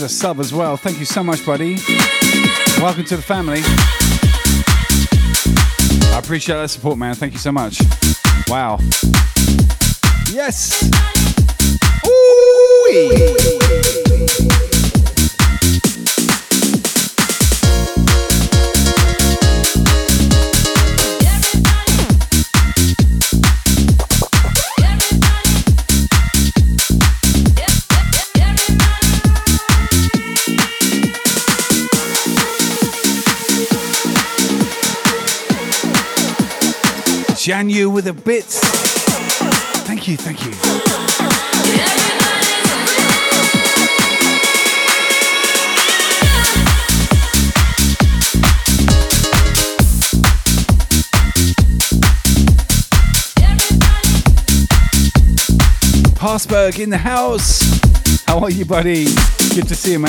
Sub as well. Thank you so much, buddy. Welcome to the family. I appreciate that support, man. Thank you so much. Wow. Yes. Ooh. Janu with the bits. Thank you, thank you. Passberg in the house. How are you, buddy? Good to see you,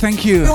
thank you.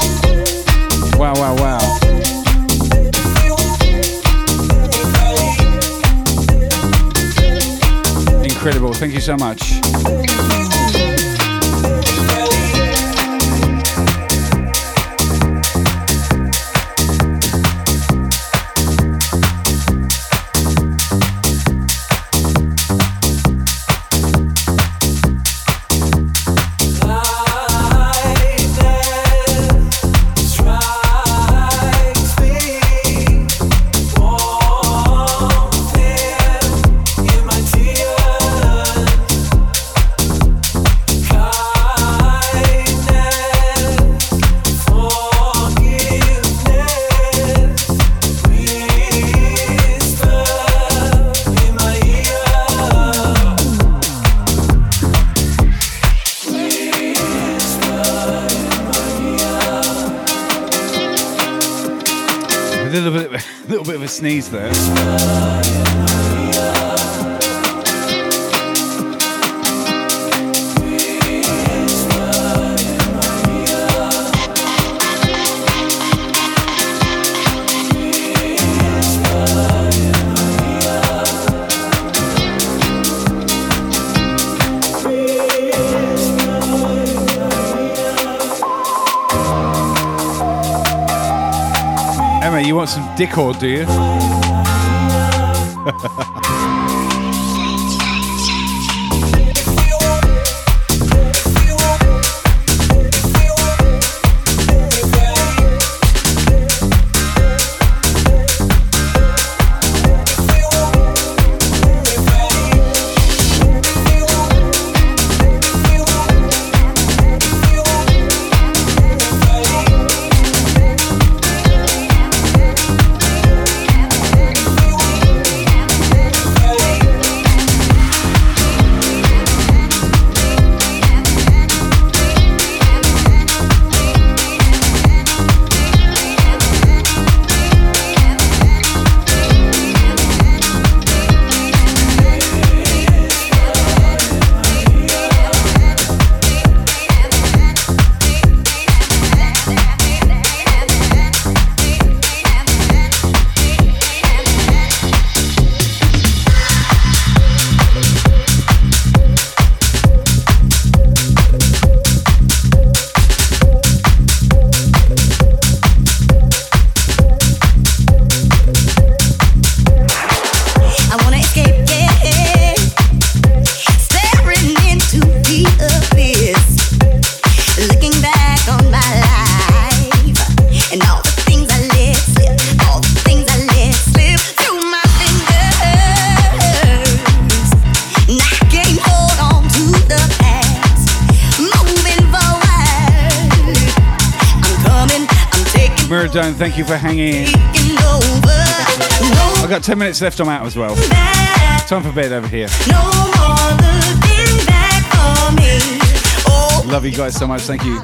sneeze there. Deko-D. [laughs] 10 minutes left, I'm out as well. Time for bed over here. Love you guys so much. Thank you.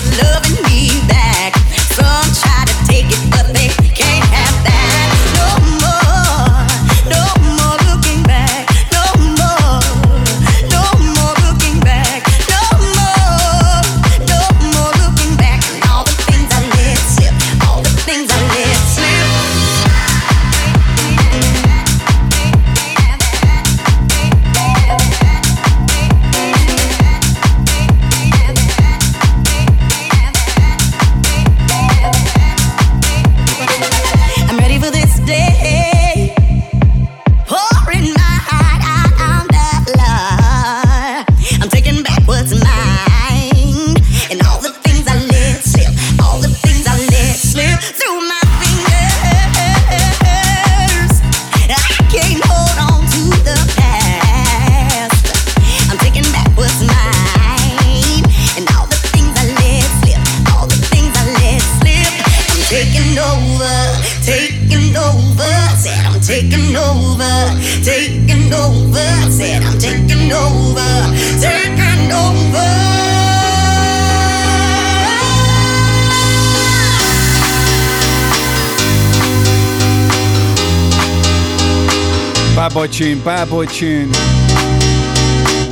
tune, bad boy tune.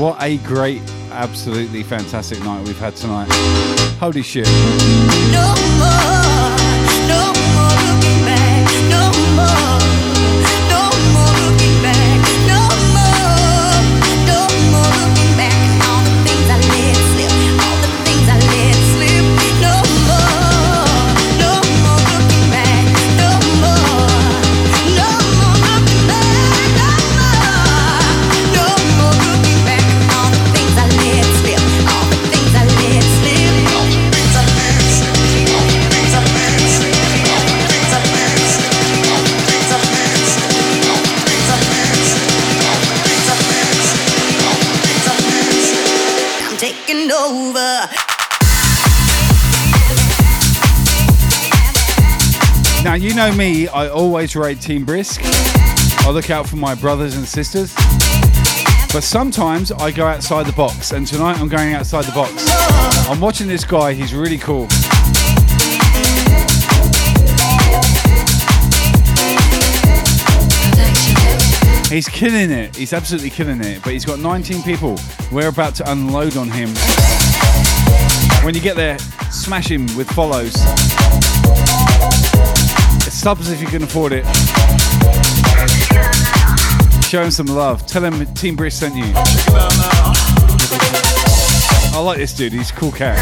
What a great, absolutely fantastic night we've had tonight. Holy shit. No know me, I always rate Team Brisk. I look out for my brothers and sisters. But sometimes I go outside the box, and tonight I'm going outside the box. I'm watching this guy, he's really cool. He's killing it. He's absolutely killing it. But he's got 19 people. We're about to unload on him. When you get there, smash him with follows. Subs if you can afford it. Show him some love. Tell him Team Brisk sent you. I like this dude. He's cool cat.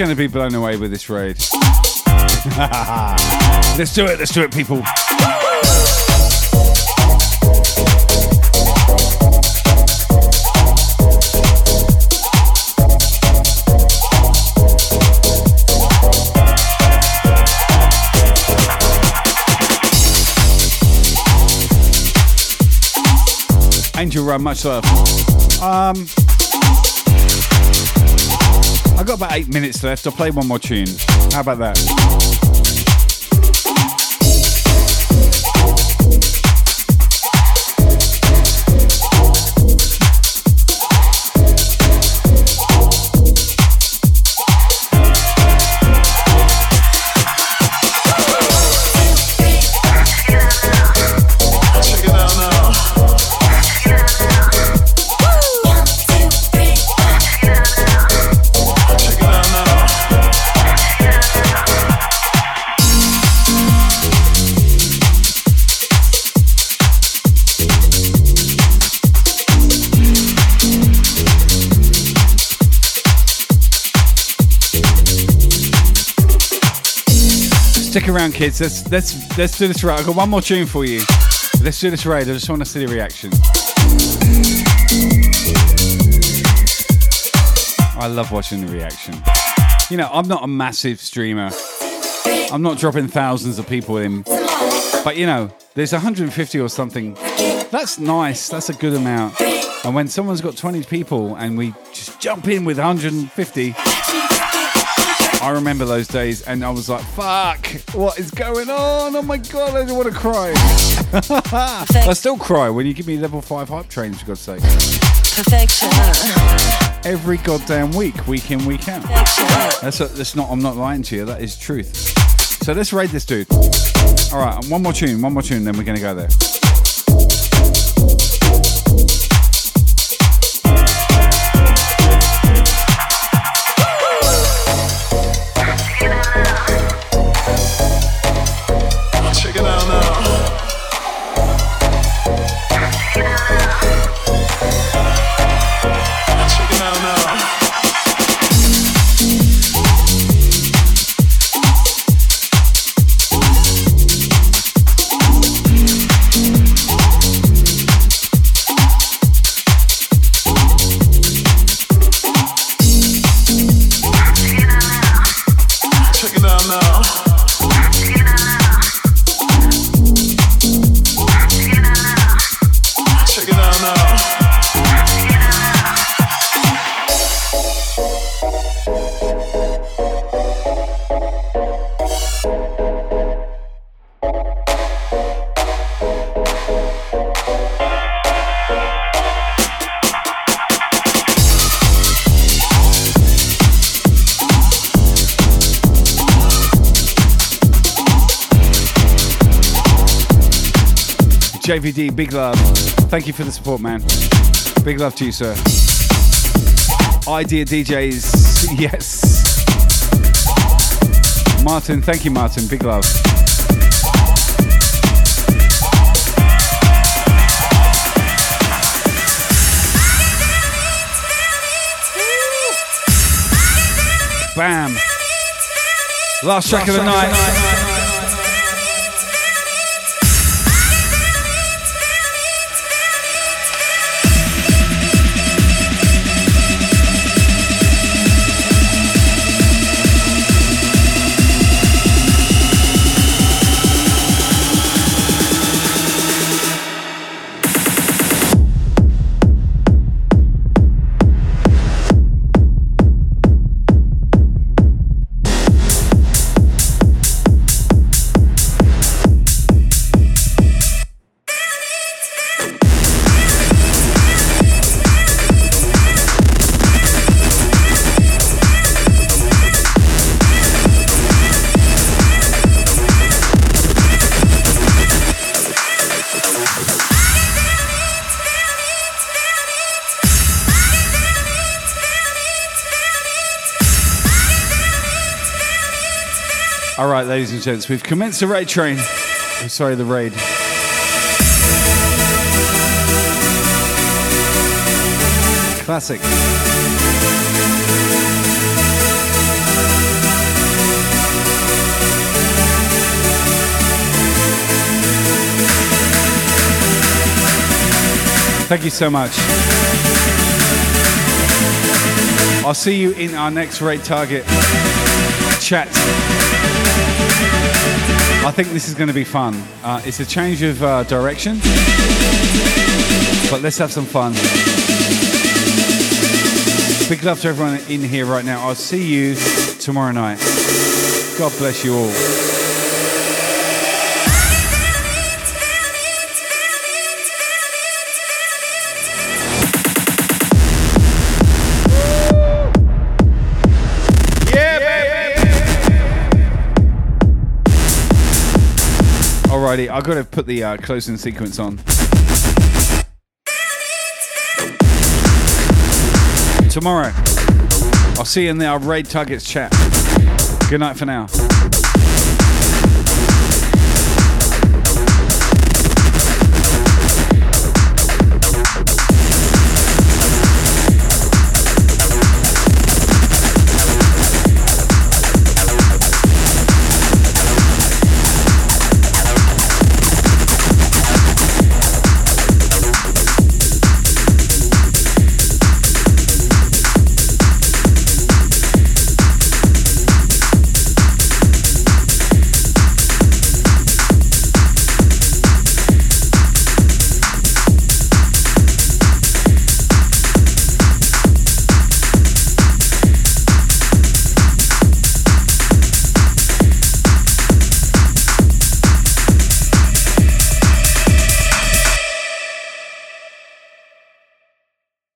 Going to be blown away with this raid. [laughs] let's do it. Let's do it, people. Angel Run, much love. Um, I've got about eight minutes left. I'll play one more tune. How about that? Around, kids. Let's let's let's do this right. I've got one more tune for you. Let's do this right. I just want to see the reaction. I love watching the reaction. You know, I'm not a massive streamer. I'm not dropping thousands of people in. But you know, there's 150 or something. That's nice. That's a good amount. And when someone's got 20 people and we just jump in with 150, I remember those days and I was like, fuck, what is going on? Oh my god, I don't want to cry. I still cry when you give me level 5 hype trains, for God's sake. Perfection. Every goddamn week, week in, week out. That's, a, that's not, I'm not lying to you, that is truth. So let's raid this dude. All right, one more tune, one more tune, then we're going to go there. Big love. Thank you for the support, man. Big love to you, sir. Idea DJs, [laughs] yes. Martin, thank you, Martin. Big love. Bam. Last track of the night. All and gents, we've commenced the raid train. Oh, sorry, the raid. Classic. Thank you so much. I'll see you in our next raid target chat. I think this is going to be fun. Uh, it's a change of uh, direction, but let's have some fun. Big love to everyone in here right now. I'll see you tomorrow night. God bless you all. Alrighty, I've got to put the uh, closing sequence on. Tomorrow, I'll see you in the Raid Targets chat. Good night for now.